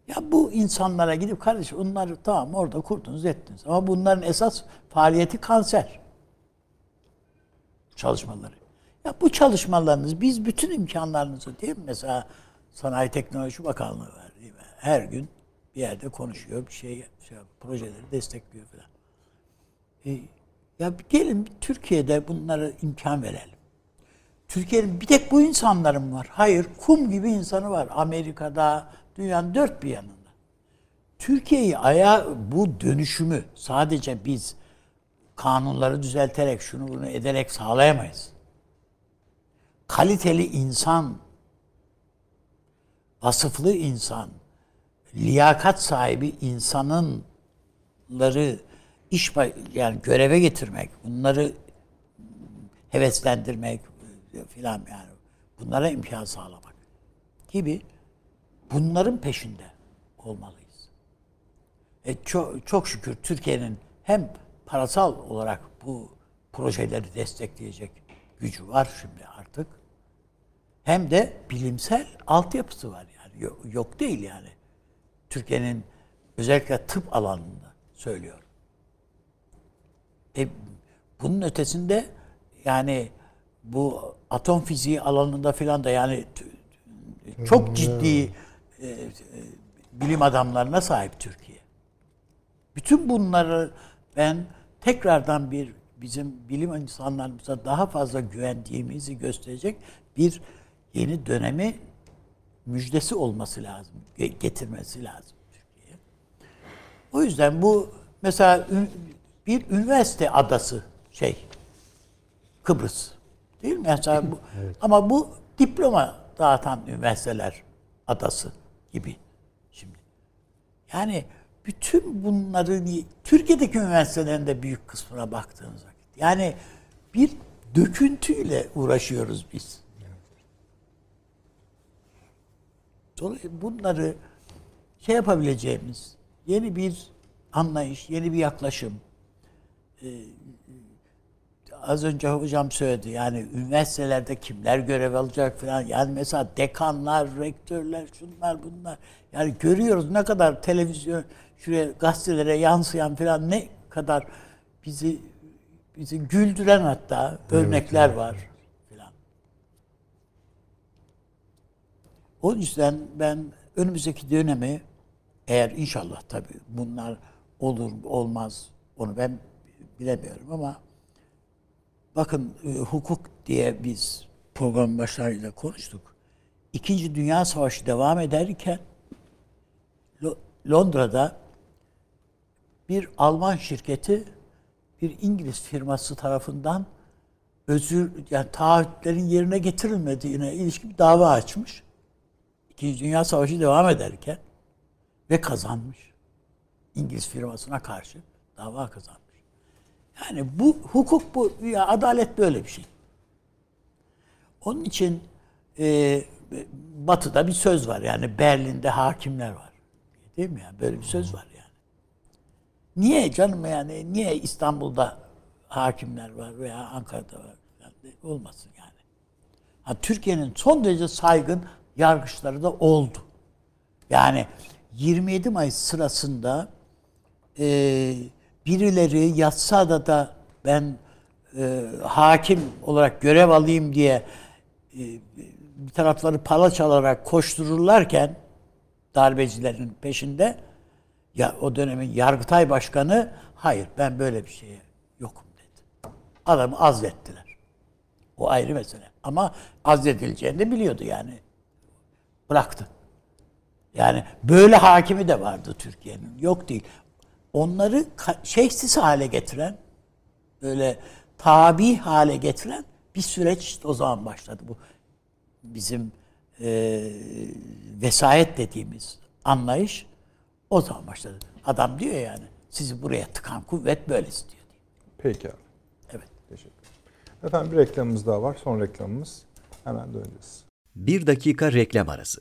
ya bu insanlara gidip kardeşim onları tamam orada kurdunuz ettiniz ama bunların esas faaliyeti kanser çalışmaları. Ya bu çalışmalarınız biz bütün imkanlarınızı değil mi? Mesela Sanayi Teknoloji Bakanlığı var değil mi? Her gün bir yerde konuşuyor, bir şey, şey projeleri destekliyor falan. E, ya gelin Türkiye'de bunlara imkan verelim. Türkiye'nin bir tek bu insanların var? Hayır, kum gibi insanı var. Amerika'da, dünyanın dört bir yanında. Türkiye'yi ayağa bu dönüşümü sadece biz kanunları düzelterek şunu bunu ederek sağlayamayız. Kaliteli insan, vasıflı insan, liyakat sahibi insanınları iş yani göreve getirmek, bunları heveslendirmek filan yani bunlara imkan sağlamak gibi bunların peşinde olmalıyız. E çok, çok şükür Türkiye'nin hem parasal olarak bu projeleri destekleyecek gücü var şimdi artık. Hem de bilimsel altyapısı var yani. Yok, yok değil yani. Türkiye'nin özellikle tıp alanında söylüyorum. E, bunun ötesinde yani bu atom fiziği alanında filan da yani Çok ciddi e, e, bilim adamlarına sahip Türkiye. Bütün bunları ben tekrardan bir bizim bilim insanlarımıza daha fazla güvendiğimizi gösterecek bir yeni dönemi müjdesi olması lazım, ge- getirmesi lazım Türkiye'ye. O yüzden bu mesela bir üniversite adası şey Kıbrıs. Değil mi? Mesela bu, Ama bu diploma dağıtan üniversiteler adası gibi şimdi. Yani bütün bunların Türkiye'deki üniversitelerin de büyük kısmına baktığınız vakit. Yani bir döküntüyle uğraşıyoruz biz. Dolayısıyla bunları şey yapabileceğimiz yeni bir anlayış, yeni bir yaklaşım. Az önce hocam söyledi yani üniversitelerde kimler görev alacak falan. Yani mesela dekanlar, rektörler, şunlar bunlar. Yani görüyoruz ne kadar televizyon, şuraya gazetelere yansıyan falan ne kadar bizi bizi güldüren hatta örnekler var filan. O yüzden ben önümüzdeki dönemi eğer inşallah tabii bunlar olur olmaz onu ben bilemiyorum ama bakın e, hukuk diye biz program başlarıyla konuştuk. İkinci Dünya Savaşı devam ederken Lo- Londra'da bir Alman şirketi bir İngiliz firması tarafından özür yani taahhütlerin yerine getirilmediğine ilişkin bir dava açmış. İkinci Dünya Savaşı devam ederken ve kazanmış. İngiliz firmasına karşı dava kazanmış. Yani bu hukuk bu ya adalet böyle bir şey. Onun için e, Batı'da bir söz var yani Berlin'de hakimler var. Değil mi ya? Böyle bir söz var yani. Niye canım yani niye İstanbul'da hakimler var veya Ankara'da var de- olmasın yani. Ha, Türkiye'nin son derece saygın yargıçları da oldu. Yani 27 Mayıs sırasında e, birileri yatsada da ben e, hakim olarak görev alayım diye e, bir tarafları pala çalarak koştururlarken darbecilerin peşinde ya o dönemin Yargıtay Başkanı hayır ben böyle bir şeye yokum dedi. Adamı azlettiler. O ayrı mesele. Ama azledileceğini de biliyordu yani. Bıraktı. Yani böyle hakimi de vardı Türkiye'nin. Yok değil. Onları şeysiz hale getiren, böyle tabi hale getiren bir süreç işte o zaman başladı. Bu bizim e, vesayet dediğimiz anlayış o zaman başladı. Adam diyor yani sizi buraya tıkan kuvvet böyle istiyor diyor. Peki abi. Evet. Teşekkür ederim. Efendim bir reklamımız daha var. Son reklamımız. Hemen döneceğiz. Bir dakika reklam arası.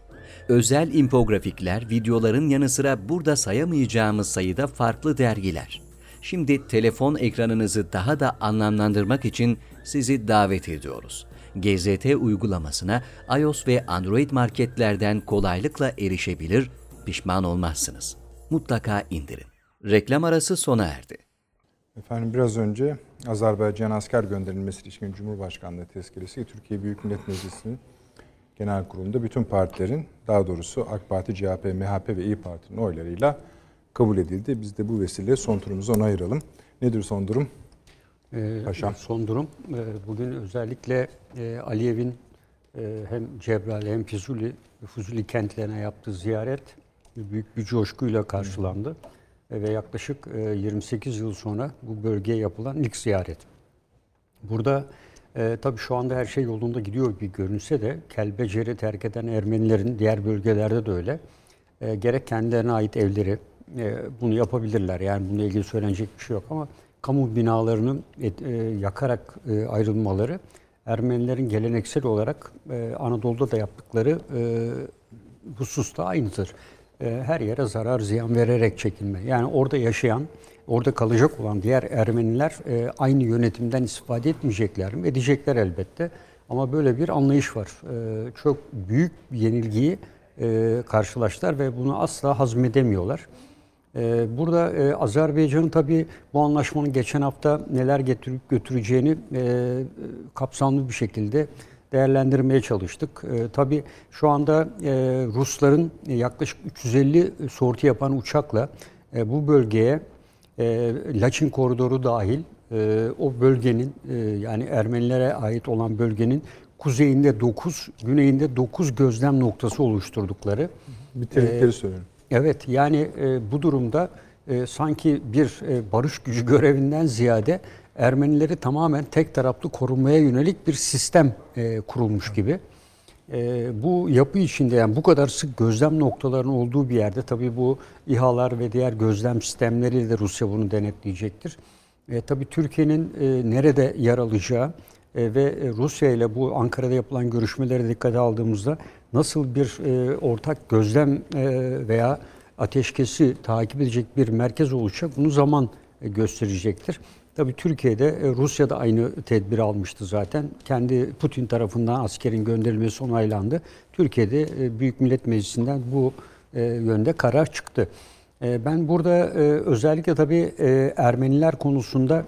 Özel infografikler, videoların yanı sıra burada sayamayacağımız sayıda farklı dergiler. Şimdi telefon ekranınızı daha da anlamlandırmak için sizi davet ediyoruz. GZT uygulamasına iOS ve Android marketlerden kolaylıkla erişebilir, pişman olmazsınız. Mutlaka indirin. Reklam arası sona erdi. Efendim biraz önce Azerbaycan asker gönderilmesi ilişkin Cumhurbaşkanlığı tezkeresi Türkiye Büyük Millet Meclisi'nin genel kurulunda bütün partilerin daha doğrusu AK Parti, CHP, MHP ve İyi Parti'nin oylarıyla kabul edildi. Biz de bu vesileyle son turumuzu ona ayıralım. Nedir son durum? Ee, Paşam. Son durum. e, Bugün özellikle e, Aliyev'in e, hem Cebrail hem Fuzuli, Fuzuli kentlerine yaptığı ziyaret büyük bir coşkuyla karşılandı. Ve yaklaşık e, 28 yıl sonra bu bölgeye yapılan ilk ziyaret. Burada e, tabii şu anda her şey yolunda gidiyor bir görünse de Kelbecer'i terk eden Ermenilerin diğer bölgelerde de öyle. E, gerek kendilerine ait evleri e, bunu yapabilirler. Yani bununla ilgili söylenecek bir şey yok ama kamu binalarının et- e, yakarak e, ayrılmaları Ermenilerin geleneksel olarak e, Anadolu'da da yaptıkları e, hususta aynıdır. E, her yere zarar ziyan vererek çekilme. Yani orada yaşayan, orada kalacak olan diğer Ermeniler e, aynı yönetimden istifade etmeyecekler mi? Edecekler elbette. Ama böyle bir anlayış var. E, çok büyük bir yenilgiyi e, karşılaştılar ve bunu asla hazmedemiyorlar. Ee, Burada Azerbaycan'ın tabii bu anlaşmanın geçen hafta neler getirip götüreceğini kapsamlı bir şekilde değerlendirmeye çalıştık. E, Tabii şu anda e, Rusların yaklaşık 350 sorti yapan uçakla e, bu bölgeye e, Laçin koridoru dahil e, o bölgenin e, yani Ermenilere ait olan bölgenin kuzeyinde 9, güneyinde 9 gözlem noktası oluşturdukları Bitirdikleri söylüyorum. Evet yani e, bu durumda e, sanki bir e, barış gücü görevinden ziyade Ermenileri tamamen tek taraflı korunmaya yönelik bir sistem e, kurulmuş gibi. E, bu yapı içinde yani bu kadar sık gözlem noktalarının olduğu bir yerde tabii bu İHA'lar ve diğer gözlem sistemleriyle de Rusya bunu denetleyecektir. E, tabii Türkiye'nin e, nerede yer alacağı e, ve e, Rusya ile bu Ankara'da yapılan görüşmelere dikkate aldığımızda nasıl bir e, ortak gözlem e, veya ateşkesi takip edecek bir merkez olacak bunu zaman e, gösterecektir. Tabii Türkiye'de e, Rusya da aynı tedbir almıştı zaten. Kendi Putin tarafından askerin gönderilmesi onaylandı. Türkiye'de e, Büyük Millet Meclisi'nden bu e, yönde karar çıktı. Ben burada özellikle tabii Ermeniler konusunda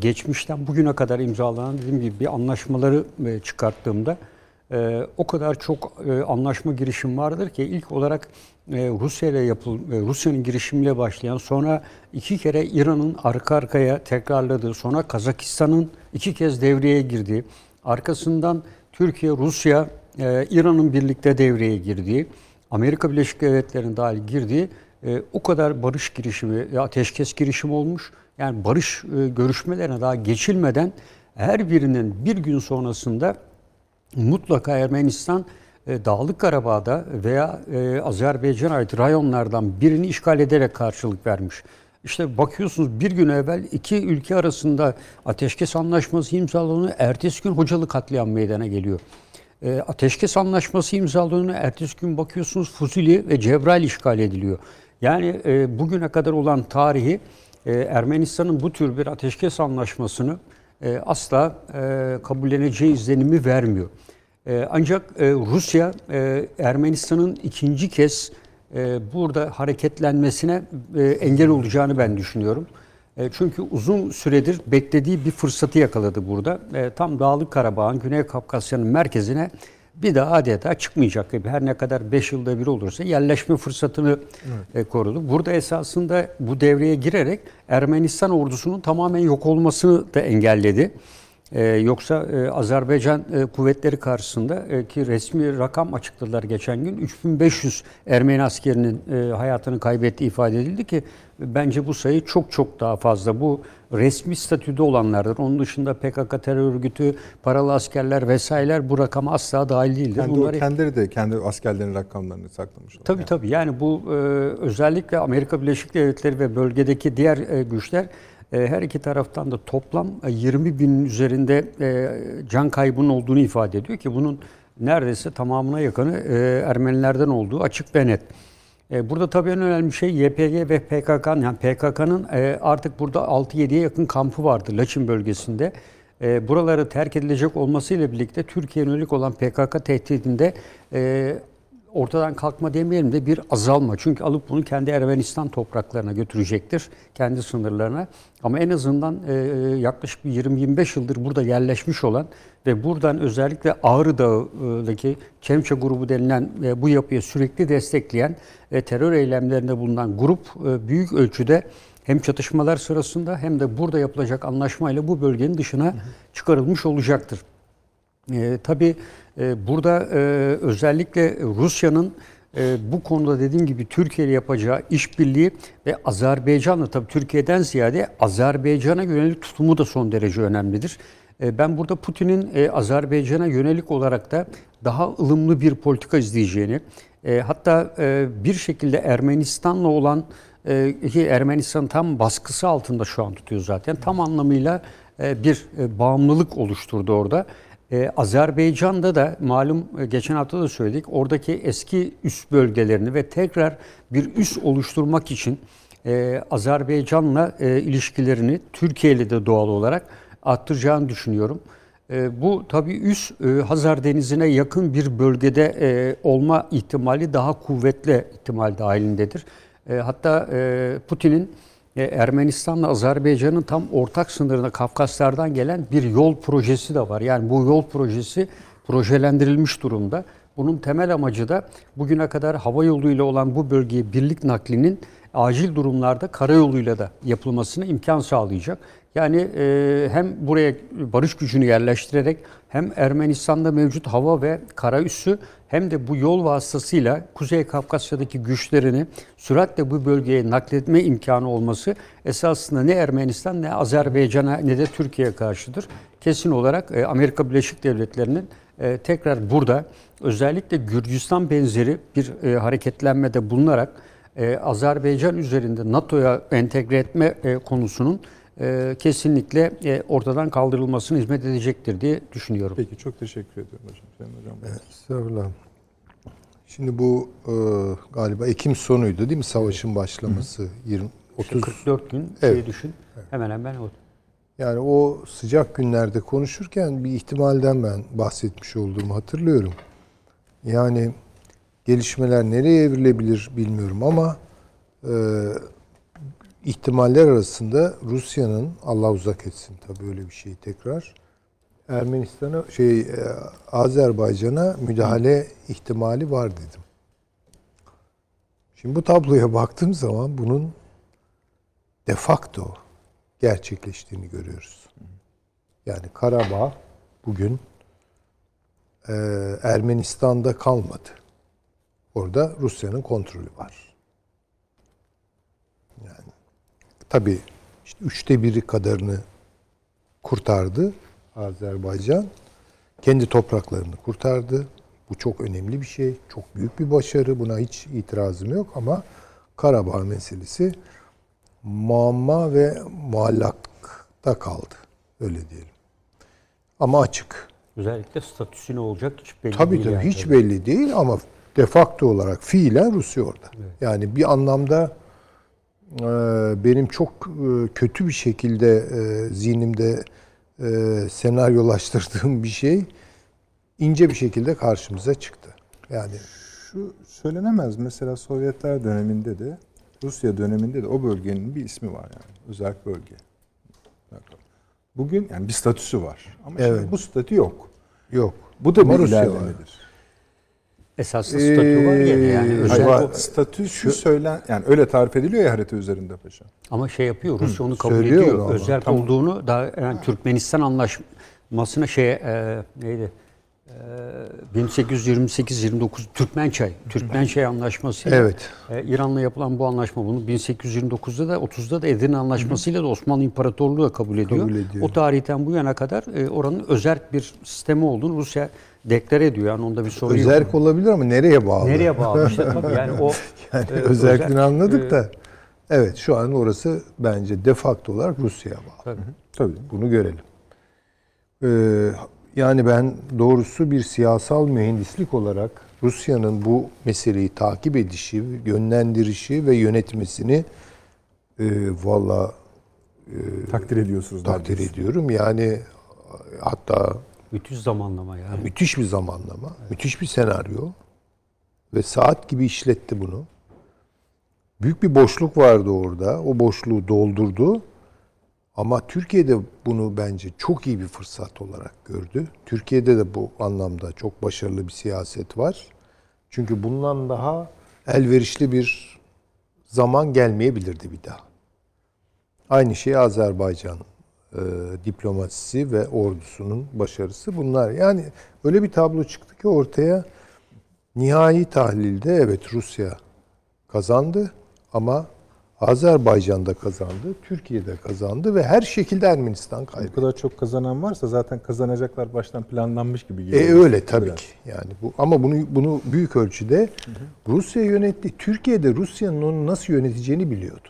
geçmişten bugüne kadar imzalanan dediğim gibi bir anlaşmaları çıkarttığımda e, o kadar çok e, anlaşma girişim vardır ki ilk olarak e, Rusya ile yapıl e, Rusya'nın girişimiyle başlayan sonra iki kere İran'ın arka arkaya tekrarladığı sonra Kazakistan'ın iki kez devreye girdiği arkasından Türkiye, Rusya, e, İran'ın birlikte devreye girdiği Amerika Birleşik Devletleri'nin dahil girdiği e, o kadar barış girişimi, ya ateşkes girişimi olmuş. Yani barış e, görüşmelerine daha geçilmeden her birinin bir gün sonrasında mutlaka Ermenistan e, Dağlık Karabağ'da veya e, Azerbaycan'a ait rayonlardan birini işgal ederek karşılık vermiş. İşte bakıyorsunuz bir gün evvel iki ülke arasında ateşkes anlaşması imzalanıyor. Ertesi gün Hocalı katliam meydana geliyor. E, ateşkes anlaşması imzalanıyor. Ertesi gün bakıyorsunuz Fuzuli ve Cebrail işgal ediliyor. Yani e, bugüne kadar olan tarihi e, Ermenistan'ın bu tür bir ateşkes anlaşmasını e, asla e, kabulleneceği izlenimi vermiyor. E, ancak e, Rusya Ermenistan'ın ikinci kez burada hareketlenmesine engel olacağını ben düşünüyorum. Çünkü uzun süredir beklediği bir fırsatı yakaladı burada. Tam Dağlık Karabağ'ın, Güney Kafkasya'nın merkezine bir daha adeta çıkmayacak gibi. Her ne kadar 5 yılda bir olursa yerleşme fırsatını e, korudu. Burada esasında bu devreye girerek Ermenistan ordusunun tamamen yok olmasını da engelledi. Ee, yoksa e, Azerbaycan e, kuvvetleri karşısında e, ki resmi rakam açıkladılar geçen gün 3500 Ermeni askerinin e, hayatını kaybettiği ifade edildi ki bence bu sayı çok çok daha fazla. Bu resmi statüde olanlardır. Onun dışında PKK terör örgütü, paralı askerler vesaireler bu rakama asla dahil değildir. Kendi, Bunları- kendileri de kendi askerlerinin rakamlarını saklamış. Tabii tabii yani bu e, özellikle Amerika Birleşik Devletleri ve bölgedeki diğer e, güçler her iki taraftan da toplam e, 20 binin üzerinde e, can kaybının olduğunu ifade ediyor ki bunun neredeyse tamamına yakını e, Ermenilerden olduğu açık ve net. E, Burada tabii en önemli şey YPG ve PKK'nın yani PKK'nın e, artık burada 6-7'ye yakın kampı vardı Laçin bölgesinde. E, Buraları terk edilecek olmasıyla birlikte Türkiye'ye yönelik olan PKK tehdidinde e, ortadan kalkma demeyelim de bir azalma. Çünkü alıp bunu kendi Ermenistan topraklarına götürecektir, kendi sınırlarına. Ama en azından e, yaklaşık bir 20-25 yıldır burada yerleşmiş olan ve buradan özellikle Ağrı Dağı'daki Çemçe grubu denilen e, bu yapıya sürekli destekleyen e, terör eylemlerinde bulunan grup e, büyük ölçüde hem çatışmalar sırasında hem de burada yapılacak anlaşmayla bu bölgenin dışına çıkarılmış olacaktır. E, tabii e, burada e, özellikle Rusya'nın e, bu konuda dediğim gibi Türkiye ile yapacağı işbirliği ve Azerbaycan'la tabii Türkiye'den ziyade Azerbaycan'a yönelik tutumu da son derece önemlidir. E, ben burada Putin'in Azerbaycan'a yönelik olarak da daha ılımlı bir politika izleyeceğini, hatta bir şekilde Ermenistan'la olan ki Ermenistan tam baskısı altında şu an tutuyor zaten. Tam anlamıyla bir bağımlılık oluşturdu orada. Ee, Azerbaycan'da da malum e, geçen hafta da söyledik oradaki eski üs bölgelerini ve tekrar bir üs oluşturmak için e, Azerbaycan'la e, ilişkilerini Türkiye ile de doğal olarak arttıracağını düşünüyorum. E, bu tabii üs e, Hazar Denizi'ne yakın bir bölgede e, olma ihtimali daha kuvvetli ihtimal dahilindedir. E, hatta e, Putin'in Ermenistan'la Azerbaycan'ın tam ortak sınırına Kafkaslardan gelen bir yol projesi de var. Yani bu yol projesi projelendirilmiş durumda. Bunun temel amacı da bugüne kadar hava yoluyla olan bu bölgeye birlik naklinin acil durumlarda karayoluyla da yapılmasına imkan sağlayacak. Yani e, hem buraya barış gücünü yerleştirerek hem Ermenistan'da mevcut hava ve kara üssü hem de bu yol vasıtasıyla Kuzey Kafkasya'daki güçlerini süratle bu bölgeye nakletme imkanı olması esasında ne Ermenistan ne Azerbaycan'a ne de Türkiye'ye karşıdır. Kesin olarak e, Amerika Birleşik Devletleri'nin e, tekrar burada özellikle Gürcistan benzeri bir e, hareketlenmede bulunarak e, Azerbaycan üzerinde NATO'ya entegre etme e, konusunun e, kesinlikle e, ortadan kaldırılmasına hizmet edecektir diye düşünüyorum. Peki çok teşekkür ediyorum hocam. Sayın hocam. Estağfurullah. Şimdi bu e, galiba Ekim sonuydu değil mi savaşın başlaması? 20 30 44 gün Evet. şey düşün. Hemen hemen o. Yani o sıcak günlerde konuşurken bir ihtimalden ben bahsetmiş olduğumu hatırlıyorum. Yani gelişmeler nereye evrilebilir bilmiyorum ama e, ihtimaller arasında Rusya'nın Allah uzak etsin tabii öyle bir şeyi tekrar Ermenistan'a şey e, Azerbaycan'a müdahale ihtimali var dedim. Şimdi bu tabloya baktığım zaman bunun de facto gerçekleştiğini görüyoruz. Yani Karabağ bugün e, Ermenistan'da kalmadı. Orada Rusya'nın kontrolü var. Yani tabii işte üçte biri kadarını kurtardı Azerbaycan. Kendi topraklarını kurtardı. Bu çok önemli bir şey. Çok büyük bir başarı. Buna hiç itirazım yok ama Karabağ meselesi muamma ve muallakta kaldı. Öyle diyelim. Ama açık. Özellikle statüsü ne olacak hiç belli Tabii değil. tabii yani. hiç belli değil ama de facto olarak fiilen Rusya orada. Yani bir anlamda benim çok e, kötü bir şekilde e, zihnimde e, senaryolaştırdığım bir şey ince bir şekilde karşımıza çıktı. Yani Şu söylenemez. Mesela Sovyetler döneminde de Rusya döneminde de o bölgenin bir ismi var yani. Özel bölge. Bugün yani bir statüsü var. Ama Evet. bu statü yok. yok. Bu da Ama bir ilerlemedir. Esaslı statü var ya yani özel Hayır, o statüsü söylen yani öyle tarif ediliyor ya harita üzerinde paşa. ama şey yapıyor Rusya onu kabul söylüyor ediyor. ama, özel tamam. olduğunu da yani Türkmenistan anlaşmasına şey e, neydi? E, 1828-29 Türkmençay, Türkmençay anlaşması. Evet. E, İran'la yapılan bu anlaşma bunu 1829'da da 30'da da Edirne Anlaşması'yla da Osmanlı İmparatorluğu da kabul ediyor. Kabul ediyor. O tarihten bu yana kadar e, oranın özel bir sistemi olduğunu Rusya deklare ediyor. Yani onda bir sorun yok. Özerk olabilir ama nereye bağlı? Nereye bağlı işte tabii yani o Yani e, özelliğini özel- anladık e, da. Evet şu an orası bence de facto olarak Rusya'ya bağlı. Tabii. Tabii. Bunu görelim. Ee, yani ben doğrusu bir siyasal mühendislik olarak Rusya'nın bu meseleyi takip edişi, yönlendirişi ve yönetmesini e, valla Takdir ediyorsunuz. takdir doğrusu. ediyorum. Yani hatta Müthiş zamanlama yani. müthiş bir zamanlama, müthiş bir senaryo ve saat gibi işletti bunu. Büyük bir boşluk vardı orada. O boşluğu doldurdu. Ama Türkiye'de bunu bence çok iyi bir fırsat olarak gördü. Türkiye'de de bu anlamda çok başarılı bir siyaset var. Çünkü bundan daha elverişli bir zaman gelmeyebilirdi bir daha. Aynı şey Azerbaycan e, diplomasisi ve ordusunun başarısı bunlar. Yani öyle bir tablo çıktı ki ortaya nihai tahlilde evet Rusya kazandı ama Azerbaycan'da kazandı, Türkiye'de kazandı ve her şekilde Ermenistan Bu kaybetti. kadar çok kazanan varsa zaten kazanacaklar baştan planlanmış gibi geliyor. E öyle tabii Biraz. ki. Yani bu ama bunu bunu büyük ölçüde Rusya yönetti. Türkiye'de Rusya'nın onu nasıl yöneteceğini biliyordu.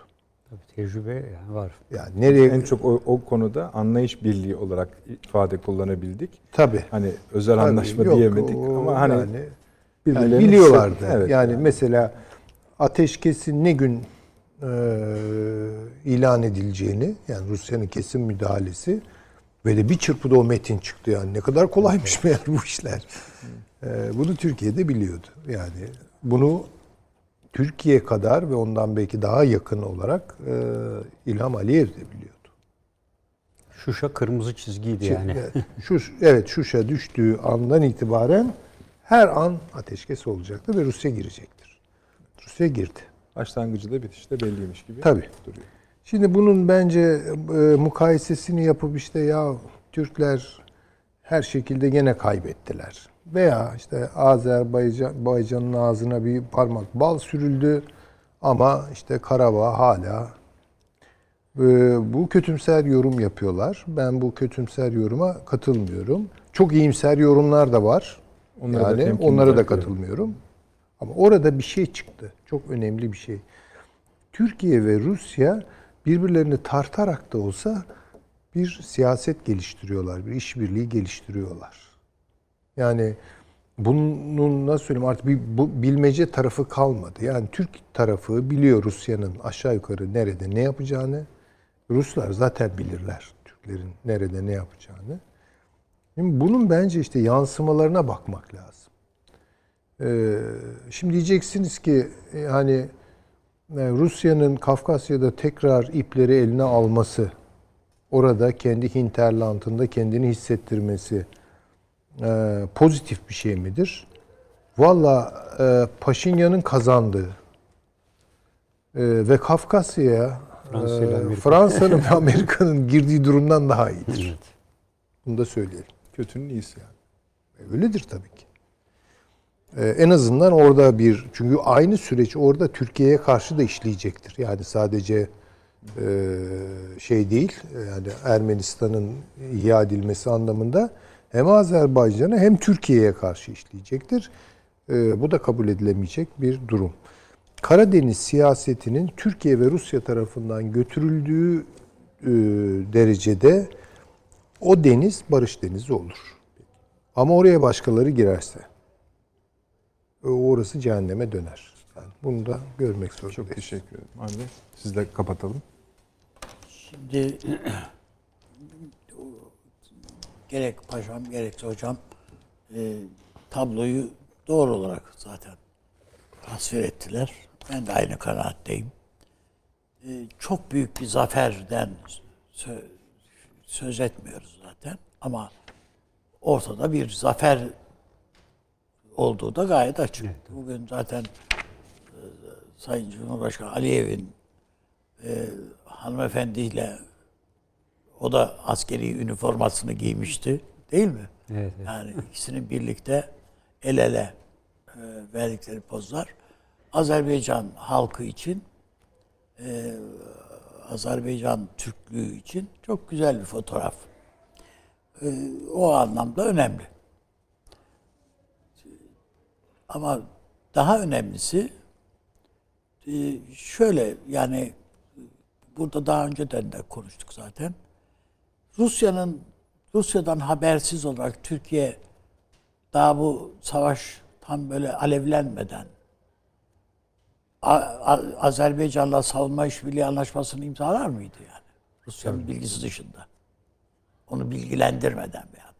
Tabii tecrübe yani var. Yani nereye En çok o, o konuda anlayış birliği olarak ifade kullanabildik. tabii Hani özel Tabii, anlaşma yok, diyemedik o- ama hani yani, yani biliyorlardı. Evet. yani mesela ateşkesin ne gün e, ilan edileceğini yani Rusya'nın kesin müdahalesi ve de bir çırpıda o metin çıktı yani ne kadar kolaymış meğer bu işler. E, bunu Türkiye'de biliyordu. Yani bunu Türkiye kadar ve ondan belki daha yakın olarak e, İlham Aliyev de biliyordu. Şuşa kırmızı çizgiydi yani. Evet, şu evet Şuşa düştüğü andan itibaren her an ateşkes olacaktı ve Rusya girecektir. Rusya girdi. Başlangıcı da bitişi de belliymiş gibi Tabii. duruyor. Şimdi bunun bence e, mukayesesini yapıp işte ya Türkler her şekilde gene kaybettiler. Veya işte Azerbaycan'ın ağzına bir parmak bal sürüldü ama işte Karabağ hala e, bu kötümser yorum yapıyorlar. Ben bu kötümser yoruma katılmıyorum. Çok iyimser yorumlar da var. Onlara da yani temkinli onlara da katılmıyorum. Ama orada bir şey çıktı. Çok önemli bir şey. Türkiye ve Rusya birbirlerini tartarak da olsa bir siyaset geliştiriyorlar, bir işbirliği geliştiriyorlar. Yani bunun nasıl söyleyeyim artık bir bu bilmece tarafı kalmadı. Yani Türk tarafı biliyor Rusya'nın aşağı yukarı nerede ne yapacağını. Ruslar zaten bilirler Türklerin nerede ne yapacağını. Şimdi bunun bence işte yansımalarına bakmak lazım. Ee, şimdi diyeceksiniz ki e, hani e, Rusya'nın Kafkasya'da tekrar ipleri eline alması, orada kendi hinterlandında kendini hissettirmesi e, pozitif bir şey midir? Valla Paşinyan'ın kazandığı ve Kafkasya'ya. Fransa'nın ve Amerika'nın girdiği durumdan daha iyidir. Evet. Bunu da söyleyelim. Kötünün iyisi yani. Öyledir tabii ki. Ee, en azından orada bir çünkü aynı süreç orada Türkiye'ye karşı da işleyecektir. Yani sadece e, şey değil yani Ermenistan'ın ihya edilmesi anlamında hem Azerbaycan'a hem Türkiye'ye karşı işleyecektir. E, bu da kabul edilemeyecek bir durum. Karadeniz siyasetinin Türkiye ve Rusya tarafından götürüldüğü e, derecede o deniz barış denizi olur. Ama oraya başkaları girerse orası cehenneme döner. Yani bunu da görmek Çok zorundayız. teşekkür ederim. Abi siz de kapatalım. Şimdi gerek paşam gerekse hocam e, tabloyu doğru olarak zaten tasvir ettiler. Ben de aynı kanaatteyim. E, çok büyük bir zaferden sö- söz etmiyoruz zaten ama ortada bir zafer olduğu da gayet açık. Bugün zaten e, Sayın Cumhurbaşkanı Aliyev'in e, hanımefendiyle o da askeri üniformasını giymişti. Değil mi? Evet, evet. Yani ikisinin birlikte el ele e, verdikleri pozlar Azerbaycan halkı için e, Azerbaycan Türklüğü için çok güzel bir fotoğraf. E, o anlamda önemli. Ama daha önemlisi e, şöyle yani burada daha önceden de konuştuk zaten. Rusya'nın Rusya'dan habersiz olarak Türkiye daha bu savaş tam böyle alevlenmeden Azerbaycan'la savunma işbirliği anlaşmasını imzalar mıydı yani? Rusya'nın bilgisi dışında. Onu bilgilendirmeden veyahut.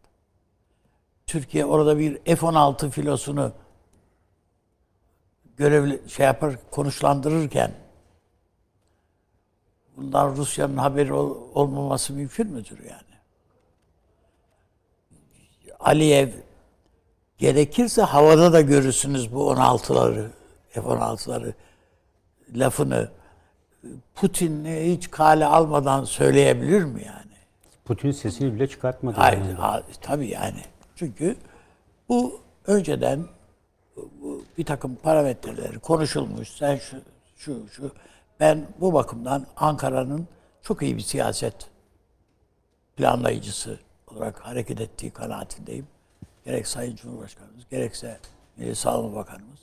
Türkiye orada bir F-16 filosunu görevli şey yapar konuşlandırırken bundan Rusya'nın haberi ol- olmaması mümkün müdür yani? Aliyev gerekirse havada da görürsünüz bu 16'ları, F-16'ları lafını Putin'i hiç kale almadan söyleyebilir mi yani? Putin sesini bile çıkartmadı. Hayır, yani. tabii yani. Çünkü bu önceden bir takım parametreleri konuşulmuş. Sen şu, şu, şu. Ben bu bakımdan Ankara'nın çok iyi bir siyaset planlayıcısı olarak hareket ettiği kanaatindeyim. Gerek Sayın Cumhurbaşkanımız, gerekse Milli Savunma Bakanımız.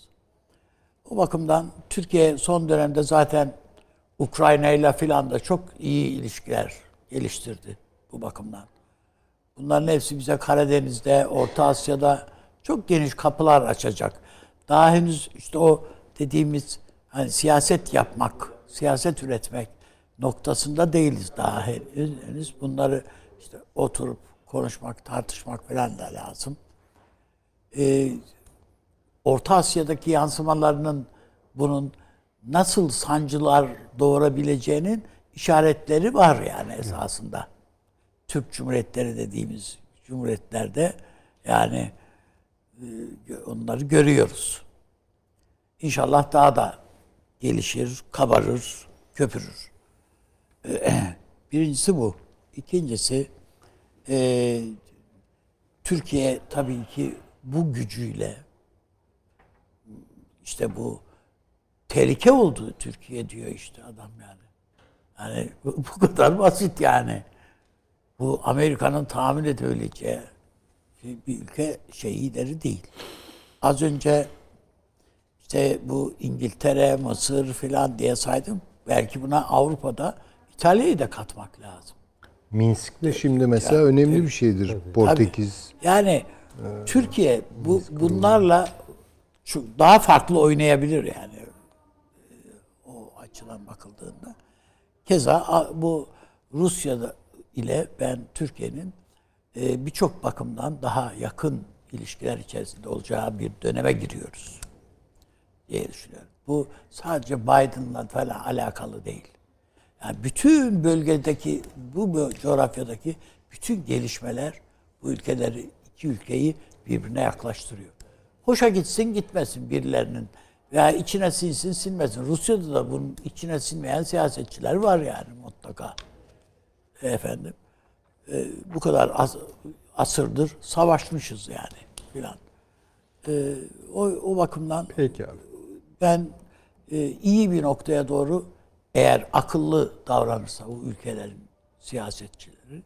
O bakımdan Türkiye son dönemde zaten Ukrayna ile filan da çok iyi ilişkiler geliştirdi bu bakımdan. Bunların hepsi bize Karadeniz'de, Orta Asya'da çok geniş kapılar açacak. Daha henüz işte o dediğimiz hani siyaset yapmak, siyaset üretmek noktasında değiliz daha henüz. Bunları işte oturup konuşmak, tartışmak falan da lazım. Ee, Orta Asya'daki yansımalarının bunun nasıl sancılar doğurabileceğinin işaretleri var yani esasında. Türk Cumhuriyetleri dediğimiz cumhuriyetlerde yani onları görüyoruz. İnşallah daha da gelişir, kabarır, köpürür. Birincisi bu. İkincisi e, Türkiye tabii ki bu gücüyle işte bu tehlike oldu Türkiye diyor işte adam yani. Yani bu, bu kadar basit yani. Bu Amerika'nın tahmin edebileceği bir ülke şeyleri değil. Az önce işte bu İngiltere, Mısır filan diye saydım. Belki buna Avrupa'da İtalya'yı da katmak lazım. Minsk'te şimdi mesela önemli bir şeydir. Portekiz. Yani Türkiye bu bunlarla şu daha farklı oynayabilir yani Ee, o açıdan bakıldığında. Keza bu Rusya'da ile ben Türkiye'nin e, birçok bakımdan daha yakın ilişkiler içerisinde olacağı bir döneme giriyoruz diye düşünüyorum. Bu sadece Biden'la falan alakalı değil. Yani bütün bölgedeki, bu coğrafyadaki bütün gelişmeler bu ülkeleri, iki ülkeyi birbirine yaklaştırıyor. Hoşa gitsin gitmesin birilerinin veya içine sinsin sinmesin. Rusya'da da bunun içine sinmeyen siyasetçiler var yani mutlaka. Efendim. E, bu kadar as- asırdır savaşmışız yani filan. E, o, o bakımdan Peki abi. ben e, iyi bir noktaya doğru eğer akıllı davranırsa bu ülkelerin siyasetçileri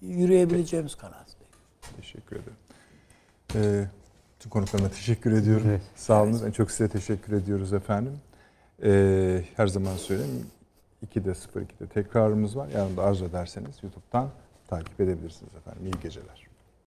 yürüyebileceğimiz kanaatindeyim. Teşekkür ederim. Ee, tüm konuklarıma teşekkür ediyorum. Evet. Sağ olun. En çok size teşekkür ediyoruz efendim. Ee, her zaman söyleyeyim. 2'de 02'de tekrarımız var. Yarın da arzu ederseniz YouTube'dan takip edebilirsiniz efendim. İyi geceler.